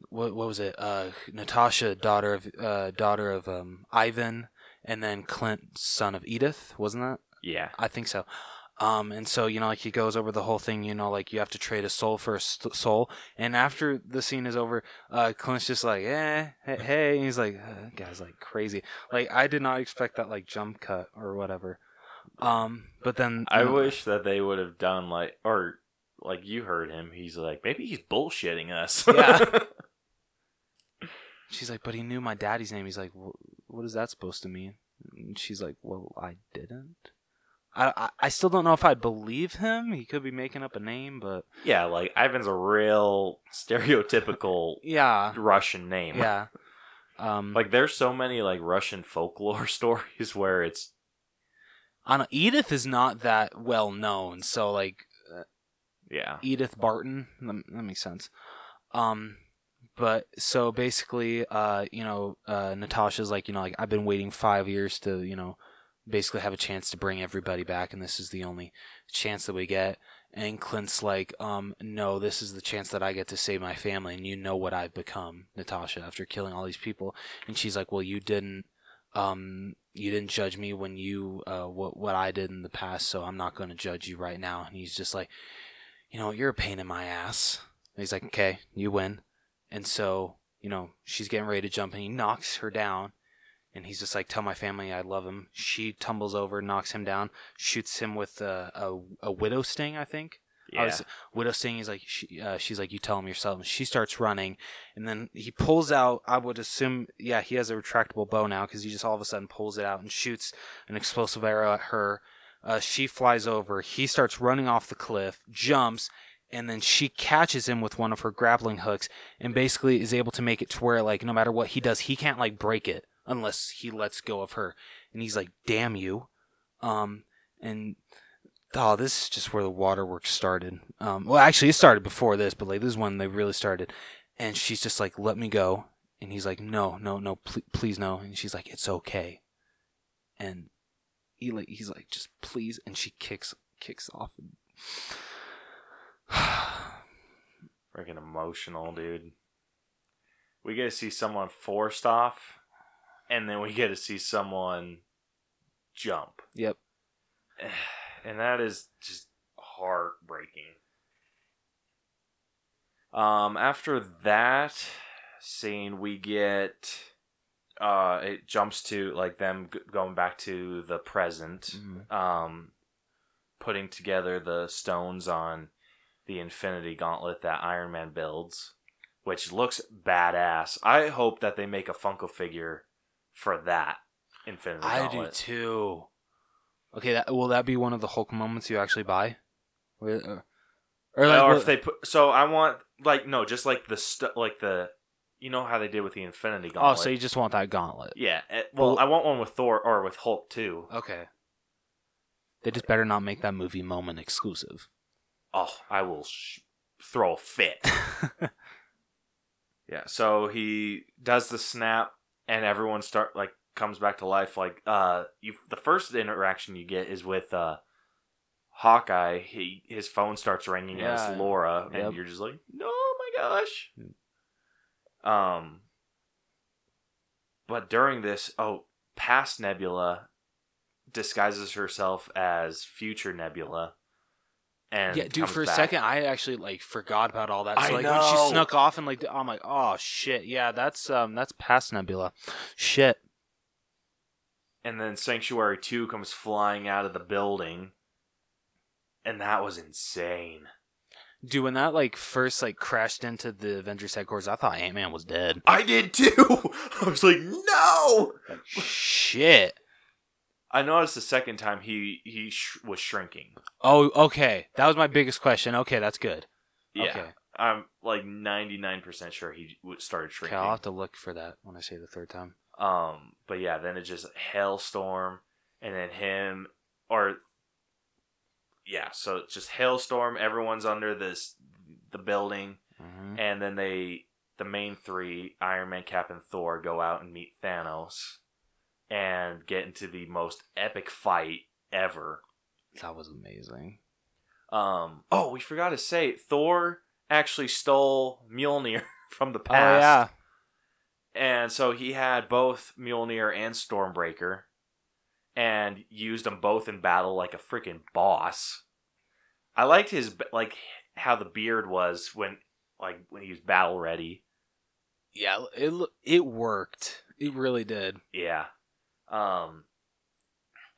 what what was it? Uh, Natasha, daughter of uh, daughter of um Ivan, and then Clint, son of Edith, wasn't that? Yeah. I think so. Um, and so you know, like he goes over the whole thing. You know, like you have to trade a soul for a st- soul. And after the scene is over, uh, Clint's just like, eh, hey, hey. And he's like, uh, guy's like crazy. Like I did not expect that like jump cut or whatever. Um, but then I know- wish that they would have done like, or like you heard him. He's like, maybe he's bullshitting us. Yeah. <laughs> She's like, but he knew my daddy's name. He's like, what is that supposed to mean? And she's like, well, I didn't. I, I still don't know if I believe him. He could be making up a name, but yeah, like Ivan's a real stereotypical yeah, Russian name. yeah. Um, Like there's so many like Russian folklore <laughs> stories where it's I don't, Edith is not that well known, so like yeah. Edith Barton. That, that makes sense. Um, but so basically, uh, you know, uh, Natasha's like, you know, like I've been waiting five years to, you know, basically have a chance to bring everybody back, and this is the only chance that we get. And Clint's like, um, no, this is the chance that I get to save my family, and you know what I've become, Natasha, after killing all these people. And she's like, well, you didn't, um, you didn't judge me when you, uh, what what I did in the past, so I'm not going to judge you right now. And he's just like, you know, you're a pain in my ass. And he's like, okay, you win. And so, you know, she's getting ready to jump and he knocks her down. And he's just like, tell my family I love him. She tumbles over, knocks him down, shoots him with a, a, a widow sting, I think. I Yeah. was, widow sting He's like, she, uh, she's like, you tell him yourself. And she starts running. And then he pulls out, I would assume, yeah, he has a retractable bow now because he just all of a sudden pulls it out and shoots an explosive arrow at her. Uh, she flies over. He starts running off the cliff, jumps, and then she catches him with one of her grappling hooks and basically is able to make it to where, like, no matter what he does, he can't, like, break it unless he lets go of her. And he's like, damn you. Um, and, oh, this is just where the waterworks started. Um, well, actually, it started before this, but, like, this is when they really started. And she's just like, let me go. And he's like, no, no, no, pl- please no. And she's like, it's okay. And he like he's like just please and she kicks kicks off <sighs> Freaking emotional, dude. We get to see someone forced off, and then we get to see someone jump. yep <sighs> and that is just heartbreaking. Um, after that scene, we get uh, it jumps to like them g- going back to the present, Mhm. um, putting together the stones on the Infinity Gauntlet that Iron Man builds, which looks badass. I hope that they make a Funko figure for that Infinity i do too okay that will that be one of the hulk moments you actually buy or, uh, or, like, or if they put so I want like no, just like the like the you know how they did with the Infinity Gauntlet. oh so you just want that gauntlet yeah, eh, well, Well- I want one with Thor or with Hulk too. okay they just better not make that movie moment exclusive Oh, I will sh- throw a fit. <laughs> yeah, so he does the snap, and everyone start like comes back to life. Like uh, you, the first interaction you get is with uh, Hawkeye. He his phone starts ringing and Yeah. it's Laura, and Yep. you're just like, no, my gosh. Um, but during this, oh, past Nebula disguises herself as future Nebula. And yeah dude for a back. second i actually like forgot about all that so I like when she snuck off and like i'm like oh shit yeah that's um that's past nebula shit and then Sanctuary 2 comes flying out of the building. And that was insane. Dude, when that like first like crashed into the Avengers headquarters, I thought Ant Man was dead. I did too. <laughs> I was like, no. Shit. I noticed the second time he he sh- was shrinking. Oh, okay. That was my biggest question. Okay, that's good. Yeah, Okay. I'm like 99 percent sure he started Okay, shrinking. I'll have to look for that when I say the third time. Um, but yeah, then it's just hailstorm, and then him or yeah, so it's just hailstorm. Everyone's under this the building, hmm and then they the main three Iron Man, Cap, and Thor go out and meet Thanos, and get into the most epic fight ever. That was amazing. Um, oh, we forgot to say Thor actually stole Mjolnir <laughs> from the past. Oh yeah. And so he had both Mjolnir and Stormbreaker and used them both in battle like a freaking boss. I liked his like how the beard was when like when he was battle ready. Yeah, it it worked. It really did. Yeah. Um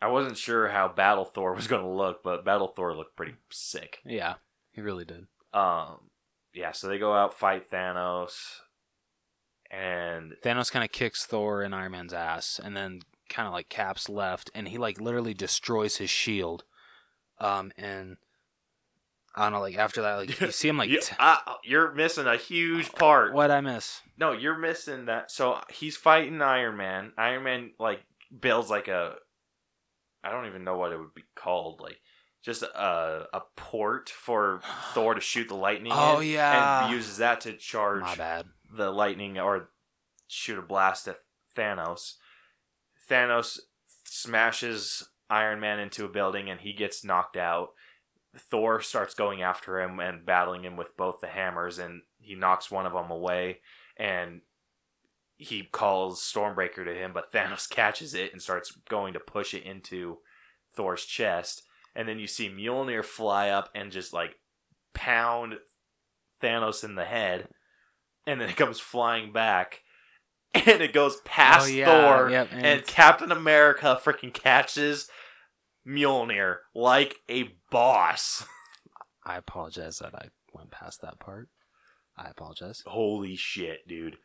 I wasn't sure how Battle Thor was going to look, but Battle Thor looked pretty sick. Yeah, he really did. Um yeah, so they go out fight Thanos and Thanos kind of kicks Thor and Iron Man's ass, and then kind of like Cap's left, and he like literally destroys his shield. Um, and I don't know, like after that, like you see him like <laughs> you, t- ah, you're missing a huge part. what I miss. No, you're missing that. So he's fighting Iron Man. Iron Man like builds like a I don't even know what it would be called, like just a a port for <sighs> Thor to shoot the lightning Oh, in, yeah. and uses that to charge My bad. the lightning or shoot a blast at Thanos. Thanos smashes Iron Man into a building and he gets knocked out. Thor starts going after him and battling him with both the hammers and he knocks one of them away and he calls Stormbreaker to him but Thanos <laughs> catches it and starts going to push it into Thor's chest and then you see Mjolnir fly up and just like pound Thanos in the head and then it comes flying back <laughs> and it goes past Oh, yeah, Thor yep, and, and Captain America freaking catches Mjolnir like a boss. <laughs> I apologize that I went past that part. I apologize. Holy shit, dude.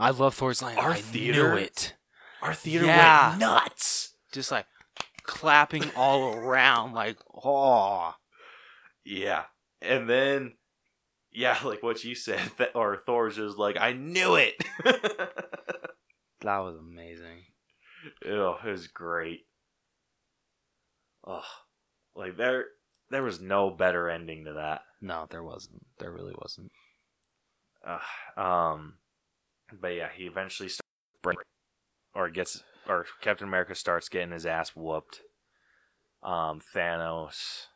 I love Thor's line. Our I theater- knew it. Our theater Yeah. went nuts. Just like clapping all around, like oh. Yeah. And then yeah, <laughs> like what you said, <laughs> th- or Thor's just like, I knew it. <laughs> That was amazing. Oh, it was great. Oh, like there, there was no better ending to that. No, there wasn't. There really wasn't. Uh, um, but yeah, he eventually starts break, or gets, or Captain America starts getting his ass whooped. Um, Thanos,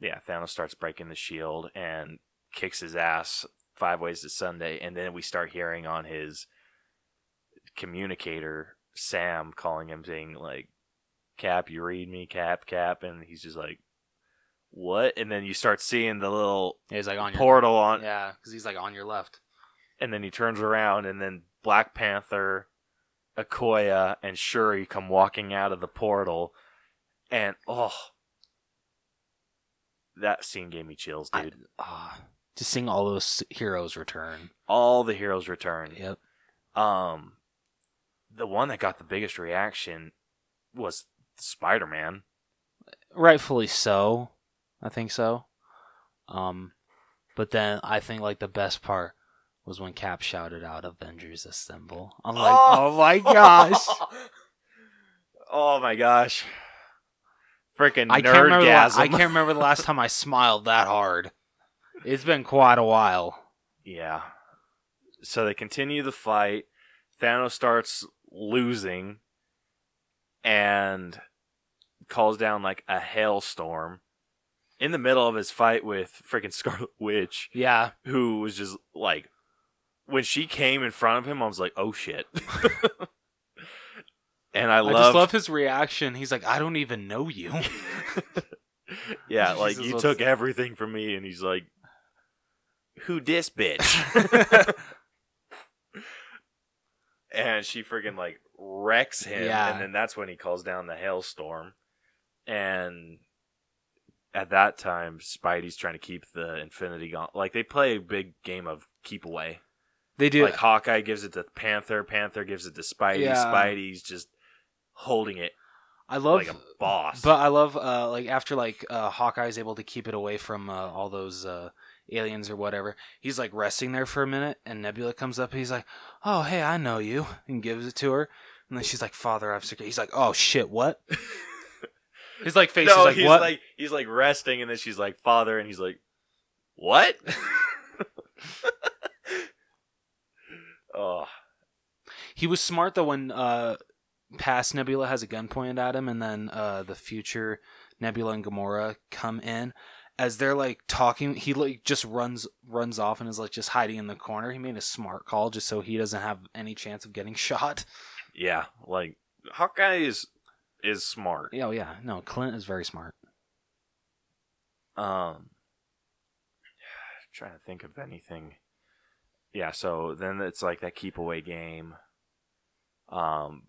yeah, Thanos starts breaking the shield and kicks his ass five ways to Sunday, and then we start hearing on his communicator Sam calling him saying like, "Cap, you read me, Cap, Cap," and he's just like, "What?" And then you start seeing the little he's like on your portal on Yeah, because he's like on your left. And then he turns around and then Black Panther, Okoye, and Shuri come walking out of the portal and oh that scene gave me chills, I- dude. to seeing all those heroes return. All the heroes return. Yep. Um the one that got the biggest reaction was Spider Man. Rightfully so. I think so. Um, but then I think like the best part was when Cap shouted out "Avengers Assemble." I'm like, oh, my gosh! oh my gosh. <laughs> Oh freaking I can't remember. The nerdgasm. I can't remember the last time I smiled that hard. It's been quite a while. Yeah. So they continue the fight. Thanos starts losing and calls down like a hailstorm in the middle of his fight with freaking Scarlet Witch, Yeah, who was just like, when she came in front of him, I was like, oh shit. <laughs> and I just love his reaction. He's like, "I don't even know you." <laughs> yeah, <laughs> like Jesus, you what's- took everything from me, and he's like, "Who dis bitch?" and she freaking like wrecks him, Yeah. and then that's when he calls down the hailstorm, and at that time, Spidey's trying to keep the Infinity Gauntlet. Like they play a big game of keep away. They do. Like Hawkeye gives it to Panther, Panther gives it to Spidey, Yeah. Spidey's just holding it. I love like a boss. But I love uh like after like uh Hawkeye's able to keep it away from uh all those uh aliens or whatever. He's like resting there for a minute and Nebula comes up and he's like, "Oh, hey, I know you." and gives it to her. And then she's like, "Father, I've secret." He's like, "Oh shit, what?" <laughs> His like face no, is like, he's "What?" like he's like resting, and then she's like, "Father," and he's like, "What?" <laughs> oh, He was smart though when uh past Nebula has a gun pointed at him and then uh the future Nebula and Gamora come in as they're like talking he like just runs runs off and is like just hiding in the corner. He made a smart call just so he doesn't have any chance of getting <laughs> shot. yeah, like Hawkeye is is smart. Oh yeah. No, Clint is very smart. Um, <sighs> trying to think of anything. Yeah, so then it's like that keep away game. Um,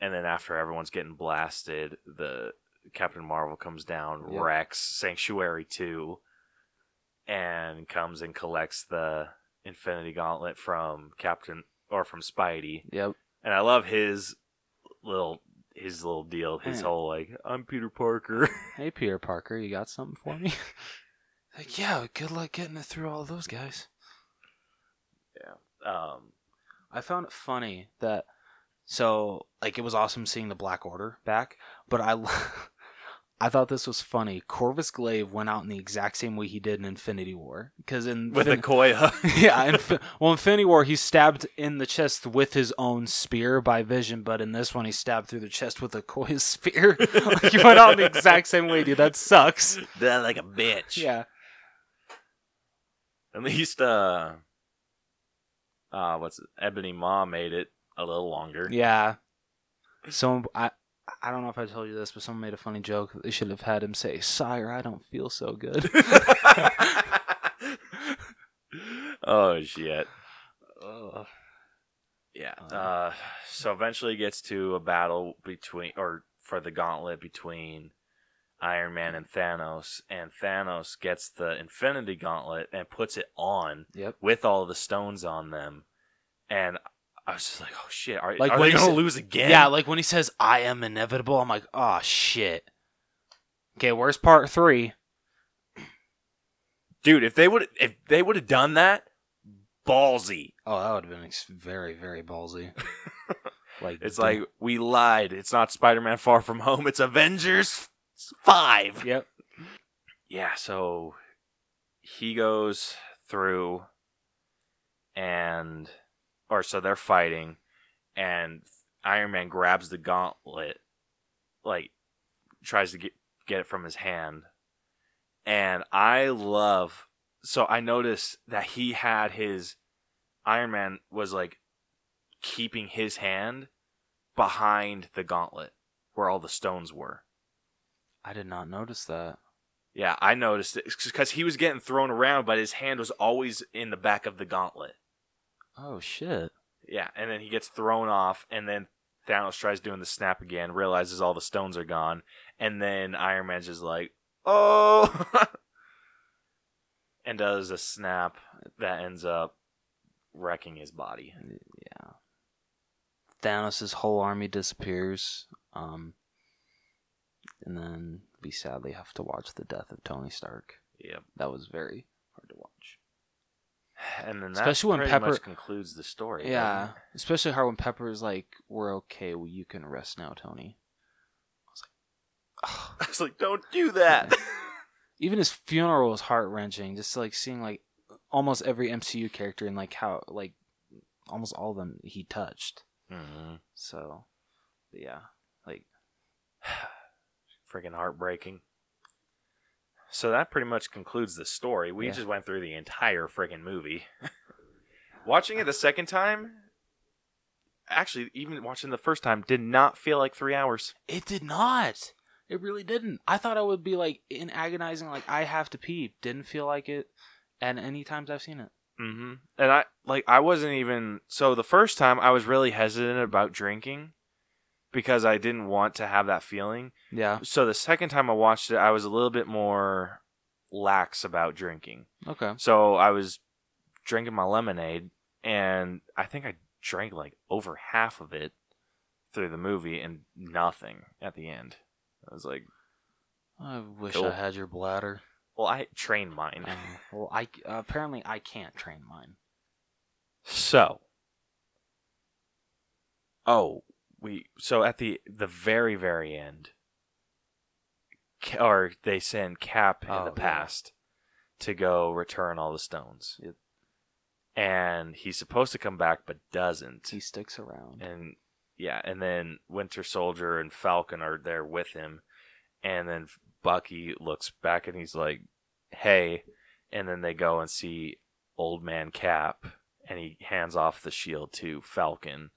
and then after everyone's getting blasted, the Captain Marvel comes down, Yep. wrecks Sanctuary two, and comes and collects the Infinity Gauntlet from Captain or from Spidey. Yep. And I love his little his little deal, his Yeah. whole like I'm Peter Parker. <laughs> Hey Peter Parker, you got something for me? like, yeah, good luck getting it through all those guys. Um, I found it funny that so like it was awesome seeing the Black Order back, but I <laughs> I thought this was funny. Corvus Glaive went out in the exact same way he did in Infinity War because in with the Fin- Okoye. yeah, in, well, Infinity War he stabbed in the chest with his own spear by Vision, but in this one he stabbed through the chest with a Okoye <laughs> spear. <laughs> like he went out in the exact same way, dude. That sucks. That like a bitch. Yeah, At least uh uh what's it? Ebony Maw made it a little longer. yeah. So I. I don't know if I told you this, but someone made a funny joke. They should have had him say, "Sire, I don't feel so good." <laughs> oh shit. Oh. Yeah. Uh, Uh so eventually it gets to a battle between or for the gauntlet between Iron Man and Thanos and Thanos gets the Infinity Gauntlet and puts it on Yep. with all the stones on them. And I was just like, "Oh shit! Are, Like are when they he gonna said- lose again?" Yeah, like when he says "I am inevitable," I'm like, "Oh shit." Okay, where's part three? dude. If they would, if they would have done that, ballsy. Oh, that would have been very, very ballsy. <laughs> like It's the- like we lied. It's not Spider-Man: Far From Home. It's Avengers Five. yep. Yeah. So he goes through, and or so they're fighting, and Iron Man grabs the gauntlet, like tries to get get it from his hand, and I love. So I noticed that he had his Iron Man was like keeping his hand behind the gauntlet where all the stones were. I did not notice that. Yeah, I noticed it because he was getting thrown around, but his hand was always in the back of the gauntlet. Oh shit. Yeah, and then he gets thrown off, and then Thanos tries doing the snap again, realizes all the stones are gone, and then Iron Man's just like, "Oh," <laughs> and does a snap that ends up wrecking his body. Yeah. Thanos' whole army disappears. Um and then we sadly have to watch the death of Tony Stark. Yep. That was very hard to watch. <sighs> And then that Especially when Pepper- concludes the story. Yeah, especially hard when Pepper is like, "We're okay. Well, you can rest now, Tony." it? <laughs> I was like, "Don't do that." Even his funeral was heart wrenching. Just like seeing like almost every MCU character and like how like almost all of them he touched. hmm So, but yeah, like <sighs> Freaking heartbreaking. So that pretty much concludes the story. We Yeah. just went through the entire freaking movie. <laughs> watching it the second time, actually, even watching the first time, did not feel like three hours. it did not. It really didn't. I thought I would be like in agonizing, like I have to pee. Didn't feel like it, at any times I've seen it. Mm-hmm. And I like I wasn't even so the first time I was really hesitant about drinking because I didn't want to have that feeling. Yeah. So the second time I watched it, I was a little bit more lax about drinking. Okay. So I was drinking my lemonade, and I think I drank like over half of it through the movie and nothing at the end. I was like, I wish Cool. I had your bladder. well, I trained mine. Um, <laughs> well, I apparently I can't train mine. So, oh, we so at the the very very end, or they send Cap in Oh, the yeah. past to go return all the stones, Yep. and he's supposed to come back but doesn't. He sticks around. and yeah, and then Winter Soldier and Falcon are there with him, and then Bucky looks back and he's like, "Hey," and then they go and see Old Man Cap, and he hands off the shield to Falcon,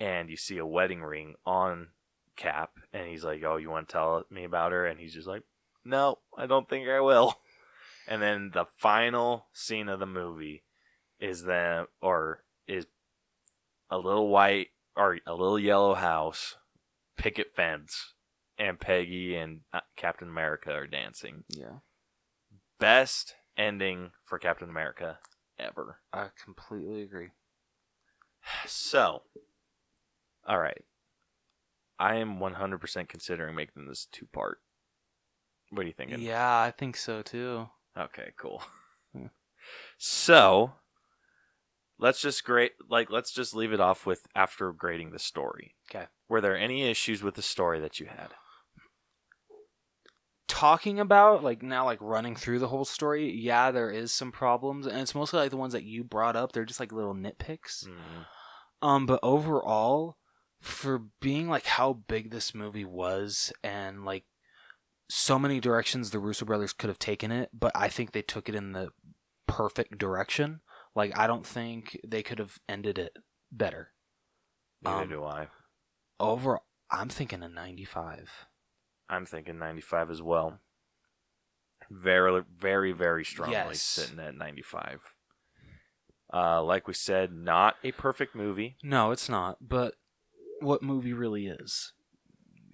and you see a wedding ring on Cap, and he's like, "Oh, you want to tell me about her?" And he's just like, "No, I don't think I will." <laughs> And then the final scene of the movie is them, or is a little white or a little yellow house, picket fence, and Peggy and uh, Captain America are dancing. yeah, Best ending for Captain America ever. I completely agree. So, all right. I am 100% considering making this two part. What are you thinking? Yeah, I think so too. Okay, cool. Hmm. So, let's just grade like let's just leave it off with after grading the story. 'Kay. Were there any issues with the story that you had? Talking about like now, like running through the whole story. Yeah, there is some problems, and it's mostly like the ones that you brought up. They're just like little nitpicks. Mm, Um, but overall, for being like how big this movie was and like so many directions the Russo brothers could have taken it, but I think they took it in the perfect direction. Like I don't think they could have ended it better. Neither Um, do I. Over I'm thinking a 95. I'm thinking 95 as well. Very, very, very strongly Yes. sitting at 95. Uh, like we said, not a perfect movie. No, it's not, but what movie really is?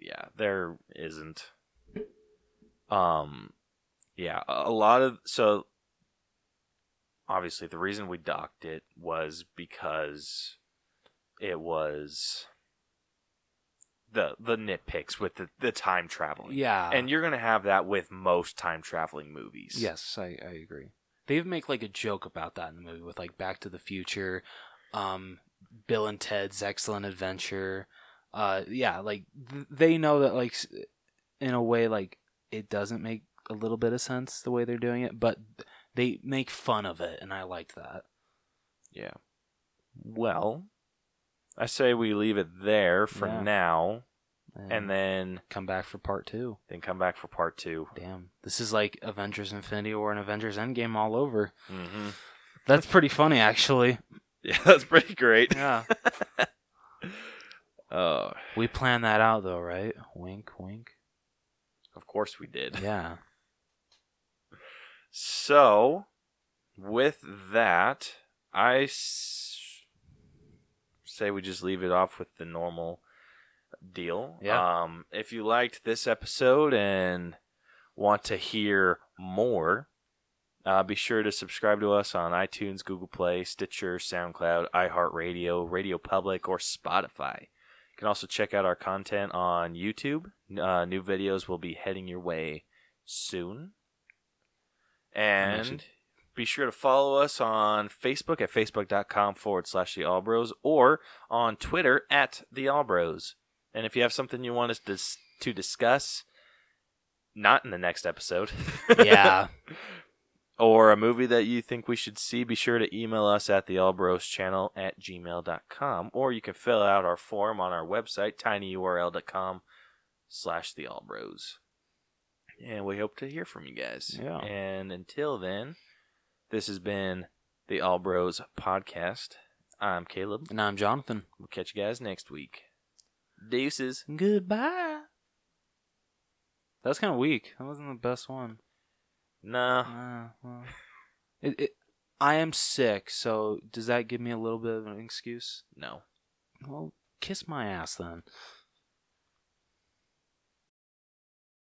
yeah, there isn't. Um, yeah, a lot of so. Obviously, the reason we docked it was because it was the the nitpicks with the, the time traveling. Yeah. and you're gonna have that with most time traveling movies. Yes, I, I agree. They even make like a joke about that in the movie with like Back to the Future, um, Bill and Ted's Excellent Adventure. Uh, yeah, like th- they know that like in a way like it doesn't make a little bit of sense the way they're doing it, but they make fun of it, and I liked that. yeah. Well, I say we leave it there for Yeah. now, And, and then come back for part two. then come back for part two. Damn, this is like Avengers Infinity War and Avengers Endgame all over. Mm-hmm. That's pretty funny, actually. <laughs> Yeah, that's pretty great. Yeah, <laughs> Oh, we planned that out though, right? Wink, wink. of course we did. Yeah. So, with that, I s- say we just leave it off with the normal deal. Yeah. Um, if you liked this episode and want to hear more, uh, be sure to subscribe to us on iTunes, Google Play, Stitcher, SoundCloud, iHeartRadio, Radio Public, or Spotify. You can also check out our content on YouTube. Uh, new videos will be heading your way soon. And be sure to follow us on Facebook at facebook.com forward slash the Allbros or on Twitter at the Allbros. And if you have something you want us to, to discuss, not in the next episode, Yeah. <laughs> or a movie that you think we should see, be sure to email us at the channel at gmail.com. Or you can fill out our form on our website, tinyurl.com slash the. And we hope to hear from you guys. Yeah. And until then, this has been the Allbros podcast. I'm Caleb. And I'm Jonathan. We'll catch you guys next week. Deuces. Goodbye. That was kind of weak. That wasn't the best one. Nah. Uh, well, it, it, I am sick, so does that give me a little bit of an excuse? No. Well, kiss my ass then.